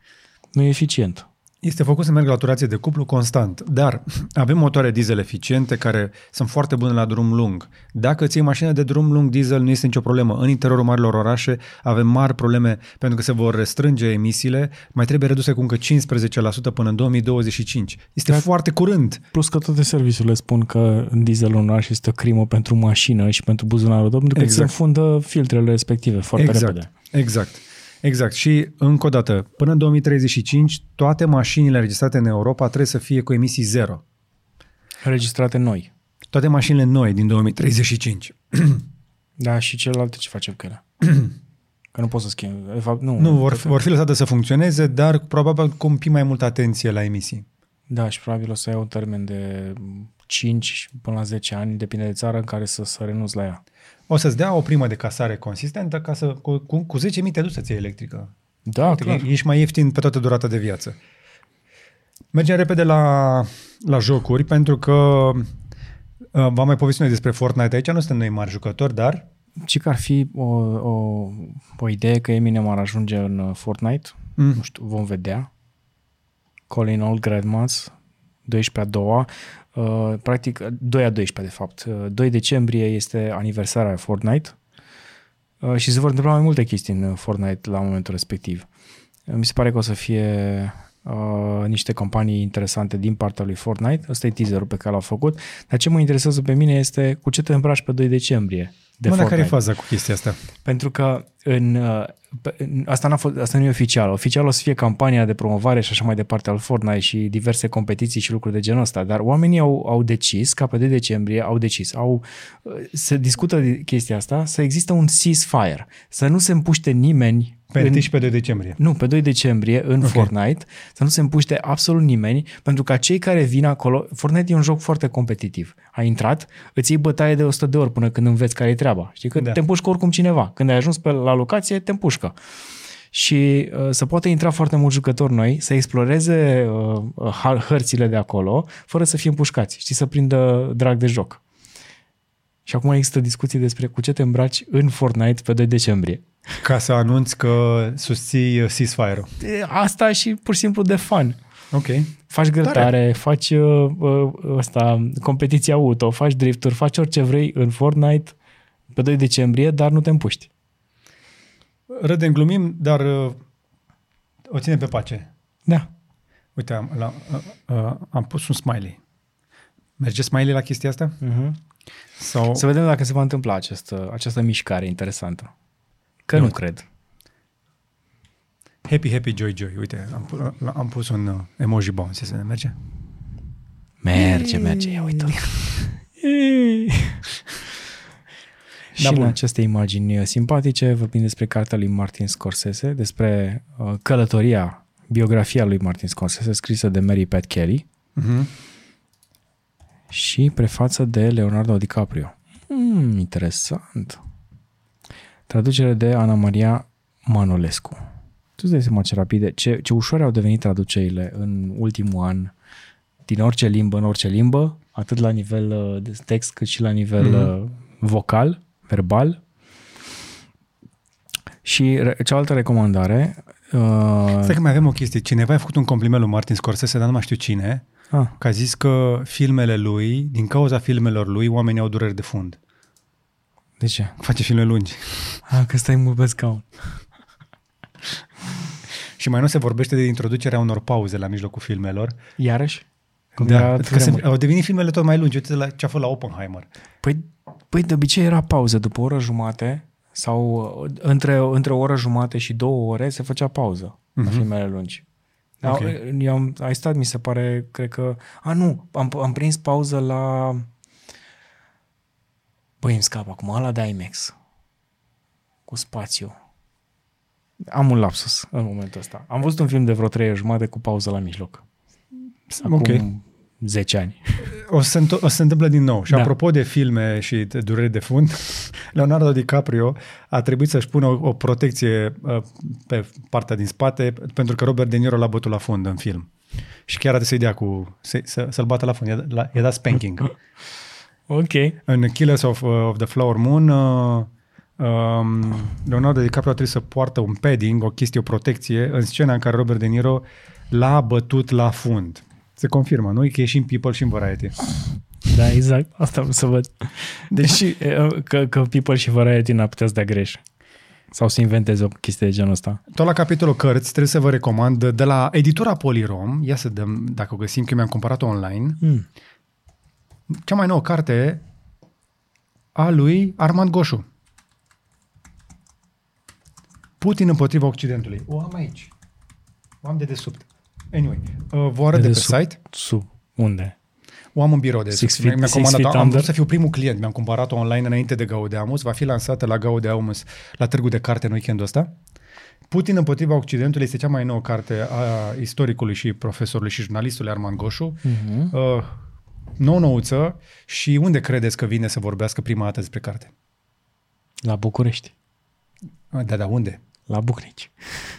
Nu e eficient. Este făcut să meargă la turație de cuplu constant, dar avem motoare diesel eficiente care sunt foarte bune la drum lung. Dacă ții mașină de drum lung diesel, nu este nicio problemă. În interiorul marilor orașe avem mari probleme pentru că se vor restrânge emisiile, mai trebuie reduse cu încă 15% până în 2025. Este Da. foarte curând. Plus că toate serviciile spun că dieselul în oraș este o crimă pentru mașină și pentru buzunarul tău, pentru că Exact. se înfundă filtrele respective foarte exact. repede. Exact. Exact. Și încă o dată, până în 2035, toate mașinile registrate în Europa trebuie să fie cu emisii zero. Registrate noi. Toate mașinile noi din 2035. Da, și celelalte ce facem cu ele? că nu pot să schimb. De fapt, nu. Nu, vor, vor fi lăsate să funcționeze, dar probabil cu un pic mai multă atenție la emisii. Da, și probabil o să ia un termen de 5 până la 10 ani, depinde de țară în care să, să renunți la ea. O să-ți dea o primă de casare consistentă ca să, cu, cu, cu 10.000 te duci să-ți iei electrică. Da, Uite că clar. Ești mai ieftin pe toată durata de viață. Mergem repede la, la jocuri, pentru că uh, v-am mai povestit noi despre Fortnite aici, nu suntem noi mari jucători, dar Și că ar fi o, o, o idee că Eminem ar ajunge în uh, Fortnite, Mm. nu știu, vom vedea. Colin Old Grandmas, 12 a doua, uh, practic 2 a 12 de fapt. Uh, 2 decembrie este aniversarea Fortnite uh, și se vor întâmpla mai multe chestii în Fortnite la momentul respectiv. Uh, Mi se pare că o să fie uh, niște campanii interesante din partea lui Fortnite. Ăsta e teaserul pe care l-au făcut. Dar ce mă interesează pe mine este cu ce te îmbraci pe 2 decembrie. de Mă, dar care e Fortnite. faza cu chestia asta? Pentru că în, uh, pe- în- asta, n-a fost, asta nu e oficial. Oficial o să fie campania de promovare și așa mai departe al Fortnite și diverse competiții și lucruri de genul ăsta. Dar oamenii au, au decis, ca pe 2 decembrie, au decis, au, uh, se discută de chestia asta, să există un ceasefire, să nu se împuște nimeni Pe în, 1 și pe 2 decembrie. nu, pe 2 decembrie în okay. Fortnite, să nu se împuște absolut nimeni, pentru ca cei care vin acolo, Fortnite e un joc foarte competitiv. Ai intrat, îți iei bătaie de 100 de ori până când înveți care e treaba. Știi că Da. da. te împușcă oricum cineva. Când ai ajuns pe la locație, te împușcă. Și uh, să poate intra foarte mulți jucători noi, să exploreze uh, uh, hărțile de acolo, fără să fie împușcați, știi, să prindă drag de joc. Și acum există discuții despre cu ce te îmbraci în Fortnite pe 2 decembrie. Ca să anunți că susții uh, ceasefire-ul. E, Asta și pur și simplu de fun. Ok. Faci grătare, faci uh, uh, ăsta, competiția auto, faci drifturi, faci orice vrei în Fortnite pe 2 decembrie, dar nu te împuști. Râdem, glumim, dar uh, o ținem pe pace. Da. Uite, am, la, uh, uh, am pus un smiley. Merge smiley la chestia asta? Uh-huh. Sau... Să vedem dacă se va întâmpla această, această mișcare interesantă. Că nu, Nu. nu cred. Happy, happy, joy, joy. Uite, am, pu- la- am pus un uh, emoji bounce. Să ne merge? Merge, merge, ia uite Și Da, în bun. aceste imagini simpatice vorbim despre cartea lui Martin Scorsese, despre uh, călătoria, biografia lui Martin Scorsese, scrisă de Mary Pat Kelly, Uh-huh. Și prefață de Leonardo DiCaprio. Hmm, interesant. Traducere de Ana Maria Manolescu. Tu îți dai seama ce rapide, ce, ce ușoare au devenit traducerile în ultimul an din orice limbă în orice limbă, atât la nivel uh, de text cât și la nivel Mhm. mm-hmm. vocal, verbal. Și re- cealaltă recomandare uh, Stai că mai avem o chestie. Cineva a făcut un compliment lui Martin Scorsese, dar nu mai știu cine, ah, că a zis că filmele lui, din cauza filmelor lui, oamenii au dureri de fund. de ce? Face filme lungi. Ah, că stai mult pe scaun. Și mai nu se vorbește de introducerea unor pauze la mijlocul filmelor. Iarăși? Cum Da, era că se, vremuri. au devenit filmele tot mai lungi. Uite la ce a fost la Oppenheimer. Păi, păi de obicei era pauză după o oră jumate sau uh, între, între o oră jumate și două ore se făcea pauză uh-huh. la filmele lungi. Da, Ok. Eu am, ai stat, mi se pare, cred că... A, nu, am, am prins pauză la... Băi, îmi scap acum, ăla de IMAX. Cu spațiu. Am un lapsus în momentul ăsta. Am văzut un film de vreo trei ori jumate cu pauză la mijloc. Acum Ok. 10 ani. O să, se înto- o să se întâmplă din nou. Și Da. apropo de filme și de durere de fund, Leonardo DiCaprio a trebuit să-și pună o, o protecție uh, pe partea din spate pentru că Robert De Niro l-a bătut la fund în film. Și chiar a trebuit să-i dea cu, să, să, să-l bată la fund. I-a, dat- la- i-a dat spanking. Ok. în Killers of, uh, of the Flower Moon, uh, um, Leonardo DiCaprio a trebuit să poartă un padding, o chestie, o protecție, în scena în care Robert De Niro l-a bătut la fund. Se confirmă, nu? Că e și în People și în Variety. Da, exact. Asta vreau să văd. Deci și, că, că People și Variety n-ar putea să dea greș. Sau să inventeze o chestie de genul ăsta. Tot la capitolul cărți trebuie să vă recomand de la editura Polirom, ia să dăm, dacă o găsim, că mi-am cumpărat-o online, Mm. cea mai nouă carte a lui Armand Goșu. Putin împotriva Occidentului. O am aici. O am de desubt. Anyway, uh, vă arăt de, De pe sub- site. Sub. Unde? O am în birou de Six sus. feet- Mi-am six comandat, feet am under? vrut să fiu primul client. Mi-am cumpărat-o online înainte de Gaudeamus. Va fi lansată la Gaudeamus la Târgu de Carte în weekendul ăsta. Putin împotriva Occidentului este cea mai nouă carte a istoricului și profesorului și jurnalistului Armand Goșu. Uh-huh. Uh, nou-nouță și unde credeți că vine să vorbească prima dată despre carte? La București. Ah, Da, da, unde? La Bucnici.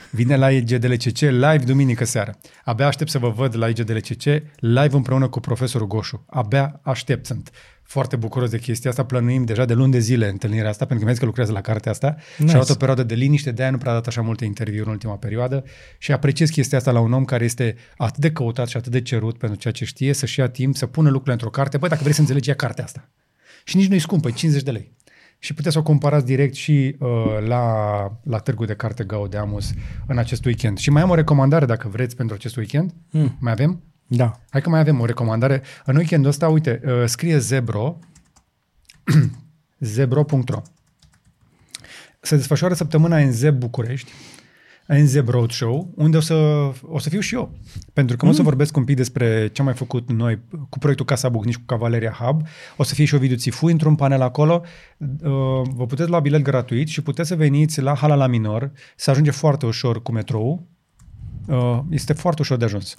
Vine la IGDLCC live duminică seara. Abia aștept să vă văd la IGDLCC live împreună cu profesorul Goșu. Abia aștept, sunt foarte bucuros de chestia asta. Plănuim deja de luni de zile întâlnirea asta, pentru că mi-a zis că lucrează la cartea asta nice. și Nice. a avut o perioadă de liniște, de aia nu prea a dat așa multe interviuri în ultima perioadă și apreciez chestia asta la un om care este atât de căutat și atât de cerut pentru ceea ce știe, să-și ia timp, să pună lucrurile într-o carte. Băi, dacă vrei să înțelegi, ia cartea asta. Și nici nu-i scumpă, e 50 de lei. Și puteți să o comparați direct și uh, la, la Târgu de Carte Gaudeamus în acest weekend. Și mai am o recomandare dacă vreți pentru acest weekend. Mm. Mai avem? Da. Hai că mai avem o recomandare. În weekendul ăsta, uite, uh, scrie Zebro, zebro.ro. Se desfășoară săptămâna în Zeb București, în Zeb Roadshow, unde o să, o să fiu și eu. Pentru că mm. o să vorbesc un pic despre ce am mai făcut noi cu proiectul Casa Bucnici cu Cavaleria Hub. O să fie și o video țifu într-un panel acolo. Uh, Vă puteți lua bilet gratuit și puteți să veniți la Hala la Minor. Se ajunge foarte ușor cu metrou. Uh, Este foarte ușor de ajuns.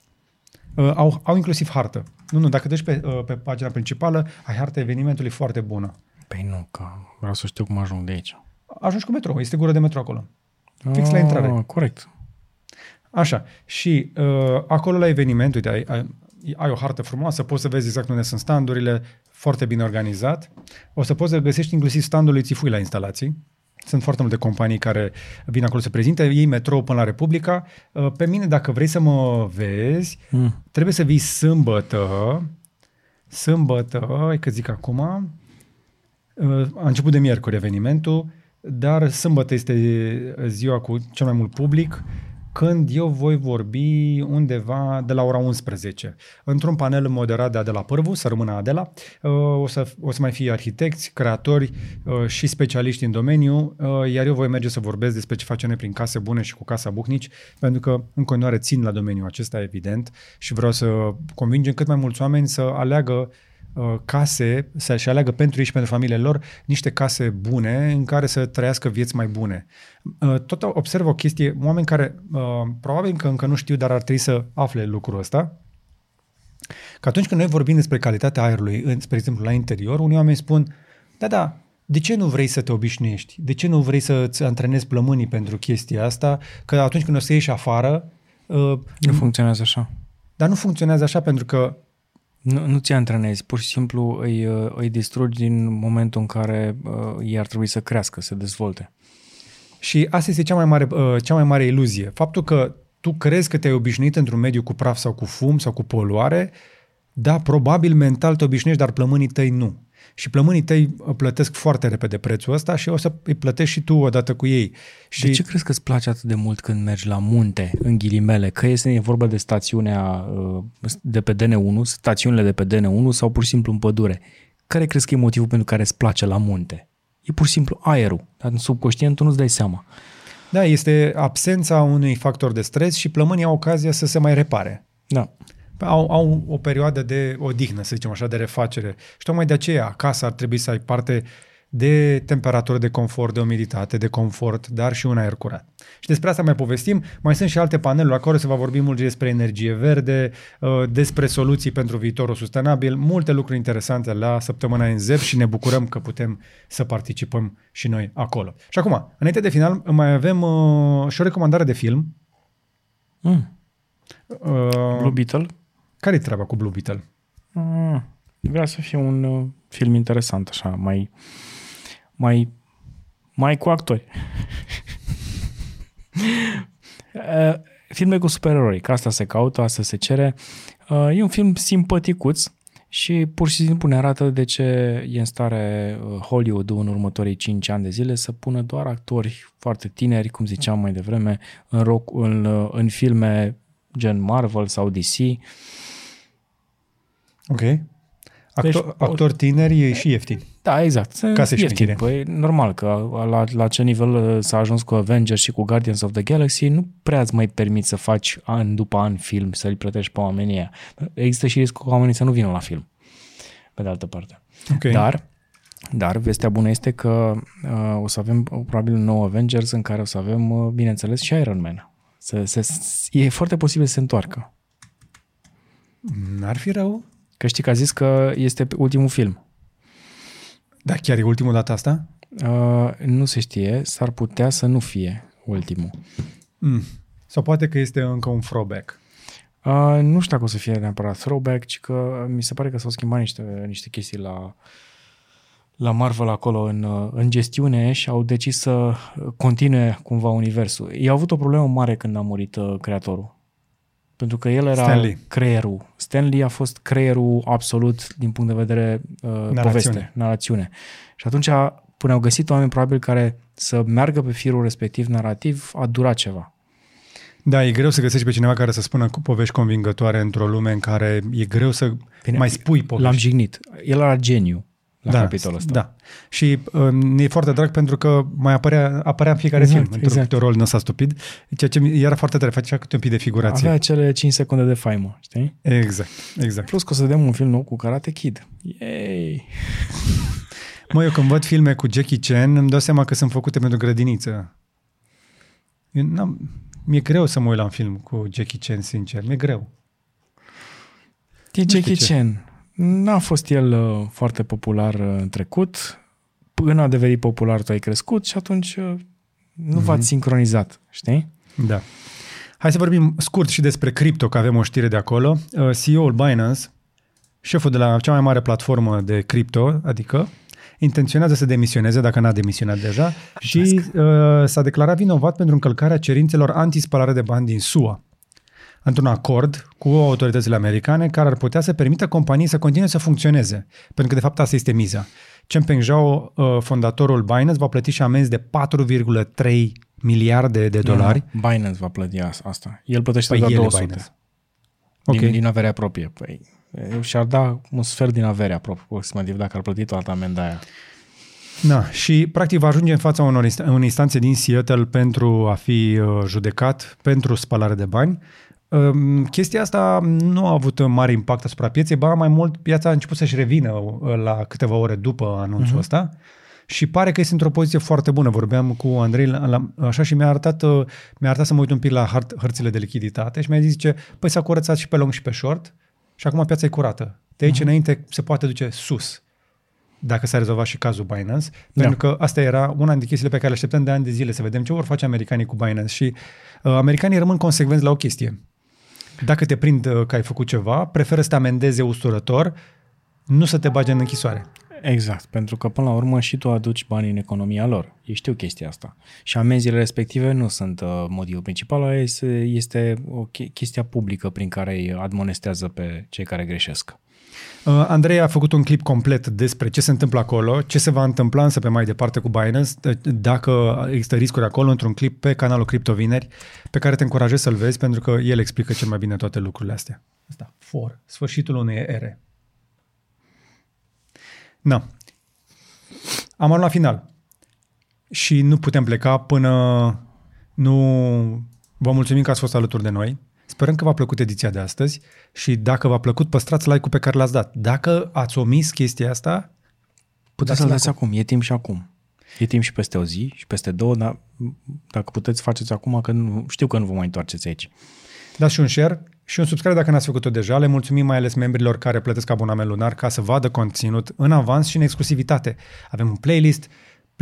Uh, Au, au inclusiv hartă. Nu, nu, dacă deci pe, uh, pe pagina principală, ai harta evenimentului foarte bună. Păi nu, că vreau să știu cum ajung de aici. Ajungi cu metrou, este gură de metro acolo. Fix la intrare. Ah, Corect. Așa. Și uh, acolo la eveniment, uite, ai, ai, ai o hartă frumoasă, poți să vezi exact unde sunt standurile, foarte bine organizat. O să poți să găsești inclusiv standul lui Țifui la instalații. Sunt foarte multe companii care vin acolo să prezinte, ei metrou până la Republica. Uh, Pe mine, dacă vrei să mă vezi, Mm. trebuie să vii sâmbătă, sâmbătă, hai că zic acum, uh, a început de miercuri evenimentul, dar sâmbătă este ziua cu cel mai mult public, când eu voi vorbi undeva de la ora 11, într-un panel moderat de Adela Pârvu, să rămână Adela. Uh, O să, o să mai fie arhitecți, creatori uh, și specialiști în domeniu, uh, iar eu voi merge să vorbesc despre ce facem noi prin case bune și cu Casa Bucnici, pentru că în continuare țin la domeniul acesta, evident, și vreau să convingem cât mai mulți oameni să aleagă uh, case, să-și aleagă pentru ei și pentru familiile lor niște case bune în care să trăiască vieți mai bune. Uh, Tot observ o chestie, oameni care uh, probabil că încă nu știu, dar ar trebui să afle lucrul ăsta, că atunci când noi vorbim despre calitatea aerului, în, spre exemplu la interior, unii oameni spun, da, da, de ce nu vrei să te obișnuiești? De ce nu vrei să-ți antrenezi plămânii pentru chestia asta? Că atunci când o să ieși afară, uh, Nu funcționează așa. dar nu funcționează așa pentru că Nu, nu ți antrenezi, pur și simplu îi, uh, îi distrugi din momentul în care uh, ei ar trebui să crească, să dezvolte. Și asta este cea mai mare, uh, cea mai mare iluzie. Faptul că tu crezi că te-ai obișnuit într-un mediu cu praf sau cu fum sau cu poluare, da, probabil mental te obișnuiești, dar plămânii tăi nu. Și plămânii tăi uh, plătesc foarte repede prețul ăsta și o să îi plătești și tu odată cu ei. Și De ce crezi că îți place atât de mult când mergi la munte, în ghilimele? Că este vorba de stațiunea uh, de pe DN1, stațiunile de pe DN1 sau pur și simplu în pădure? Care crezi că e motivul pentru care îți place la munte? E pur și simplu aerul, dar în subconștientul nu-ți dai seama. Da, este absența unui factor de stres și plămânii au ocazia să se mai repare. Da. Au, au o perioadă de odihnă, să zicem așa, de refacere. Și tocmai de aceea acasă ar trebui să ai parte de temperatură, de confort, de umiditate, de confort, dar și un aer curat. Și despre asta mai povestim. Mai sunt și alte paneluri acolo, se va vorbi mult despre energie verde, uh, despre soluții pentru viitorul sustenabil, multe lucruri interesante la săptămâna în ZEP și ne bucurăm că putem să participăm și noi acolo. Și acum, înainte de final, mai avem uh, și o recomandare de film. Mm. Uh, Blue Beetle? Care-i treaba cu Blue Beetle? Mm. Vrea să fie un uh, film interesant, așa, mai, mai, mai cu actori. Uh, Filme cu supereroi, că asta se caută, asta se cere. Uh, E un film simpaticuț și pur și simplu ne arată de ce e în stare uh, Hollywood în următorii 5 ani de zile să pună doar actori foarte tineri, cum ziceam mai devreme, în, rock, în, uh, în filme gen Marvel sau DC. Ok. Actor, Deci, actori tineri e și ieftini. Da, exact. Ca să ieftin. știe. Păi, normal că la, la ce nivel uh, s-a ajuns cu Avengers și cu Guardians of the Galaxy, nu prea îți mai permiți să faci an după an film, să-l plătești pe oamenii ăia. Există și riscul ca oamenii să nu vină la film, pe de altă parte. Ok. Dar, dar vestea bună este că uh, o să avem uh, probabil un nou Avengers în care o să avem, uh, bineînțeles, și Iron Man. Să, să, e foarte posibil să se întoarcă. N-ar fi rău? Că știi că a zis că este ultimul film. Da, chiar e ultimul dată asta? Uh, nu se știe, s-ar putea să nu fie ultimul. Mm. Sau poate că este încă un throwback. Uh, nu știu dacă o să fie neapărat throwback, ci că mi se pare că s-au schimbat niște, niște chestii la, la Marvel acolo în, uh, în gestiune și au decis să continue cumva universul. Ei au avut o problemă mare când a murit uh, creatorul. Pentru că el era Stan Lee. creierul. Stanley a fost creierul absolut din punct de vedere uh, Narațiune. poveste, narațiune. Și atunci, până au găsit oameni probabil care să meargă pe firul respectiv narrativ, a durat ceva. Da, e greu să găsești pe cineva care să spună cu povești convingătoare într-o lume în care e greu să Bine, mai spui povești. L-am jignit. El era geniu. La da, capitolul ăsta. Da. Și uh, e foarte drag pentru că mai apărea, apărea în fiecare Exact, film, într-un exact. câte rol ăsta stupid, ceea ce mi- era foarte tare, facea câte un pic de figurație. Avea cele 5 secunde de faimă, știi? Exact, exact. Plus că o să vedem un film nou cu Karate Kid. Yay! Mă, eu când văd filme cu Jackie Chan, îmi dau seama că sunt făcute pentru grădiniță. Eu n-am, mi-e greu să mă uit la un film cu Jackie Chan, sincer. Mi-e greu. E știu Jackie ce. Chan. N-a fost el uh, foarte popular uh, în trecut. Până a devenit popular, tu ai crescut și atunci uh, nu Mhm. v-ați sincronizat, știi? Da. Hai să vorbim scurt și despre cripto, că avem o știre de acolo. Uh, CEO-ul Binance, șeful de la cea mai mare platformă de cripto, adică, intenționează să demisioneze, dacă n-a demisionat deja, și uh, s-a declarat vinovat pentru încălcarea cerințelor antispălare de bani din SUA într-un acord cu autoritățile americane care ar putea să permită companiei să continue să funcționeze. Pentru că, de fapt, asta este miza. Chengpeng Zhao, uh, fondatorul Binance, va plăti și amenzi de 4,3 miliarde de dolari. Nu, Binance va plăti as- asta. El plătește Păi doar el e 200. Binance. Din, Ok. din averea proprie. Păi, și-ar da un sfert din averea aproximativ dacă ar plăti toată amenda aia. Da, și practic va ajunge în fața unor inst- unei instanțe din Seattle pentru a fi uh, judecat pentru spălare de bani. Um, chestia asta nu a avut mare impact asupra pieței, ba mai mult piața a început să-și revină uh, la câteva ore după anunțul uh-huh. ăsta și pare că este într-o poziție foarte bună. Vorbeam cu Andrei la, la, așa și mi-a arătat, uh, mi-a arătat să mă uit un pic la hărt, hărțile de lichiditate și mi-a zis, zice, păi s-a curățat și pe long și pe short și acum piața e curată. De aici uh-huh. înainte se poate duce sus dacă s-a rezolvat și cazul Binance, Da. pentru că asta era una dintre chestiile pe care le așteptăm de ani de zile, să vedem ce vor face americanii cu Binance și uh, americanii rămân consecvenți la o chestie. Dacă te prind uh, că ai făcut ceva, preferă să te amendeze usturător, nu să te bage în închisoare. Exact, pentru că până la urmă și tu aduci bani în economia lor. Ei știu chestia asta. Și amenziile respective nu sunt uh, motivul principal, este, este o che- chestia publică prin care îi admonestează pe cei care greșesc. Uh, Andrei a făcut un clip complet despre ce se întâmplă acolo, ce se va întâmpla însă pe mai departe cu Binance, d- dacă există riscuri acolo, într-un clip pe canalul Crypto Vineri, pe care te încurajez să-l vezi, pentru că el explică cel mai bine toate lucrurile astea. Asta, for, sfârșitul unei ere. Na. Am ajuns la final. Și nu putem pleca până nu vă mulțumim că ați fost alături de noi. Sperăm că v-a plăcut ediția de astăzi și dacă v-a plăcut, păstrați like-ul pe care l-ați dat. Dacă ați omis chestia asta, Puteți să-l dați dați acum, e timp și acum. E timp și peste o zi și peste două, dar dacă puteți, faceți acum, că nu, știu că nu vă mai întoarceți aici. Dați și un share și un subscribe dacă n-ați făcut-o deja. Le mulțumim mai ales membrilor care plătesc abonament lunar ca să vadă conținut în avans și în exclusivitate. Avem un playlist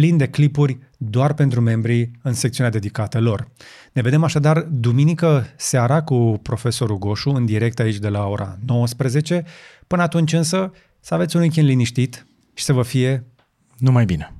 plin de clipuri doar pentru membrii în secțiunea dedicată lor. Ne vedem așadar duminică seara cu profesorul Goșu în direct aici de la ora 19. Până atunci însă să aveți un weekend liniștit și să vă fie Numai bine!